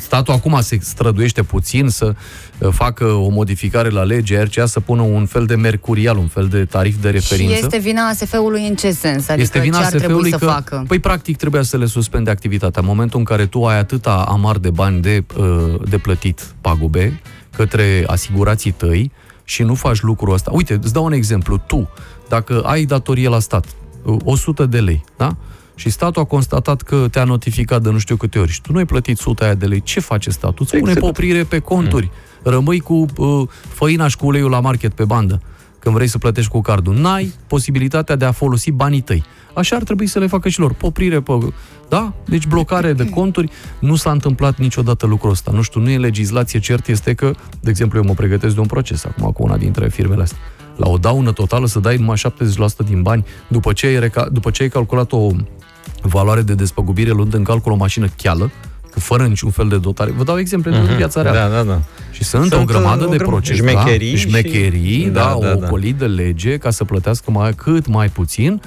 statul acum se străduiește puțin să uh, facă o modificare la lege, RCA să pună un fel de mercurial, un fel de tarif de Și referință. este vina ASF-ului în ce sens? Adică este vina ce ar trebui SF-ului să că, facă? păi practic trebuia să le suspende activitatea. În momentul în care tu ai atâta amar de bani de, uh, de plătit pagube către asigurații tăi și nu faci lucrul ăsta. Uite, îți dau un exemplu. Tu, dacă ai datorie la stat, uh, 100 de lei, da? Și statul a constatat că te-a notificat de nu știu câte ori și tu nu ai plătit 100 aia de lei, ce face statul? Îți pune Exact. poprire pe conturi. Rămâi cu uh, făina și cu uleiul la market pe bandă când vrei să plătești cu cardul. N-ai posibilitatea de a folosi banii tăi. Așa ar trebui să le facă și lor. Poprire pe... Da? Deci blocare de conturi. Nu s-a întâmplat niciodată lucrul ăsta. Nu știu, nu e legislație. Cert este că, de exemplu, eu mă pregătesc de un proces acum cu una dintre firmele astea. La o daună totală să dai numai 70% din bani după ce ai, reca- după ce ai calculat o valoare de despăgubire luând în calcul o mașină cheală, că fără niciun fel de dotare. Vă dau exemple din viața reală. Da, da, da. Și sunt, Sunt o grămadă o de grămadă- procese, șmecherii da? și- șmecherii, da, Da, da, da, o da. ocolit de lege ca să plătească mai, cât mai puțin.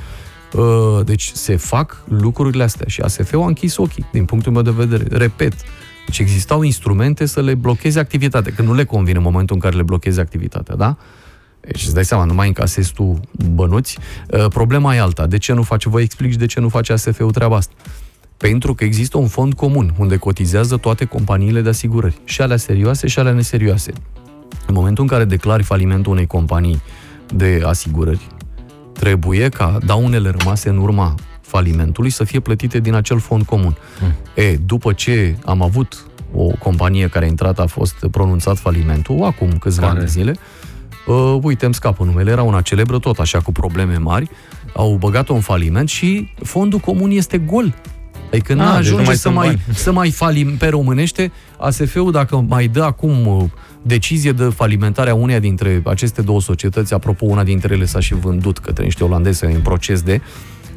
Uh, Deci se fac lucrurile astea și ASF-ul a închis ochii, din punctul meu de vedere. Repet, deci existau instrumente să le blocheze activitatea, că nu le convine în momentul în care le blochezi activitatea, da? Deci îți dai seama, nu mai încasezi tu bănuți. Uh, Problema e alta. De ce nu face? Vă explic și de ce nu face ASF-ul treaba asta. Pentru că există un fond comun unde cotizează toate companiile de asigurări, și alea serioase și alea neserioase. În momentul în care declari falimentul unei companii de asigurări, trebuie ca daunele rămase în urma falimentului să fie plătite din acel fond comun. Hmm. E, după ce am avut o companie care a intrat, a fost pronunțat falimentul, acum câțiva Care? ani de zile, uh, uite, îmi scapă numele, era una celebră, tot așa, cu probleme mari, au băgat-o în faliment și fondul comun este gol. Adică nu Ah, deci nu ajunge mai să, sunt mai, bani. să mai falim pe românește. ASF-ul, dacă mai dă acum uh, decizie de falimentare a uneia dintre aceste două societăți, apropo, una dintre ele s-a și vândut către niște olandeze în proces de...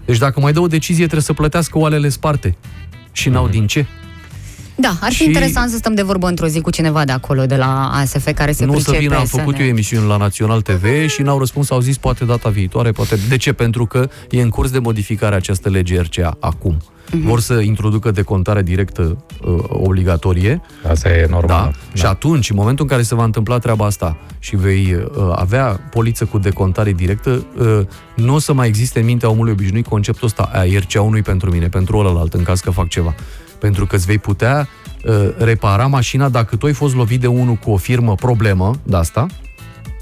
Deci dacă mai dă o decizie, trebuie să plătească oalele sparte. Și n-au din ce. Da, ar fi Și- interesant să stăm de vorbă într-o zi cu cineva de acolo, de la ASF, care se nu o să pricepe vină, am să făcut ne- eu emisiuni la Național TV și n-au răspuns, au zis poate data viitoare, poate... De ce? Pentru că e în curs de modificare această lege RCA acum. Mhm. Vor să introducă decontare directă uh, obligatorie Asta e normal. Da. Și atunci, în momentul în care se va întâmpla treaba asta și vei uh, avea poliță cu decontare directă, uh, nu o să mai existe în mintea omului obișnuit conceptul ăsta, a RCA unui pentru mine, pentru ălălalt, în caz că fac ceva. Pentru că îți vei putea uh, repara mașina dacă tu ai fost lovit de unul cu o firmă problemă de asta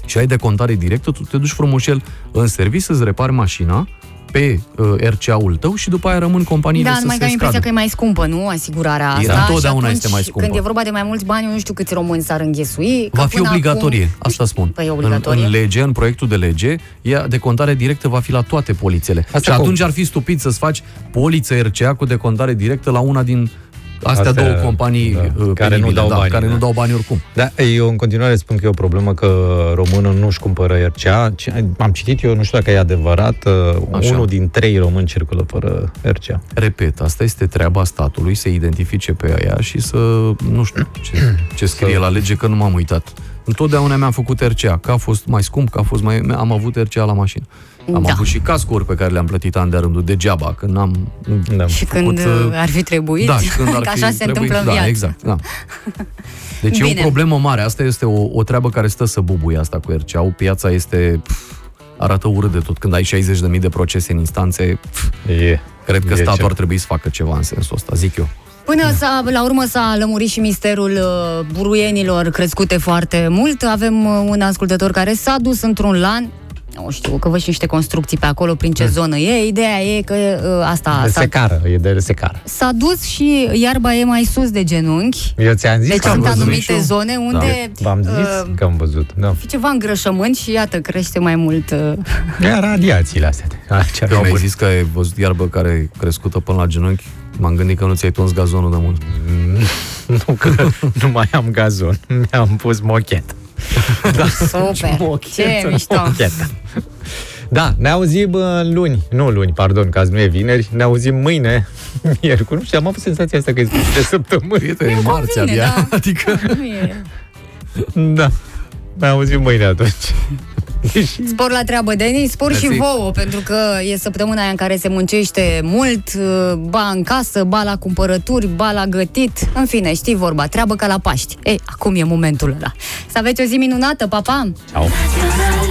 și ai decontare directă, tu te duci frumușel în serviciu să-ți repari mașina pe uh, RCA-ul tău și după aia rămân companiile Da, să numai se că am impresia scadă. că e mai scumpă, nu? Asigurarea Era asta. întotdeauna și atunci, este mai scumpă. Când e vorba de mai mulți bani, eu nu știu câți români s-ar înghesui. că Va fi până obligatorie, acum- asta spun. Păi e în, obligatorie. în lege, în proiectul de lege, ea decontare directă va fi la toate polițele. Asta și cum? atunci ar fi stupid să-ți faci poliță RCA cu decontare directă la una din astea, Astea, două companii da, uh, care nu penibile, dau da, bani, care da. nu dau bani oricum. Da, eu în continuare spun că e o problemă că românul nu-și cumpără RCA. Ce- Am citit eu, nu știu dacă e adevărat, uh, Așa. unul din trei români circulă fără RCA. Repet, asta este treaba statului, să identifice pe ea și să, nu știu ce, *clears throat* ce scrie la lege, că nu m-am uitat. Întotdeauna mi-am făcut RCA, că a fost mai scump, că a fost mai... Am avut RCA la mașină. Am Da. avut și cascuri pe care le-am plătit an de rândul degeaba, că n-am... Da. Și când făcut, uh, uh, ar fi trebuit, Da, și când ar *laughs* că fi așa se trebuit, întâmplă în da, viață. exact, da. *laughs* Deci e Bine. o problemă mare. Asta este o, o treabă care stă să bubuie asta cu RCA-ul. Piața este... Pf, arată urât de tot. Când ai 60.000 de procese în instanțe, pf, E. cred că E statul ceva. ar trebui să facă ceva în sensul ăsta, zic eu. Până s-a, la urmă s-a lămurit și misterul uh, buruienilor crescute foarte mult. Avem uh, un ascultător care s-a dus într-un lan, nu știu, că văd și niște construcții pe acolo, prin ce zonă e. Ideea e că uh, asta De s-a, secară, e de secară. s-a dus și iarba e mai sus de genunchi. Eu ți-am zis Deci că am sunt văzut. anumite și eu. zone unde V-am zis uh, că am văzut. Da. fi ceva îngrășământ și iată, crește mai mult. Uh, Ia radiațiile astea. de- Ce Când mi-ai zis că ai văzut iarbă care e crescută până la genunchi, m-am gândit că nu ți-ai tuns gazonul de mult. *laughs* Nu că nu mai am gazon. Mi-am pus mochet. *laughs* super! Ce mișto! Mochetă. Da, ne auzim uh, luni, nu luni, pardon, că azi nu e vineri, ne auzim mâine, *laughs* miercuri, nu știu, am avut senzația asta că e de săptămâni. Prietene, e marți convine, abia. da. *laughs* Adică... Nu e. Da, ne auzim mâine atunci. Deși... *laughs* Spor la treabă, Denis, spor și Mersi. vouă, pentru că e săptămâna aia în care se muncește mult, uh, ba în casă, ba la cumpărături, ba la gătit, în fine, știi vorba, treabă ca la Paști. Ei, acum e momentul ăla. Să aveți o zi minunată, pa, pa! Ciao. Național